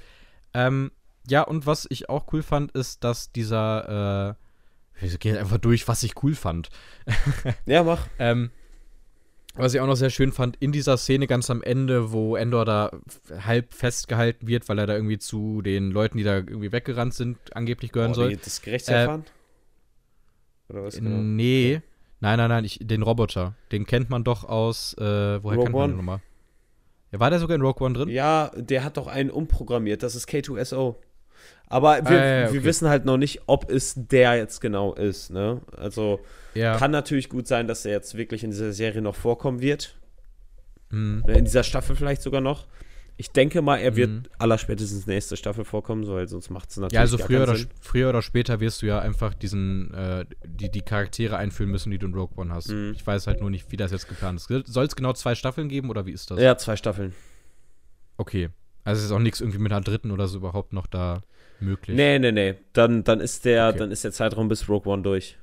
Speaker 1: Ähm, ja, und was ich auch cool fand, ist, dass dieser, äh, wir gehen einfach durch, was ich cool fand.
Speaker 2: Ja, mach.
Speaker 1: Ähm, was ich auch noch sehr schön fand, in dieser Szene ganz am Ende, wo Endor da halb festgehalten wird, weil er da irgendwie zu den Leuten, die da irgendwie weggerannt sind, angeblich gehören
Speaker 2: Oh,
Speaker 1: soll.
Speaker 2: das Gerichtsverfahren? Oder was genau?
Speaker 1: Nee. Nein, nein, nein, ich, den Roboter. Den kennt man doch aus, äh, woher
Speaker 2: Rogue
Speaker 1: kennt man
Speaker 2: One?
Speaker 1: den nochmal? Ja, war der sogar in Rogue One drin?
Speaker 2: Ja, der hat doch einen umprogrammiert. Das ist K2SO. Aber wir,
Speaker 1: Ah, ja, ja,
Speaker 2: wir
Speaker 1: okay.
Speaker 2: wissen halt noch nicht, ob es der jetzt genau ist. Ne? Also
Speaker 1: Ja.
Speaker 2: kann natürlich gut sein, dass er jetzt wirklich in dieser Serie noch vorkommen wird.
Speaker 1: Hm.
Speaker 2: Ne, In dieser Staffel vielleicht sogar noch. Ich denke mal, er wird
Speaker 1: Mhm.
Speaker 2: allerspätestens nächste Staffel vorkommen, so, weil sonst macht es natürlich
Speaker 1: Ja, also früher oder, früher oder später wirst du ja einfach diesen, äh, die, die Charaktere einführen müssen, die du in Rogue One hast.
Speaker 2: Mhm.
Speaker 1: Ich weiß halt nur nicht, wie das jetzt geplant ist. Soll es genau zwei Staffeln geben oder wie ist das?
Speaker 2: Ja, zwei Staffeln.
Speaker 1: Okay. Also ist auch nichts irgendwie mit einer dritten oder so überhaupt noch da möglich.
Speaker 2: Nee, nee, nee. Dann, dann, ist der,
Speaker 1: Okay.
Speaker 2: dann ist der Zeitraum bis Rogue One durch.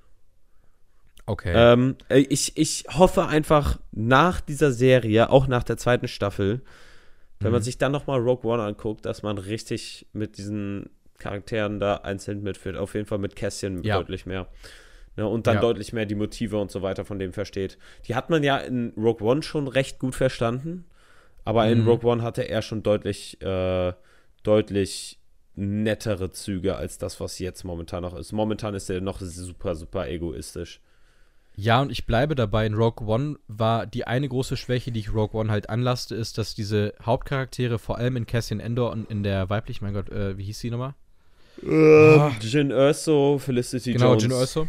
Speaker 1: Okay.
Speaker 2: Ähm, äh, ich, ich hoffe einfach nach dieser Serie, auch nach der zweiten Staffel, wenn man
Speaker 1: Mhm.
Speaker 2: sich dann nochmal Rogue One anguckt, dass man richtig mit diesen Charakteren da einzeln mitführt. Auf jeden Fall mit Cassian
Speaker 1: Ja.
Speaker 2: deutlich mehr. Ne, und dann
Speaker 1: Ja.
Speaker 2: deutlich mehr die Motive und so weiter von dem versteht. Die hat man ja in Rogue One schon recht gut verstanden, aber in
Speaker 1: Mhm.
Speaker 2: Rogue One hatte er schon deutlich, äh, deutlich nettere Züge als das, was jetzt momentan noch ist. Momentan ist er noch super, super egoistisch.
Speaker 1: Ja, und ich bleibe dabei, in Rogue One war die eine große Schwäche, die ich Rogue One halt anlasste, ist, dass diese Hauptcharaktere, vor allem in Cassian Endor und in der weiblichen, mein Gott, äh, wie hieß sie nochmal?
Speaker 2: Äh, Jin Erso, Felicity
Speaker 1: genau,
Speaker 2: Jones.
Speaker 1: Jyn Erso.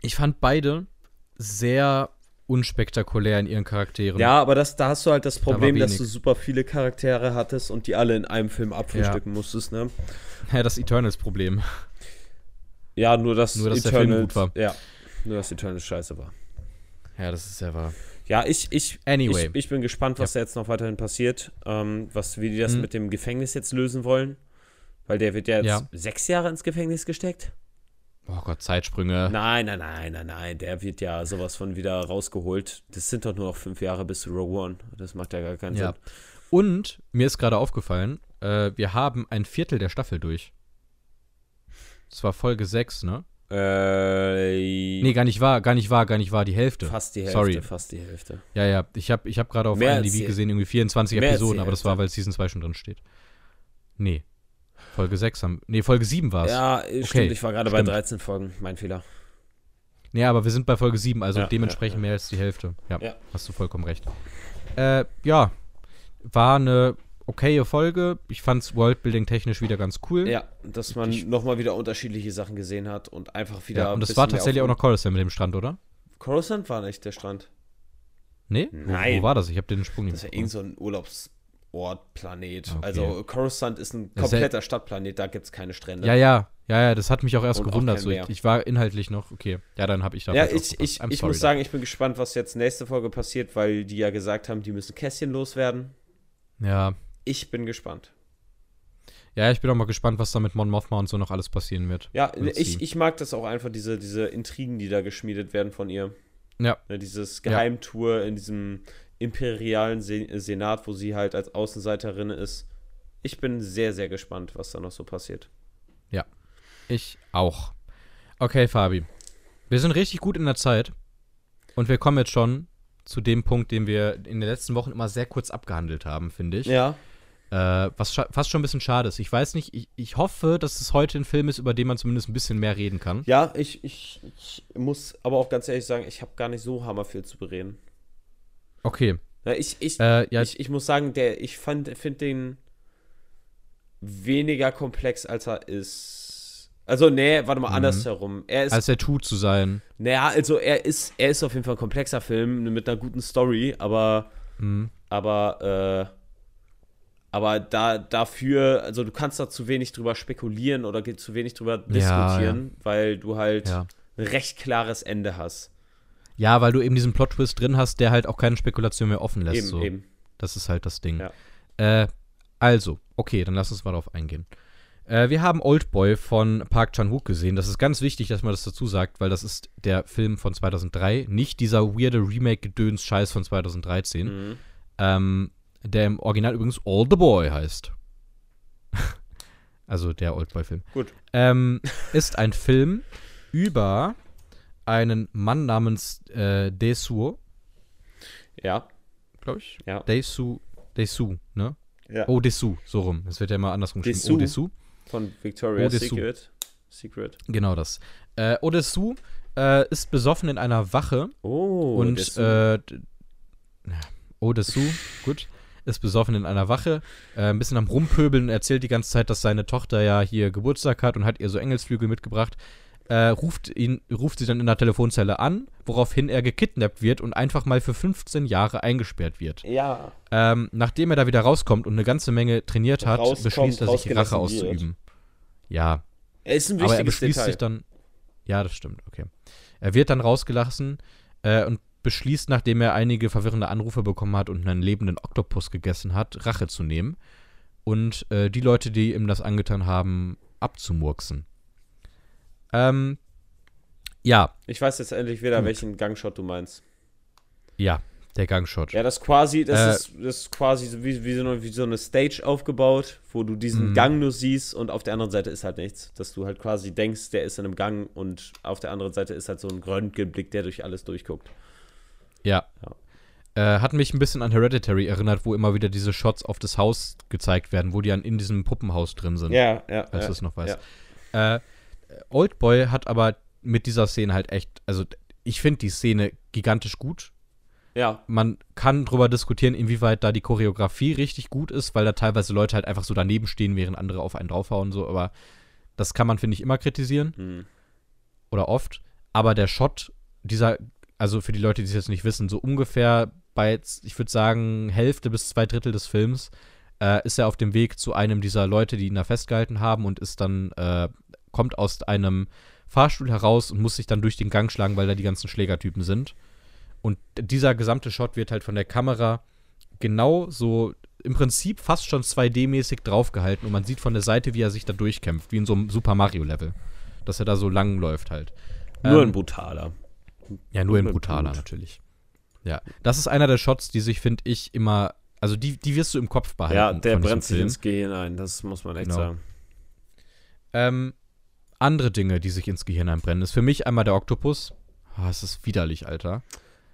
Speaker 1: Ich fand beide sehr unspektakulär in ihren Charakteren.
Speaker 2: Ja, aber das, da hast du halt das Problem, dass
Speaker 1: wenig.
Speaker 2: du super viele Charaktere hattest und die alle in einem Film abfrühstücken musstest, ne?
Speaker 1: Ja, das Eternals-Problem.
Speaker 2: Ja, nur dass
Speaker 1: Nur, dass der Film gut war.
Speaker 2: Ja, nur dass Eternals scheiße war.
Speaker 1: Ja, das ist ja wahr.
Speaker 2: Ja, ich, ich,
Speaker 1: Anyway.
Speaker 2: ich, ich bin gespannt, was da jetzt noch weiterhin passiert. Ähm, was, wie die das
Speaker 1: Hm.
Speaker 2: mit dem Gefängnis jetzt lösen wollen. Weil der wird ja jetzt
Speaker 1: Ja.
Speaker 2: sechs Jahre ins Gefängnis gesteckt.
Speaker 1: Oh Gott, Zeitsprünge.
Speaker 2: Nein, nein, nein, nein, nein. Der wird ja sowas von wieder rausgeholt. Das sind doch nur noch fünf Jahre bis zu Rogue One. Das macht ja gar keinen
Speaker 1: Ja.
Speaker 2: Sinn.
Speaker 1: Und mir ist gerade aufgefallen, äh, wir haben ein Viertel der Staffel durch. Das war Folge 6, ne?
Speaker 2: Äh,
Speaker 1: Nee, gar nicht wahr, gar nicht wahr, gar nicht wahr, die Hälfte.
Speaker 2: fast die Hälfte,
Speaker 1: Sorry.
Speaker 2: fast die Hälfte.
Speaker 1: Ja, ja, ich habe ich hab gerade auf IMDb gesehen, irgendwie 24
Speaker 2: mehr als die
Speaker 1: Episoden, aber das war, weil Season 2 schon drin steht. Nee. Folge 6 haben. Nee, Folge 7 war es.
Speaker 2: Ja, äh, stimmt. Ich war gerade bei
Speaker 1: stimmt.
Speaker 2: 13 Folgen. Mein Fehler.
Speaker 1: Nee, aber wir sind bei Folge 7, also
Speaker 2: Ja,
Speaker 1: dementsprechend
Speaker 2: ja, ja.
Speaker 1: mehr als die Hälfte. Ja, hast du vollkommen recht. Äh, ja, war eine okaye Folge. Ich fand's Worldbuilding technisch wieder ganz cool.
Speaker 2: Ja, dass man nochmal wieder unterschiedliche Sachen gesehen hat und einfach wieder.
Speaker 1: Ja, und das war tatsächlich auch noch Coruscant mit dem Strand, oder?
Speaker 2: Coruscant war nicht der Strand.
Speaker 1: Nee? Wo,
Speaker 2: Nein.
Speaker 1: wo war das? Ich habe den Sprung nicht
Speaker 2: Das ist ja
Speaker 1: mitbekommen.
Speaker 2: irgend so ein Urlaubsort, Planet.
Speaker 1: Okay.
Speaker 2: Also Coruscant ist ein
Speaker 1: Ja,
Speaker 2: kompletter Stadtplanet, da gibt es keine Strände.
Speaker 1: Ja, ja, ja, ja, das hat mich auch erst
Speaker 2: Und auch
Speaker 1: gewundert.
Speaker 2: kein
Speaker 1: So, ich, ich war inhaltlich noch, okay. Ja, dann habe ich da
Speaker 2: Ja, ich, ich, ich muss sagen, ich bin gespannt, was jetzt nächste Folge passiert, weil die ja gesagt haben, die müssen Kästchen loswerden.
Speaker 1: Ja.
Speaker 2: Ich bin gespannt.
Speaker 1: ja, ich bin auch mal gespannt, was da mit Mon Mothma und so noch alles passieren wird.
Speaker 2: Ja, ich, ich mag das auch einfach, diese, diese Intrigen, die da geschmiedet werden von ihr.
Speaker 1: Ja.
Speaker 2: Ne, dieses
Speaker 1: Ja.
Speaker 2: Geheimtour in diesem imperialen Se Senat, wo sie halt als Außenseiterin ist. Ich bin sehr, sehr gespannt, was da noch so passiert.
Speaker 1: Ich auch. Okay, Fabi. Wir sind richtig gut in der Zeit. Und wir kommen jetzt schon zu dem Punkt, den wir in den letzten Wochen immer sehr kurz abgehandelt haben, finde ich.
Speaker 2: Ja.
Speaker 1: Äh, was fast schon ein bisschen schade ist. Ich weiß nicht, ich, ich hoffe, dass es heute ein Film ist, über den man zumindest ein bisschen mehr reden kann.
Speaker 2: Ja, ich, ich, ich muss aber auch ganz ehrlich sagen, ich habe gar nicht so hammer viel zu bereden.
Speaker 1: Okay.
Speaker 2: Ja, ich, ich,
Speaker 1: Äh, ja,
Speaker 2: ich, ich muss sagen, der, ich finde den weniger komplex, als er ist. Also, nee, warte mal,
Speaker 1: Mhm.
Speaker 2: andersherum. Er ist,
Speaker 1: als er tut zu sein.
Speaker 2: naja, also er ist, er ist auf jeden Fall ein komplexer Film mit einer guten Story, aber,
Speaker 1: Mhm.
Speaker 2: aber, äh, aber da, dafür, also du kannst da zu wenig drüber spekulieren oder zu wenig drüber diskutieren, weil du halt
Speaker 1: Ja.
Speaker 2: ein recht klares Ende hast.
Speaker 1: Ja, weil du eben diesen Plot-Twist drin hast, der halt auch keine Spekulation mehr offen lässt.
Speaker 2: eben,
Speaker 1: so.
Speaker 2: eben.
Speaker 1: Das ist halt das Ding.
Speaker 2: Ja.
Speaker 1: Äh, also, okay, dann lass uns mal darauf eingehen. Äh, wir haben Oldboy von Park Chan-wook gesehen. Das ist ganz wichtig, dass man das dazu sagt, weil das ist der Film von 2003, nicht dieser weirde Remake-Gedöns-Scheiß von 2013,
Speaker 2: Mhm.
Speaker 1: ähm, der im Original übrigens All the Boy heißt. also der Oldboy-Film.
Speaker 2: Gut.
Speaker 1: Ähm, ist ein Film über einen Mann namens äh, Dae-soo,
Speaker 2: Ja,
Speaker 1: glaube ich.
Speaker 2: ja.
Speaker 1: Dae-soo, Dae-soo, ne?
Speaker 2: ja.
Speaker 1: Oh, Dessous, so rum. Es wird ja immer andersrum geschrieben. Oh, Dessous.
Speaker 2: Von Victoria's
Speaker 1: Odessou.
Speaker 2: Secret. Secret.
Speaker 1: Genau das. Äh, Odessou äh, ist besoffen in einer Wache
Speaker 2: Oh,
Speaker 1: und
Speaker 2: Dessous.
Speaker 1: äh, Odessou, gut, ist besoffen in einer Wache, äh, ein bisschen am Rumpöbeln, erzählt die ganze Zeit, dass seine Tochter ja hier Geburtstag hat und hat ihr so Engelsflügel mitgebracht. Äh, ruft, ihn, ruft sie dann in der Telefonzelle an, woraufhin er gekidnappt wird und einfach mal für 15 Jahre eingesperrt wird.
Speaker 2: ja.
Speaker 1: Ähm, nachdem er da wieder rauskommt und eine ganze Menge trainiert hat,
Speaker 2: Rauskommt,
Speaker 1: beschließt er sich Rache auszuüben. Ja,
Speaker 2: Er ist ein
Speaker 1: aber er
Speaker 2: wichtiges
Speaker 1: beschließt
Speaker 2: Detail.
Speaker 1: sich dann. Ja, das stimmt, okay. Er wird dann rausgelassen äh, und beschließt, nachdem er einige verwirrende Anrufe bekommen hat und einen lebenden Oktopus gegessen hat, Rache zu nehmen und äh, die Leute, die ihm das angetan haben, abzumurksen. Ähm, ja,
Speaker 2: ich weiß jetzt endlich wieder,
Speaker 1: Gut.
Speaker 2: welchen Gangshot du meinst.
Speaker 1: ja, der Gangshot.
Speaker 2: Ja, das quasi, das,
Speaker 1: Äh,
Speaker 2: ist, das ist quasi so wie, wie, so eine, wie so eine Stage aufgebaut, wo du diesen
Speaker 1: Mhm.
Speaker 2: Gang nur siehst und auf der anderen Seite ist halt nichts. Dass du halt quasi denkst, der ist in einem Gang und auf der anderen Seite ist halt so ein Röntgenblick, der durch alles durchguckt.
Speaker 1: Ja. Äh, hat mich ein bisschen an Hereditary erinnert, wo immer wieder diese Shots auf das Haus gezeigt werden, wo die dann in diesem Puppenhaus drin sind.
Speaker 2: Ja, ja.
Speaker 1: als
Speaker 2: ja.
Speaker 1: du es noch weißt. Äh, Oldboy hat aber mit dieser Szene halt echt, also ich finde die Szene gigantisch gut.
Speaker 2: Ja,
Speaker 1: Man kann drüber diskutieren, inwieweit da die Choreografie richtig gut ist, weil da teilweise Leute halt einfach so daneben stehen, während andere auf einen draufhauen, so, aber das kann man, finde ich, immer kritisieren
Speaker 2: hm.
Speaker 1: oder oft. Aber der Shot, dieser, also für die Leute, die es jetzt nicht wissen, so ungefähr bei, ich würde sagen, Hälfte bis zwei Drittel des Films, äh, ist er auf dem Weg zu einem dieser Leute, die ihn da festgehalten haben und ist dann, äh, kommt aus einem Fahrstuhl heraus und muss sich dann durch den Gang schlagen, weil da die ganzen Schlägertypen sind. Und dieser gesamte Shot wird halt von der Kamera genau so im Prinzip fast schon 2D-mäßig draufgehalten und man sieht von der Seite, wie er sich da durchkämpft, wie in so einem Super Mario-Level. dass er da so lang läuft halt.
Speaker 2: Nur
Speaker 1: Ähm,
Speaker 2: ein brutaler.
Speaker 1: Ja, nur in brutaler natürlich. Ja, das ist einer der Shots, die sich, finde ich, immer, also die, die wirst du im Kopf behalten.
Speaker 2: Ja, der brennt sich ins Gehirn ein, das muss man echt
Speaker 1: Genau.
Speaker 2: sagen.
Speaker 1: Ähm, andere Dinge, die sich ins Gehirn einbrennen, ist für mich einmal der Oktopus. Ah, es ist widerlich, Alter.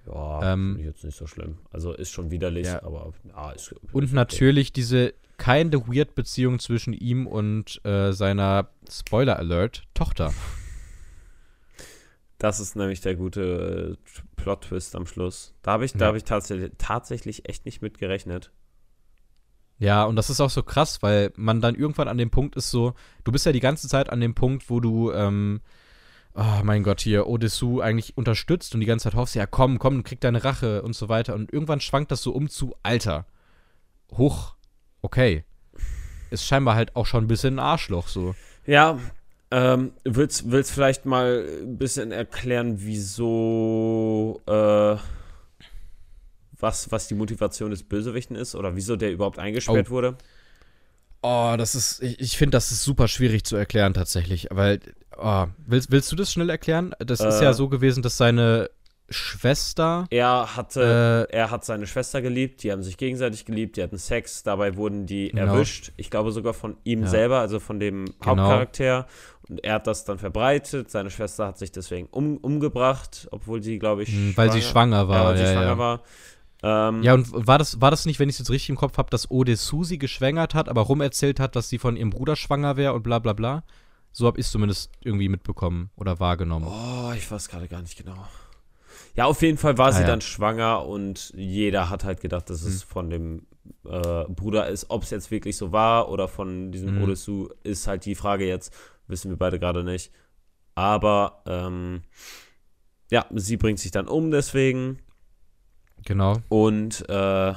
Speaker 2: Ja,
Speaker 1: Ähm,
Speaker 2: finde ich jetzt nicht so schlimm. Also ist schon widerlich,
Speaker 1: Ja.
Speaker 2: aber ja, ist, ist
Speaker 1: Und
Speaker 2: okay.
Speaker 1: natürlich diese keine weird Beziehung zwischen ihm und äh, seiner Spoiler Alert Tochter.
Speaker 2: Das ist nämlich der gute äh, Plot-Twist am Schluss. Da habe ich, da
Speaker 1: Ja.
Speaker 2: habe ich tatsächlich, tatsächlich echt nicht mit gerechnet.
Speaker 1: Ja, und das ist auch so krass, weil man dann irgendwann an dem Punkt ist so, du bist ja die ganze Zeit an dem Punkt, wo du, ähm, oh mein Gott, hier Odessu eigentlich unterstützt und die ganze Zeit hoffst, ja komm, komm, krieg deine Rache und so weiter. Und irgendwann schwankt das so um zu, Alter, hoch, okay. Ist scheinbar halt auch schon ein bisschen ein Arschloch so.
Speaker 2: Ja, ähm, willst, willst vielleicht mal ein bisschen erklären, wieso, äh, was, was die Motivation des Bösewichten ist oder wieso der überhaupt eingesperrt wurde?
Speaker 1: Oh, das ist, ich, ich finde, das ist super schwierig zu erklären tatsächlich, weil, oh, willst, willst du das schnell erklären? Das ist
Speaker 2: Äh.
Speaker 1: ja so gewesen, dass seine Schwester,
Speaker 2: Er hatte,
Speaker 1: äh,
Speaker 2: er hat seine Schwester geliebt, die haben sich gegenseitig geliebt, die hatten Sex, dabei wurden die
Speaker 1: Genau.
Speaker 2: erwischt. Ich glaube sogar von ihm
Speaker 1: Ja.
Speaker 2: selber, also von dem
Speaker 1: Genau.
Speaker 2: Hauptcharakter. Und er hat das dann verbreitet. Seine Schwester hat sich deswegen um, umgebracht, obwohl sie, glaube ich,
Speaker 1: mh, hm, weil sie schwanger war.
Speaker 2: ja, weil sie
Speaker 1: ja,
Speaker 2: schwanger
Speaker 1: ja.
Speaker 2: war. Ähm,
Speaker 1: Ja, und war das, war das nicht, wenn ich es jetzt richtig im Kopf habe, dass Odessu sie geschwängert hat, aber rumerzählt hat, dass sie von ihrem Bruder schwanger wäre und bla bla bla? So habe ich es zumindest irgendwie mitbekommen oder wahrgenommen.
Speaker 2: Oh, ich weiß gerade gar nicht genau. Ja, auf jeden Fall war
Speaker 1: Ah,
Speaker 2: sie
Speaker 1: ja.
Speaker 2: dann schwanger und jeder hat halt gedacht, dass es
Speaker 1: Hm.
Speaker 2: von dem äh, Bruder ist. Ob es jetzt wirklich so war oder von diesem
Speaker 1: Mhm.
Speaker 2: Odessu, ist halt die Frage jetzt. Wissen wir beide gerade nicht. Aber ähm, ja, sie bringt sich dann um deswegen.
Speaker 1: Genau.
Speaker 2: Und äh,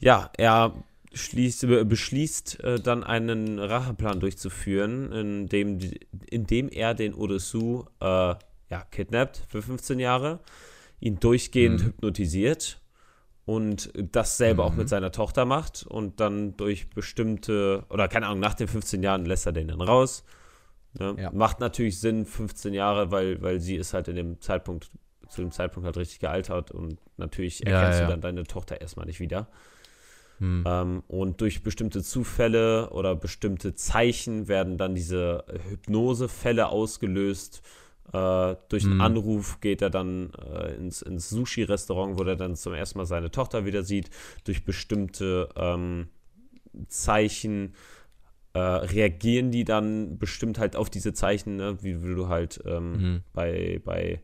Speaker 2: ja, er schließt, be- beschließt äh, dann einen Racheplan durchzuführen, in dem, in dem er den Odessu äh, ja, kidnappt für 15 Jahre, ihn durchgehend
Speaker 1: Mhm.
Speaker 2: hypnotisiert und dasselbe auch
Speaker 1: Mhm.
Speaker 2: mit seiner Tochter macht und dann durch bestimmte, oder keine Ahnung, nach den 15 Jahren lässt er den dann raus. Ne?
Speaker 1: Ja.
Speaker 2: Macht natürlich Sinn, 15 Jahre, weil, weil sie ist halt in dem Zeitpunkt, zu dem Zeitpunkt halt richtig gealtert und natürlich
Speaker 1: Ja,
Speaker 2: erkennst
Speaker 1: ja.
Speaker 2: du dann deine Tochter erstmal nicht wieder.
Speaker 1: Hm.
Speaker 2: Ähm, und durch bestimmte Zufälle oder bestimmte Zeichen werden dann diese Hypnosefälle ausgelöst. Äh, durch einen
Speaker 1: Mhm.
Speaker 2: Anruf geht er dann äh, ins, ins Sushi-Restaurant, wo er dann zum ersten Mal seine Tochter wieder sieht. Durch bestimmte ähm, Zeichen äh, reagieren die dann bestimmt halt auf diese Zeichen, ne? wie, wie du halt ähm,
Speaker 1: Mhm.
Speaker 2: bei, bei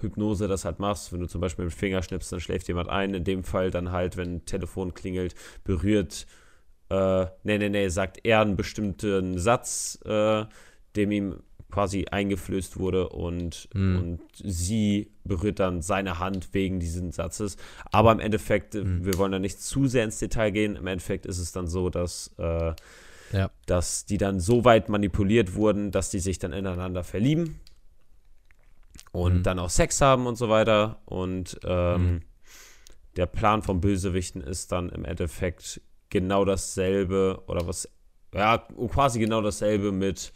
Speaker 2: Hypnose das halt machst, wenn du zum Beispiel mit dem Finger schnippst, dann schläft jemand ein. In dem Fall dann halt, wenn ein Telefon klingelt, berührt, äh, nee, nee, nee, sagt er einen bestimmten Satz, äh, dem ihm quasi eingeflößt wurde und,
Speaker 1: Mhm.
Speaker 2: und sie berührt dann seine Hand wegen diesen Satzes. Aber im Endeffekt,
Speaker 1: Mhm.
Speaker 2: wir wollen da nicht zu sehr ins Detail gehen, im Endeffekt ist es dann so, dass äh,
Speaker 1: Ja.
Speaker 2: dass die dann so weit manipuliert wurden, dass die sich dann ineinander verlieben und
Speaker 1: Mhm.
Speaker 2: dann auch Sex haben und so weiter. Und ähm,
Speaker 1: Mhm.
Speaker 2: der Plan vom Bösewichten ist dann im Endeffekt genau dasselbe oder was, ja, quasi genau dasselbe mit,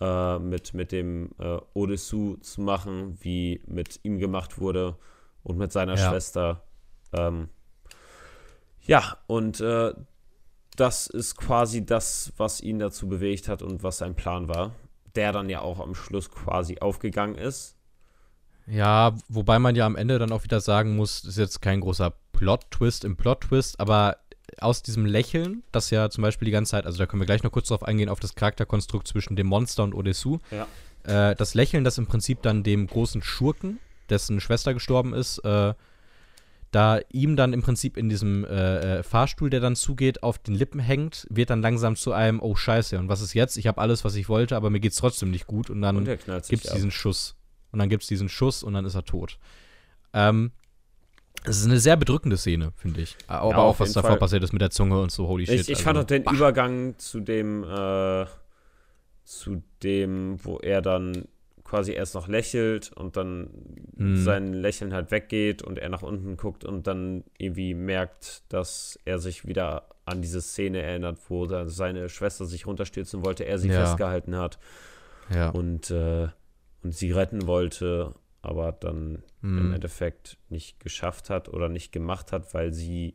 Speaker 2: äh, mit, mit dem äh, Odessu zu machen, wie mit ihm gemacht wurde und mit seiner
Speaker 1: Ja.
Speaker 2: Schwester. Ähm, ja, und äh, das ist quasi das, was ihn dazu bewegt hat und was sein Plan war, der dann ja auch am Schluss quasi aufgegangen ist.
Speaker 1: Ja, wobei man ja am Ende dann auch wieder sagen muss, das ist jetzt kein großer Plot-Twist im Plot-Twist, aber aus diesem Lächeln, das ja zum Beispiel die ganze Zeit, also da können wir gleich noch kurz drauf eingehen, auf das Charakterkonstrukt zwischen dem Monster und Odessu.
Speaker 2: Ja.
Speaker 1: Äh, das Lächeln, das im Prinzip dann dem großen Schurken, dessen Schwester gestorben ist, äh, da ihm dann im Prinzip in diesem äh, äh, Fahrstuhl, der dann zugeht, auf den Lippen hängt, wird dann langsam zu einem, oh scheiße, und was ist jetzt? Ich habe alles, was ich wollte, aber mir geht's trotzdem nicht gut. Und dann
Speaker 2: Und
Speaker 1: gibt es diesen Schuss. Und dann gibt es diesen Schuss und dann ist er tot. Ähm, es ist eine sehr bedrückende Szene, finde ich. Aber
Speaker 2: auf
Speaker 1: auch, was davor
Speaker 2: Fall.
Speaker 1: passiert ist mit der Zunge und so, holy shit.
Speaker 2: Ich, ich
Speaker 1: also,
Speaker 2: fand auch den
Speaker 1: bah.
Speaker 2: Übergang zu dem, äh, zu dem, wo er dann quasi erst noch lächelt und dann
Speaker 1: Hm.
Speaker 2: sein Lächeln halt weggeht und er nach unten guckt und dann irgendwie merkt, dass er sich wieder an diese Szene erinnert, wo seine Schwester sich runterstürzen wollte, er sie
Speaker 1: Ja.
Speaker 2: festgehalten hat.
Speaker 1: Ja.
Speaker 2: und, äh, und sie retten wollte, aber dann im
Speaker 1: Mhm.
Speaker 2: Endeffekt nicht geschafft hat oder nicht gemacht hat, weil sie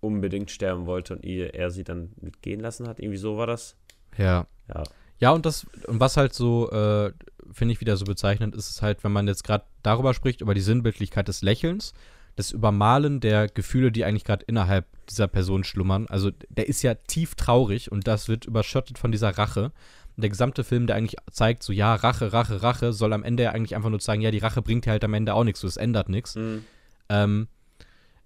Speaker 2: unbedingt sterben wollte und ihr, er sie dann mitgehen lassen hat. Irgendwie so war das.
Speaker 1: Ja.
Speaker 2: Ja.
Speaker 1: Ja, und das, und was halt so, äh, finde ich wieder so bezeichnend, ist es halt, wenn man jetzt gerade darüber spricht, über die Sinnbildlichkeit des Lächelns, das Übermalen der Gefühle, die eigentlich gerade innerhalb dieser Person schlummern. Also der ist ja tief traurig und das wird überschattet von dieser Rache. Und der gesamte Film, der eigentlich zeigt, so ja, Rache, Rache, Rache, soll am Ende ja eigentlich einfach nur sagen, ja, die Rache bringt dir halt am Ende auch nichts, so, es ändert nichts.
Speaker 2: Mhm.
Speaker 1: Ähm,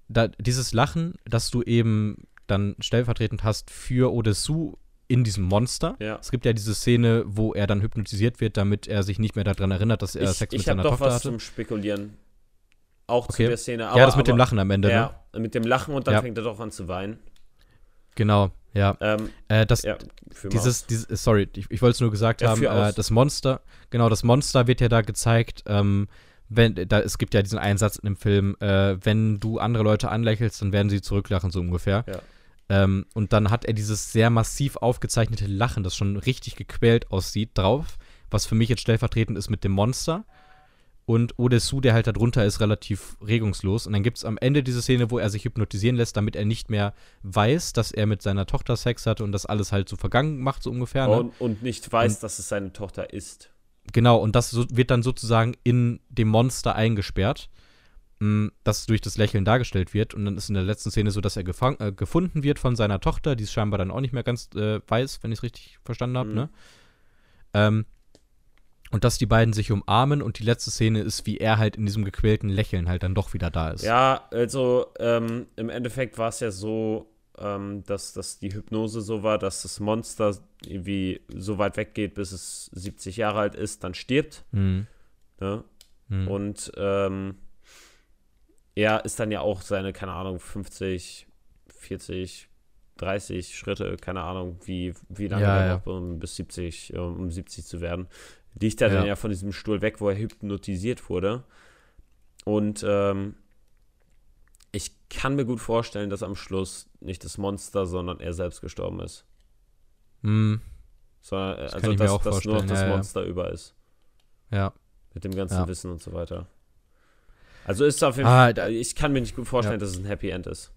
Speaker 1: da, dieses Lachen, das du eben dann stellvertretend hast für Odessu in diesem Monster.
Speaker 2: Ja.
Speaker 1: Es gibt ja diese Szene, wo er dann hypnotisiert wird, damit er sich nicht mehr daran erinnert, dass er
Speaker 2: Ich,
Speaker 1: Sex
Speaker 2: ich
Speaker 1: mit
Speaker 2: habe
Speaker 1: seiner
Speaker 2: doch
Speaker 1: Tochter
Speaker 2: was
Speaker 1: hatte.
Speaker 2: zum Spekulieren. Auch
Speaker 1: Okay.
Speaker 2: zu der Szene. Aber,
Speaker 1: ja, das mit dem
Speaker 2: aber-
Speaker 1: Lachen am Ende, ne?
Speaker 2: Ja, mit dem Lachen und dann
Speaker 1: Ja.
Speaker 2: fängt er doch an zu weinen.
Speaker 1: Genau, ja.
Speaker 2: Ähm,
Speaker 1: Äh, das,
Speaker 2: ja,
Speaker 1: dieses, dieses, sorry, ich, ich wollte es nur gesagt
Speaker 2: Ja,
Speaker 1: haben, äh, das Monster, genau, das Monster wird ja da gezeigt, ähm, wenn, da, es gibt ja diesen Einsatz in dem Film, äh, wenn du andere Leute anlächelst, dann werden sie zurücklachen, so ungefähr.
Speaker 2: Ja.
Speaker 1: Ähm, und dann hat er dieses sehr massiv aufgezeichnete Lachen, das schon richtig gequält aussieht, drauf, was für mich jetzt stellvertretend ist mit dem Monster. Und Odessu, der halt da drunter ist, relativ regungslos. Und dann gibt es am Ende diese Szene, wo er sich hypnotisieren lässt, damit er nicht mehr weiß, dass er mit seiner Tochter Sex hatte und das alles halt so vergangen macht, so ungefähr. Ne?
Speaker 2: und, und nicht weiß, dass es seine Tochter ist.
Speaker 1: Genau, und das so, wird dann sozusagen in dem Monster eingesperrt, mh, das durch das Lächeln dargestellt wird. Und dann ist in der letzten Szene so, dass er äh, gefunden wird von seiner Tochter, die es scheinbar dann auch nicht mehr ganz äh, weiß, wenn ich es richtig verstanden habe.
Speaker 2: Mhm.
Speaker 1: Ne? Ähm, und dass die beiden sich umarmen und die letzte Szene ist, wie er halt in diesem gequälten Lächeln halt dann doch wieder da ist.
Speaker 2: Ja, also ähm, im Endeffekt war es ja so, ähm, dass, dass die Hypnose so war, dass das Monster irgendwie so weit weggeht, bis es 70 Jahre alt ist, dann stirbt.
Speaker 1: Mhm.
Speaker 2: Ne?
Speaker 1: Mhm.
Speaker 2: Und ähm, er ist dann ja auch seine, keine Ahnung, 50, 40, 30 Schritte, keine Ahnung, wie, wie lange
Speaker 1: Ja,
Speaker 2: er
Speaker 1: ja.
Speaker 2: braucht, um bis 70, um, um 70 zu werden. Liegt er
Speaker 1: Ja.
Speaker 2: dann ja von diesem Stuhl weg, wo er hypnotisiert wurde. Und ähm, ich kann mir gut vorstellen, dass am Schluss nicht das Monster, sondern er selbst gestorben ist.
Speaker 1: Mhm.
Speaker 2: Sondern, äh,
Speaker 1: kann
Speaker 2: also, dass, dass nur noch das
Speaker 1: ja, ja.
Speaker 2: Monster über ist.
Speaker 1: Ja.
Speaker 2: Mit dem ganzen
Speaker 1: Ja.
Speaker 2: Wissen und so weiter. Also ist auf jeden
Speaker 1: Ah,
Speaker 2: Fall, ich kann mir nicht gut vorstellen,
Speaker 1: Ja.
Speaker 2: dass es ein Happy End ist.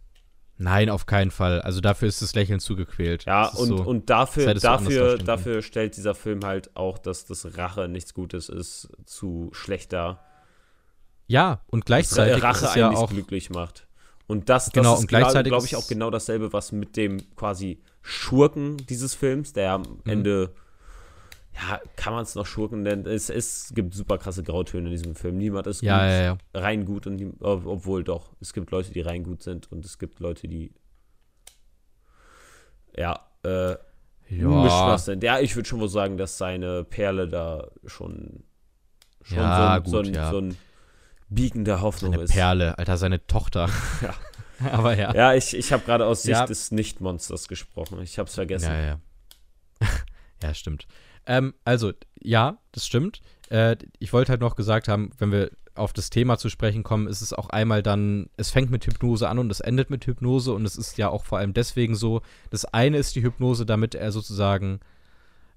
Speaker 1: Nein, auf keinen Fall. Also dafür ist das Lächeln zugequält.
Speaker 2: Ja, und,
Speaker 1: so.
Speaker 2: und dafür, dafür, dafür stellt dieser Film halt auch, dass das Rache nichts Gutes ist, zu schlechter.
Speaker 1: ja, und
Speaker 2: Dass
Speaker 1: gleichzeitig
Speaker 2: Rache
Speaker 1: ist es ja
Speaker 2: eigentlich
Speaker 1: auch
Speaker 2: glücklich macht. Und das, das
Speaker 1: Genau,
Speaker 2: ist, glaube ich, auch genau dasselbe, was mit dem quasi Schurken dieses Films, der am
Speaker 1: Mhm.
Speaker 2: Ende, ja, kann man es noch Schurken nennen? Es, es gibt super krasse Grautöne in diesem Film. Niemand ist
Speaker 1: ja,
Speaker 2: gut,
Speaker 1: ja, ja.
Speaker 2: rein gut und obwohl doch, es gibt Leute, die rein gut sind und es gibt Leute, die ja, äh,
Speaker 1: Ja,
Speaker 2: sind. Ja, ich würde schon wohl sagen, dass seine Perle da schon, schon
Speaker 1: Ja,
Speaker 2: so, ein, so,
Speaker 1: gut,
Speaker 2: ein,
Speaker 1: ja.
Speaker 2: so ein Biegen der Hoffnung
Speaker 1: seine
Speaker 2: ist.
Speaker 1: Perle, Alter, seine Tochter.
Speaker 2: Ja.
Speaker 1: Aber ja.
Speaker 2: Ja, ich, ich habe gerade aus Sicht des Nicht-Monsters gesprochen. Ich habe es vergessen.
Speaker 1: Ja, ja. ja, stimmt. Ähm, also, ja, das stimmt. Äh, ich wollte halt noch gesagt haben, wenn wir auf das Thema zu sprechen kommen, ist es auch einmal dann, es fängt mit Hypnose an und es endet mit Hypnose und es ist ja auch vor allem deswegen so, das eine ist die Hypnose, damit er sozusagen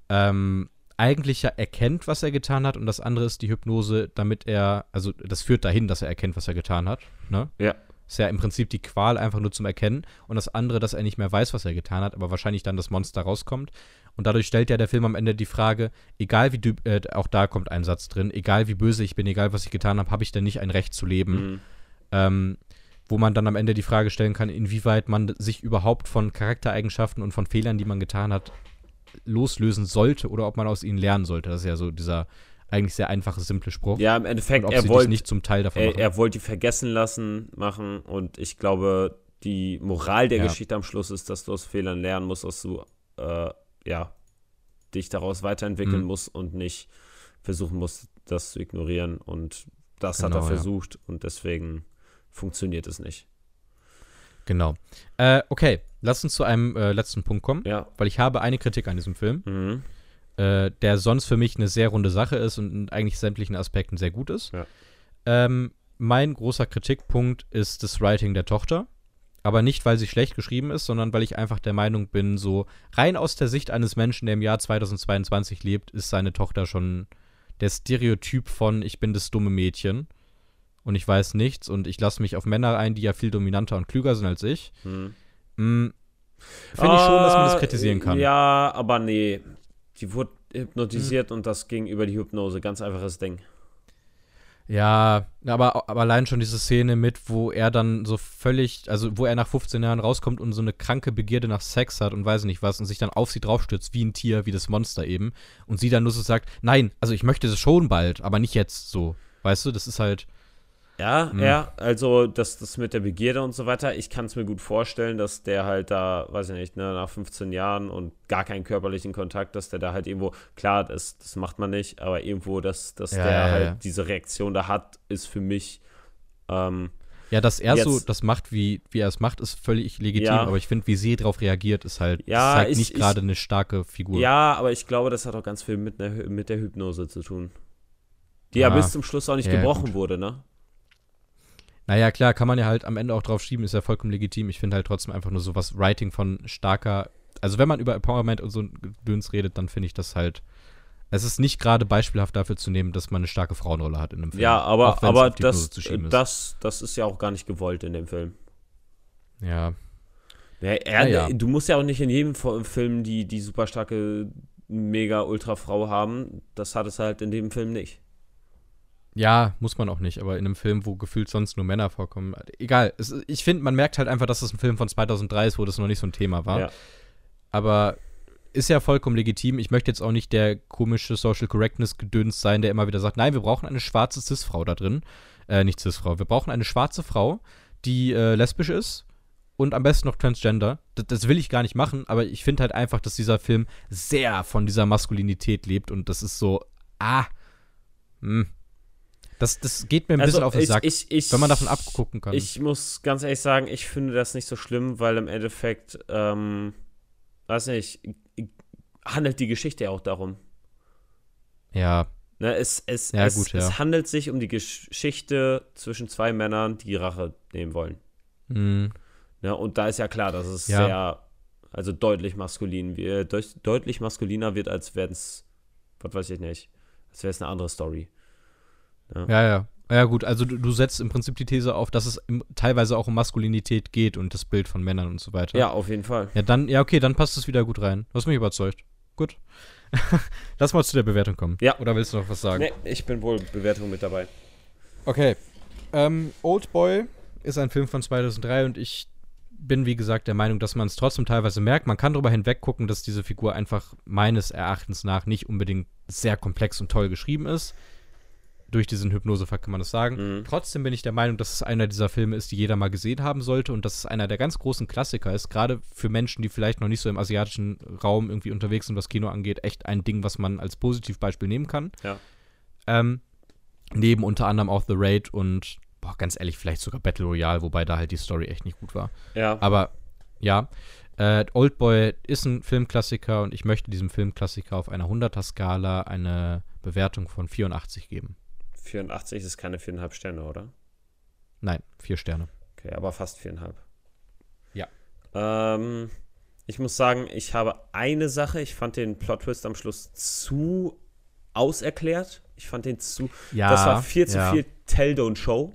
Speaker 1: ähm, eigentlich ja erkennt, was er getan hat und das andere ist die Hypnose, damit er, also das führt dahin, dass er erkennt, was er getan hat, ne?
Speaker 2: Ja.
Speaker 1: Ist ja im Prinzip die Qual einfach nur zum Erkennen und das andere, dass er nicht mehr weiß, was er getan hat, aber wahrscheinlich dann das Monster rauskommt. Und dadurch stellt ja der Film am Ende die Frage, egal wie, äh, auch da kommt ein Satz drin, egal wie böse ich bin, egal was ich getan habe, habe ich denn nicht ein Recht zu leben?
Speaker 2: Mhm.
Speaker 1: Ähm, wo man dann am Ende die Frage stellen kann, inwieweit man sich überhaupt von Charaktereigenschaften und von Fehlern, die man getan hat, loslösen sollte oder ob man aus ihnen lernen sollte. Das ist ja so dieser eigentlich sehr einfache, simple Spruch.
Speaker 2: Ja, im Endeffekt, er wollte
Speaker 1: nicht zum Teil davon
Speaker 2: er,
Speaker 1: machen.
Speaker 2: er wollte die vergessen lassen machen und ich glaube, die Moral der
Speaker 1: Ja.
Speaker 2: Geschichte am Schluss ist, dass du aus Fehlern lernen musst, dass du äh, ja dich daraus weiterentwickeln
Speaker 1: Mhm.
Speaker 2: musst und nicht versuchen musst, das zu ignorieren und das hat
Speaker 1: Genau,
Speaker 2: er
Speaker 1: ja.
Speaker 2: versucht und deswegen funktioniert es nicht.
Speaker 1: Genau. Äh, okay, lass uns zu einem äh, letzten Punkt kommen,
Speaker 2: Ja.
Speaker 1: weil ich habe eine Kritik an diesem Film,
Speaker 2: Mhm.
Speaker 1: Äh, der sonst für mich eine sehr runde Sache ist und in eigentlich sämtlichen Aspekten sehr gut ist.
Speaker 2: Ja.
Speaker 1: Ähm, mein großer Kritikpunkt ist das Writing der Tochter. Aber nicht, weil sie schlecht geschrieben ist, sondern weil ich einfach der Meinung bin, so rein aus der Sicht eines Menschen, der im Jahr 2022 lebt, ist seine Tochter schon der Stereotyp von ich bin das dumme Mädchen und ich weiß nichts und ich lasse mich auf Männer ein, die ja viel dominanter und klüger sind als ich. Hm. Mm, Finde ich schon, dass man das kritisieren kann.
Speaker 2: Ja, aber nee. Die wurde hypnotisiert hm. und das ging über die Hypnose. Ganz einfaches Ding.
Speaker 1: Ja, aber, aber allein schon diese Szene mit, wo er dann so völlig, also wo er nach 15 Jahren rauskommt und so eine kranke Begierde nach Sex hat und weiß nicht was und sich dann auf sie draufstürzt, wie ein Tier, wie das Monster eben. Und sie dann nur so sagt, nein, also ich möchte das schon bald, aber nicht jetzt so. Weißt du, das ist halt.
Speaker 2: Ja, mhm. ja, also das, das mit der Begierde und so weiter, ich kann es mir gut vorstellen, dass der halt da, weiß ich nicht, ne, nach 15 Jahren und gar keinen körperlichen Kontakt, dass der da halt irgendwo, klar, das, das macht man nicht, aber irgendwo, dass, dass ja, der ja, halt ja. diese Reaktion da hat, ist für mich. Ähm,
Speaker 1: ja, dass er jetzt, so das macht, wie, wie er es macht, ist völlig legitim, aber ich finde, wie sie darauf reagiert, ist halt
Speaker 2: ja,
Speaker 1: zeigt ich, nicht gerade eine starke Figur.
Speaker 2: Ja, aber ich glaube, das hat auch ganz viel mit, ne, mit der Hypnose zu tun. Die ja, bis zum Schluss auch nicht gebrochen gut. wurde, ne?
Speaker 1: Naja, klar, kann man ja halt am Ende auch drauf schieben, ist ja vollkommen legitim. Ich finde halt trotzdem einfach nur so was Writing von starker. Also, wenn man über Empowerment und so Gedöns redet, dann finde ich das halt. Es ist nicht gerade beispielhaft dafür zu nehmen, dass man eine starke Frauenrolle hat in einem Film.
Speaker 2: Ja, aber, aber das, das, das ist ja auch gar nicht gewollt in dem Film.
Speaker 1: Ja.
Speaker 2: ja, er, ja, ja. Du musst ja auch nicht in jedem Film die, die super starke, mega Ultra-Frau haben. Das hat es halt in dem Film nicht.
Speaker 1: Ja, muss man auch nicht, aber in einem Film, wo gefühlt sonst nur Männer vorkommen. Egal. Es, ich finde, man merkt halt einfach, dass es ein Film von 2003 ist, wo das noch nicht so ein Thema war. Ja. Aber ist ja vollkommen legitim. Ich möchte jetzt auch nicht der komische Social Correctness-Gedöns sein, der immer wieder sagt, nein, wir brauchen eine schwarze Cis-Frau da drin. Äh, nicht Cis-Frau. Wir brauchen eine schwarze Frau, die äh, lesbisch ist und am besten noch Transgender. Das, das will ich gar nicht machen, aber ich finde halt einfach, dass dieser Film sehr von dieser Maskulinität lebt und das ist so, ah, mh, hm. Das, das geht mir ein also bisschen auf den Sack,
Speaker 2: ich, ich,
Speaker 1: wenn man davon abgucken kann.
Speaker 2: Ich muss ganz ehrlich sagen, ich finde das nicht so schlimm, weil im Endeffekt, ähm, weiß nicht, handelt die Geschichte ja auch darum.
Speaker 1: Ja.
Speaker 2: Ne, es, es, ja, es, gut, ja. es handelt sich um die Geschichte zwischen zwei Männern, die Rache nehmen wollen. Mhm. Ne, und da ist ja klar, dass es ja. sehr, also deutlich maskulin, wie, deutlich maskuliner wird, als wäre es, was weiß ich nicht, als wäre es eine andere Story.
Speaker 1: Ja, ja. ja. Ja, gut, also du, du, setzt im Prinzip die These auf, dass es im, teilweise auch um Maskulinität geht und das Bild von Männern und so weiter.
Speaker 2: Ja, auf jeden Fall.
Speaker 1: Ja, dann, ja, okay, dann passt es wieder gut rein. Du hast mich überzeugt. Gut. Lass mal zu der Bewertung kommen.
Speaker 2: Ja.
Speaker 1: Oder willst du noch was sagen? Nee,
Speaker 2: ich bin wohl Bewertung mit dabei.
Speaker 1: Okay. Ähm, Old Boy ist ein Film von 2003 und ich bin, wie gesagt, der Meinung, dass man es trotzdem teilweise merkt. Man kann darüber hinweggucken, dass diese Figur einfach meines Erachtens nach nicht unbedingt sehr komplex und toll geschrieben ist durch diesen Hypnosefakt kann man das sagen. Mhm. Trotzdem bin ich der Meinung, dass es einer dieser Filme ist, die jeder mal gesehen haben sollte und dass es einer der ganz großen Klassiker ist, gerade für Menschen, die vielleicht noch nicht so im asiatischen Raum irgendwie unterwegs sind, was Kino angeht, echt ein Ding, was man als Positivbeispiel nehmen kann.
Speaker 2: Ja.
Speaker 1: Ähm, neben unter anderem auch The Raid und, boah, ganz ehrlich, vielleicht sogar Battle Royale, wobei da halt die Story echt nicht gut war.
Speaker 2: Ja.
Speaker 1: Aber ja, äh, Oldboy ist ein Filmklassiker und ich möchte diesem Filmklassiker auf einer 100er-Skala eine Bewertung von 84 geben.
Speaker 2: 84 ist keine viereinhalb Sterne, oder?
Speaker 1: Nein, vier Sterne.
Speaker 2: Okay, aber fast viereinhalb.
Speaker 1: Ja.
Speaker 2: Ähm, ich muss sagen, ich habe eine Sache, ich fand den Plot-Twist am Schluss zu auserklärt. Ich fand den zu.
Speaker 1: Ja.
Speaker 2: Das war viel zu ja. viel Tell, don't show.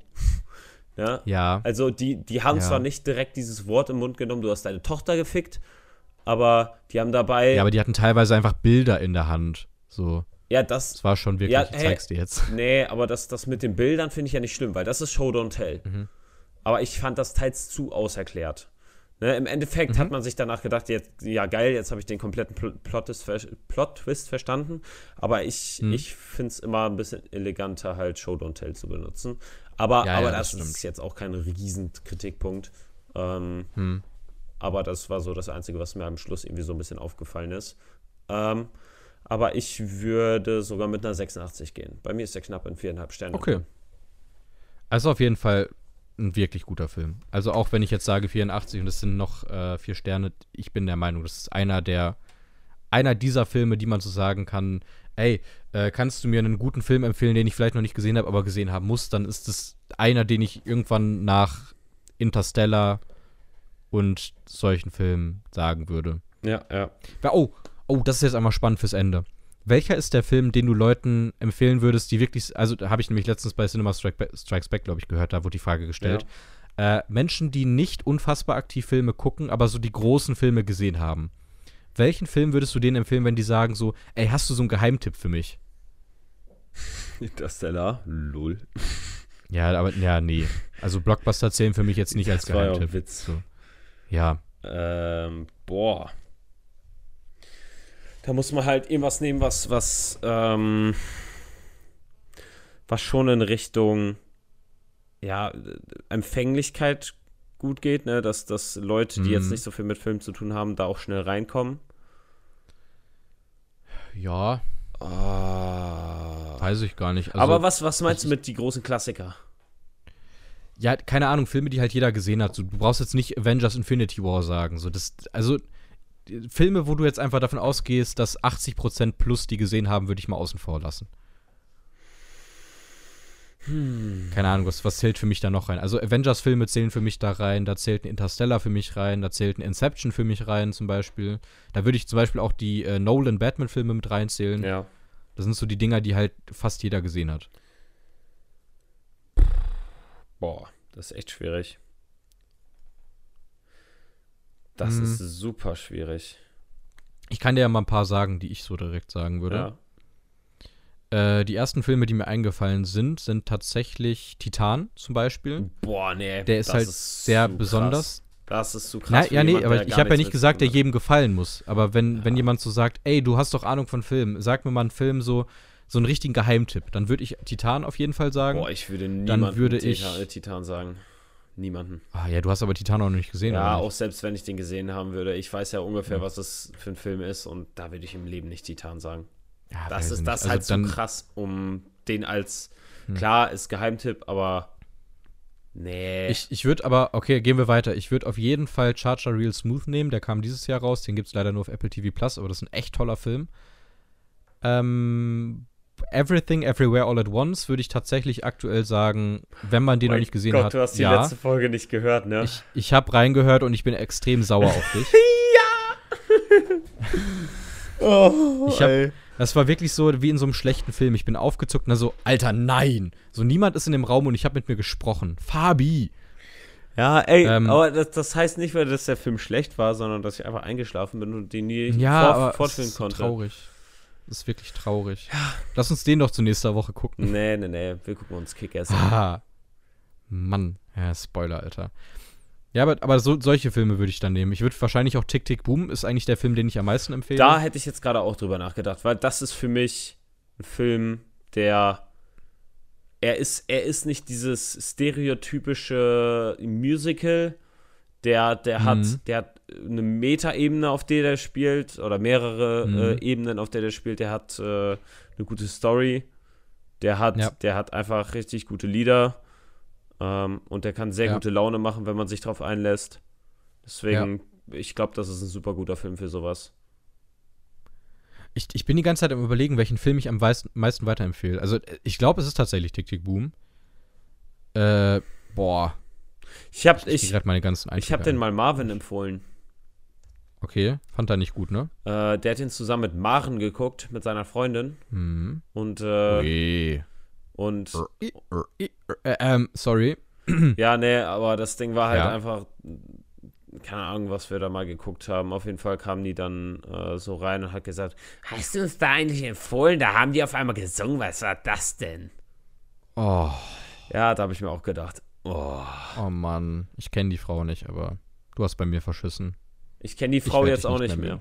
Speaker 2: ja.
Speaker 1: Ja.
Speaker 2: Also, die, die haben ja. zwar nicht direkt dieses Wort im Mund genommen, du hast deine Tochter gefickt, aber die haben dabei.
Speaker 1: Ja, aber die hatten teilweise einfach Bilder in der Hand. So.
Speaker 2: Ja, das,
Speaker 1: das war schon wirklich, ja,
Speaker 2: ich zeig's dir jetzt. Nee, aber das, das mit den Bildern finde ich ja nicht schlimm, weil das ist Show Don't Tell. Mhm. Aber ich fand das teils zu auserklärt. Ne, Im Endeffekt mhm. hat man sich danach gedacht, jetzt, ja geil, jetzt habe ich den kompletten Plot-Twist Plot verstanden. Aber ich, mhm. ich finde es immer ein bisschen eleganter, halt Show Don't Tell zu benutzen. Aber, ja, aber ja, das, das ist jetzt auch kein Riesenkritikpunkt. Ähm, mhm. Aber das war so das Einzige, was mir am Schluss irgendwie so ein bisschen aufgefallen ist. Ähm, aber ich würde sogar mit einer 86 gehen. Bei mir ist der knapp in viereinhalb Sterne.
Speaker 1: Okay. Also auf jeden Fall ein wirklich guter Film. Also auch wenn ich jetzt sage 84 und es sind noch äh, vier Sterne, ich bin der Meinung, das ist einer der einer dieser Filme, die man so sagen kann, ey, äh, kannst du mir einen guten Film empfehlen, den ich vielleicht noch nicht gesehen habe, aber gesehen haben muss, dann ist es einer, den ich irgendwann nach Interstellar und solchen Filmen sagen würde.
Speaker 2: Ja, ja.
Speaker 1: Oh, oh, das ist jetzt einmal spannend fürs Ende. Welcher ist der Film, den du Leuten empfehlen würdest, die wirklich, also da habe ich nämlich letztens bei Cinema Strikes Back, glaube ich, gehört, da wurde die Frage gestellt. Ja. Äh, Menschen, die nicht unfassbar aktiv Filme gucken, aber so die großen Filme gesehen haben. Welchen Film würdest du denen empfehlen, wenn die sagen so, ey, hast du so einen Geheimtipp für mich?
Speaker 2: Interstellar, lol.
Speaker 1: Ja, aber ja, nee. Also Blockbuster zählen für mich jetzt nicht als
Speaker 2: das war
Speaker 1: Geheimtipp.
Speaker 2: Ja, Witz.
Speaker 1: So. ja.
Speaker 2: Ähm, boah. Da muss man halt irgendwas nehmen, was, was, ähm, was schon in Richtung, ja, Empfänglichkeit gut geht, ne? Dass, dass Leute, die
Speaker 1: Mhm.
Speaker 2: jetzt nicht so viel mit Film zu tun haben, da auch schnell reinkommen.
Speaker 1: Ja,
Speaker 2: Ah.
Speaker 1: weiß ich gar nicht. Also,
Speaker 2: Aber was, was meinst du mit die großen Klassiker?
Speaker 1: Ja, keine Ahnung, Filme, die halt jeder gesehen hat. So, du brauchst jetzt nicht Avengers Infinity War sagen. So, das, also Filme, wo du jetzt einfach davon ausgehst, dass 80% plus die gesehen haben, würde ich mal außen vor lassen. Keine Ahnung, was, was zählt für mich da noch rein? Also Avengers-Filme zählen für mich da rein, da zählt ein Interstellar für mich rein, da zählt ein Inception für mich rein zum Beispiel. Da würde ich zum Beispiel auch die äh, Nolan-Batman-Filme mit reinzählen.
Speaker 2: Ja.
Speaker 1: Das sind so die Dinger, die halt fast jeder gesehen hat.
Speaker 2: Boah, das ist echt schwierig. Das
Speaker 1: Mhm.
Speaker 2: ist super schwierig.
Speaker 1: Ich kann dir ja mal ein paar sagen, die ich so direkt sagen würde.
Speaker 2: Ja.
Speaker 1: Äh, die ersten Filme, die mir eingefallen sind, sind tatsächlich Titan zum Beispiel.
Speaker 2: Boah, nee.
Speaker 1: Der ist halt sehr
Speaker 2: zu
Speaker 1: besonders.
Speaker 2: Krass. Das ist zu krass.
Speaker 1: Na, ja, nee,
Speaker 2: jemand,
Speaker 1: aber ich habe ja nicht gesagt, der jedem gefallen muss. Aber wenn, wenn
Speaker 2: Ja.
Speaker 1: jemand so sagt, ey, du hast doch Ahnung von Filmen, sag mir mal einen Film, so, so einen richtigen Geheimtipp, dann würde ich Titan auf jeden Fall sagen.
Speaker 2: Boah, ich würde niemanden
Speaker 1: würde
Speaker 2: Titan,
Speaker 1: ich-
Speaker 2: Titan sagen. Niemanden.
Speaker 1: Ah, ja, du hast aber Titan auch noch nicht gesehen,
Speaker 2: Ja, auch selbst wenn ich den gesehen haben würde. Ich weiß ja ungefähr,
Speaker 1: Ja.
Speaker 2: was das für ein Film ist und da würde ich im Leben nicht Titan sagen.
Speaker 1: Ja,
Speaker 2: Das ist das halt
Speaker 1: also
Speaker 2: zu
Speaker 1: dann,
Speaker 2: krass, um den als.
Speaker 1: Hm.
Speaker 2: Klar, ist Geheimtipp, aber. Nee.
Speaker 1: Ich, ich würde aber, okay, gehen wir weiter. Ich würde auf jeden Fall Charger Real Smooth nehmen. Der kam dieses Jahr raus. Den gibt es leider nur auf Apple TV Plus, aber das ist ein echt toller Film. Ähm, Everything, Everywhere, All at Once würde ich tatsächlich aktuell sagen, wenn man den noch
Speaker 2: Mein
Speaker 1: nicht gesehen
Speaker 2: Gott,
Speaker 1: hat.
Speaker 2: du hast die
Speaker 1: ja,
Speaker 2: letzte Folge nicht gehört, ne?
Speaker 1: ich, ich habe reingehört und ich bin extrem sauer auf dich.
Speaker 2: oh,
Speaker 1: Ich hab- Das war wirklich so wie in so einem schlechten Film. Ich bin aufgezuckt und so, Alter, nein. So, niemand ist in dem Raum und ich habe mit mir gesprochen. Fabi.
Speaker 2: Ja, ey,
Speaker 1: Ähm,
Speaker 2: aber das, das heißt nicht, weil dass der Film schlecht war, sondern dass ich einfach eingeschlafen bin und den nie
Speaker 1: Ja, es
Speaker 2: fortführen
Speaker 1: ist so
Speaker 2: konnte.
Speaker 1: traurig. Das ist wirklich traurig. Lass uns den doch zur nächsten Woche gucken.
Speaker 2: Nee, nee, nee, wir gucken uns Kick-Ass an.
Speaker 1: Ah. Mann. Ja, Spoiler, Alter. Ja, aber, aber so, solche Filme würde ich dann nehmen. Ich würde wahrscheinlich auch Tick, Tick, Boom ist eigentlich der Film, den ich am meisten empfehle.
Speaker 2: Da hätte ich jetzt gerade auch drüber nachgedacht, weil das ist für mich ein Film, der er ist, er ist nicht dieses stereotypische Musical, der, der
Speaker 1: Mhm.
Speaker 2: hat, der hat eine Metaebene, auf der der spielt, oder mehrere
Speaker 1: Mhm.
Speaker 2: äh, Ebenen, auf der der spielt. Der hat äh, eine gute Story, der hat,
Speaker 1: Ja.
Speaker 2: der hat einfach richtig gute Lieder ähm, und der kann sehr
Speaker 1: Ja.
Speaker 2: gute Laune machen, wenn man sich drauf einlässt. Deswegen, ich glaube, das ist ein super guter Film für sowas.
Speaker 1: Ich, ich bin die ganze Zeit am überlegen, welchen Film ich am meisten, meisten weiterempfehle. Also, äh, ich glaube, es ist tatsächlich Tick, Tick, Boom. Äh, boah.
Speaker 2: Ich habe
Speaker 1: Ich,
Speaker 2: ich,
Speaker 1: meine ganzen
Speaker 2: ich hab den mal Marvin empfohlen.
Speaker 1: Okay, fand er nicht gut, ne?
Speaker 2: Äh, der hat ihn zusammen mit Maren geguckt, mit seiner Freundin.
Speaker 1: Hm.
Speaker 2: Und, äh,
Speaker 1: Ui.
Speaker 2: und
Speaker 1: Äh, ähm, sorry.
Speaker 2: ja, nee, aber das Ding war halt
Speaker 1: Ja.
Speaker 2: einfach, keine Ahnung, was wir da mal geguckt haben. Auf jeden Fall kam die dann äh, so rein und hat gesagt, hast du uns da eigentlich empfohlen? Da haben die auf einmal gesungen, was war das denn?
Speaker 1: Oh,
Speaker 2: Ja, da habe ich mir auch gedacht, oh.
Speaker 1: oh Mann. Ich kenne die Frau nicht, aber du hast bei mir verschissen.
Speaker 2: Ich kenne die Frau jetzt auch
Speaker 1: nicht mehr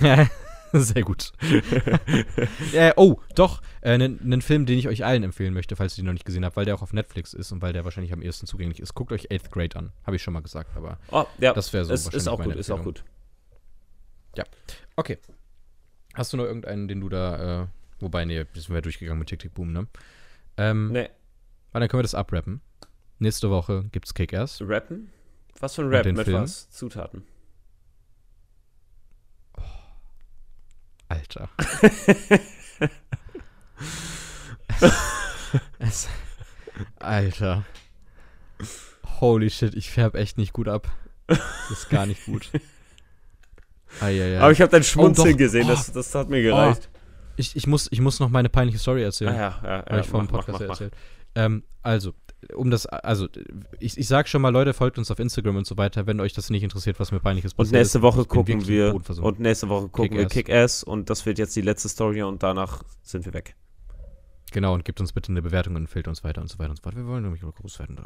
Speaker 2: mehr.
Speaker 1: Sehr gut. äh, oh, doch, einen äh, Film, den ich euch allen empfehlen möchte, falls ihr den noch nicht gesehen habt, weil der auch auf Netflix ist und weil der wahrscheinlich am ehesten zugänglich ist. Guckt euch Eighth Grade an. Habe ich schon mal gesagt, aber
Speaker 2: Oh, ja,
Speaker 1: das wäre so
Speaker 2: ist, ist
Speaker 1: wahrscheinlich
Speaker 2: auch
Speaker 1: meine
Speaker 2: gut, ist auch gut.
Speaker 1: Okay. Hast du noch irgendeinen, den du da, äh, wobei, nee, sind wir durchgegangen mit Tick, Tick, Boom, ne? Ähm,
Speaker 2: Nee,
Speaker 1: weil dann können wir das abrappen. Nächste Woche gibt's Kick-Ass.
Speaker 2: rappen? Was für ein Rap? Mit
Speaker 1: Film?
Speaker 2: was? Zutaten.
Speaker 1: Alter. es, Alter. Holy shit, ich färb echt nicht gut ab. Das ist gar nicht gut. Eieiei.
Speaker 2: Aber ich habe dein Schmunzeln
Speaker 1: Oh,
Speaker 2: gesehen,
Speaker 1: Oh.
Speaker 2: das, das hat mir gereicht.
Speaker 1: ich, ich, muss, ich muss noch meine peinliche Story erzählen.
Speaker 2: Ah, ja, ja,
Speaker 1: Habe
Speaker 2: ja,
Speaker 1: ich vor dem
Speaker 2: mach, mach,
Speaker 1: Podcast
Speaker 2: mach, mach.
Speaker 1: erzählt. Ähm, also, um das, also, ich, ich sag schon mal, Leute, folgt uns auf Instagram und so weiter, wenn euch das nicht interessiert, was mir peinliches
Speaker 2: Und
Speaker 1: passiert
Speaker 2: nächste
Speaker 1: ist.
Speaker 2: Woche
Speaker 1: bin
Speaker 2: gucken wir und nächste Woche gucken wir
Speaker 1: Kick-Ass.
Speaker 2: Und das wird jetzt die letzte Story und danach sind wir weg.
Speaker 1: Genau, und gebt uns bitte eine Bewertung und empfiehlt uns weiter und so weiter und so fort. Wir wollen nämlich groß werden.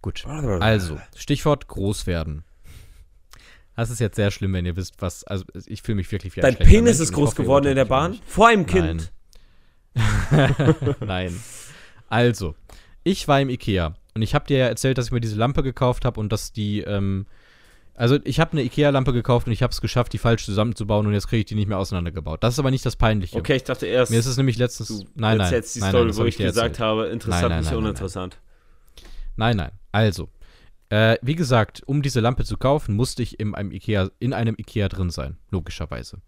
Speaker 1: Gut. Also, Stichwort groß werden. Das ist jetzt sehr schlimm, wenn ihr wisst, was. Also, ich fühle mich wirklich wie ein
Speaker 2: Dein Penis
Speaker 1: Mensch
Speaker 2: ist
Speaker 1: und
Speaker 2: groß
Speaker 1: hoffe,
Speaker 2: geworden in der Bahn? Vor einem Kind?
Speaker 1: Nein. Nein. Also, ich war im Ikea und ich habe dir ja erzählt, dass ich mir diese Lampe gekauft habe und dass die, ähm, also ich habe eine Ikea-Lampe gekauft und ich habe es geschafft, die falsch zusammenzubauen und jetzt kriege ich die nicht mehr auseinandergebaut. Das ist aber nicht das Peinliche.
Speaker 2: Okay, ich dachte erst,
Speaker 1: Mir ist es nämlich letztens,
Speaker 2: du
Speaker 1: nein, nein,
Speaker 2: erzählst die
Speaker 1: nein,
Speaker 2: Story,
Speaker 1: nein,
Speaker 2: wo ich
Speaker 1: dir
Speaker 2: gesagt
Speaker 1: erzählt.
Speaker 2: habe, interessant,
Speaker 1: Nein, nein,
Speaker 2: nicht
Speaker 1: nein, nein,
Speaker 2: uninteressant.
Speaker 1: Nein, nein. Also, äh, wie gesagt, um diese Lampe zu kaufen, musste ich in einem Ikea, in einem Ikea drin sein, logischerweise.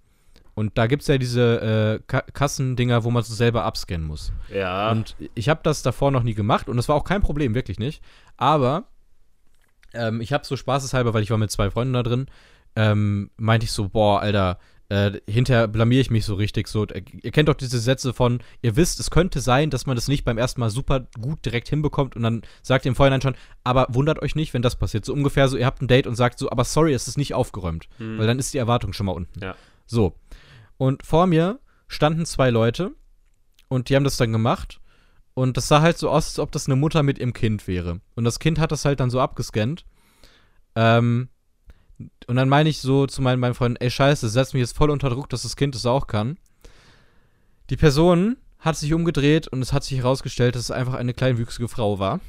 Speaker 1: Und da gibt es ja diese äh, Ka Kassendinger, wo man es selber abscannen muss.
Speaker 2: Ja.
Speaker 1: Und ich habe das davor noch nie gemacht und das war auch kein Problem, wirklich nicht. Aber ähm, ich habe so spaßeshalber, weil ich war mit zwei Freunden da drin, ähm, meinte ich so, boah, Alter, äh, hinterher blamier ich mich so richtig so. Äh, Ihr kennt doch diese Sätze von, ihr wisst, es könnte sein, dass man das nicht beim ersten Mal super gut direkt hinbekommt und dann sagt ihr im Vorhinein schon, aber wundert euch nicht, wenn das passiert. So ungefähr so, ihr habt ein Date und sagt so, aber sorry, es ist nicht aufgeräumt,
Speaker 2: Hm.
Speaker 1: weil dann ist die Erwartung schon mal unten.
Speaker 2: Ja.
Speaker 1: So. Und vor mir standen zwei Leute und die haben das dann gemacht. Und das sah halt so aus, als ob das eine Mutter mit ihrem Kind wäre. Und das Kind hat das halt dann so abgescannt. Ähm, und dann meine ich so zu meinen, meinen Freunden, ey scheiße, setzt mich jetzt voll unter Druck, dass das Kind das auch kann. Die Person hat sich umgedreht und es hat sich herausgestellt, dass es einfach eine kleinwüchsige Frau war.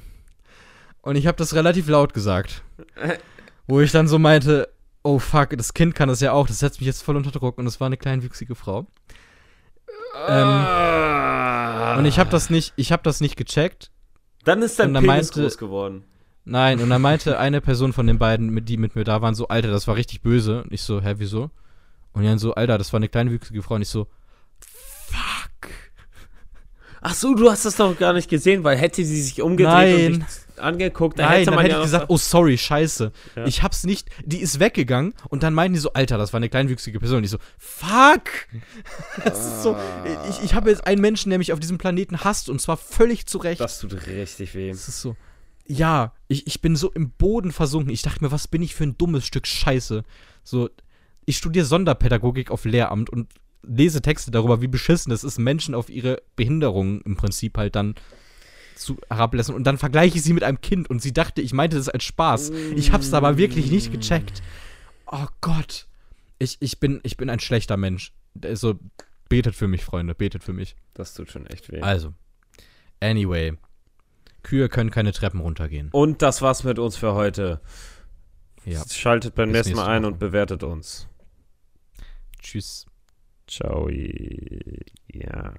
Speaker 1: Und ich habe das relativ laut gesagt. Wo ich dann so meinte, oh fuck, das Kind kann das ja auch, das setzt mich jetzt voll unter Druck. Und es war eine kleinwüchsige Frau.
Speaker 2: Ah.
Speaker 1: Und ich habe das nicht, ich habe das nicht gecheckt.
Speaker 2: Dann ist dein
Speaker 1: dann
Speaker 2: Penis
Speaker 1: meinte-
Speaker 2: groß geworden.
Speaker 1: Nein, und dann meinte eine Person von den beiden, die mit mir da waren, so, Alter, das war richtig böse. Und ich so, hä, wieso? Und die dann so, Alter, das war eine kleinwüchsige Frau. Und ich so, fuck.
Speaker 2: Ach so, du hast das doch gar nicht gesehen, weil hätte sie sich umgedreht
Speaker 1: Nein.
Speaker 2: und dich angeguckt, dann
Speaker 1: Nein,
Speaker 2: hätte
Speaker 1: dann hätte
Speaker 2: ja
Speaker 1: ich gesagt, oh sorry, scheiße.
Speaker 2: Ja.
Speaker 1: Ich hab's nicht, die ist weggegangen und dann meinten die so, Alter, das war eine kleinwüchsige Person. Und ich so, fuck! Das ist so, ich, ich habe jetzt einen Menschen, der mich auf diesem Planeten hasst und zwar völlig zu Recht.
Speaker 2: Das tut richtig weh.
Speaker 1: Das ist so. Ja, ich, ich bin so im Boden versunken. Ich dachte mir, was bin ich für ein dummes Stück Scheiße. So, ich studiere Sonderpädagogik auf Lehramt und lese Texte darüber, wie beschissen es ist, Menschen auf ihre Behinderung im Prinzip halt dann zu herablassen. Und dann vergleiche ich sie mit einem Kind und sie dachte, ich meinte das als Spaß. Ich hab's aber wirklich nicht gecheckt. Oh Gott. Ich, ich, bin, ich bin ein schlechter Mensch. Also, betet für mich, Freunde, betet für mich.
Speaker 2: Das tut schon echt weh.
Speaker 1: Also, anyway. Kühe können keine Treppen runtergehen.
Speaker 2: Und das war's mit uns für heute.
Speaker 1: Ja.
Speaker 2: Schaltet beim nächsten Mal ein
Speaker 1: Woche.
Speaker 2: und bewertet uns.
Speaker 1: Tschüss.
Speaker 2: Ciao. Ja.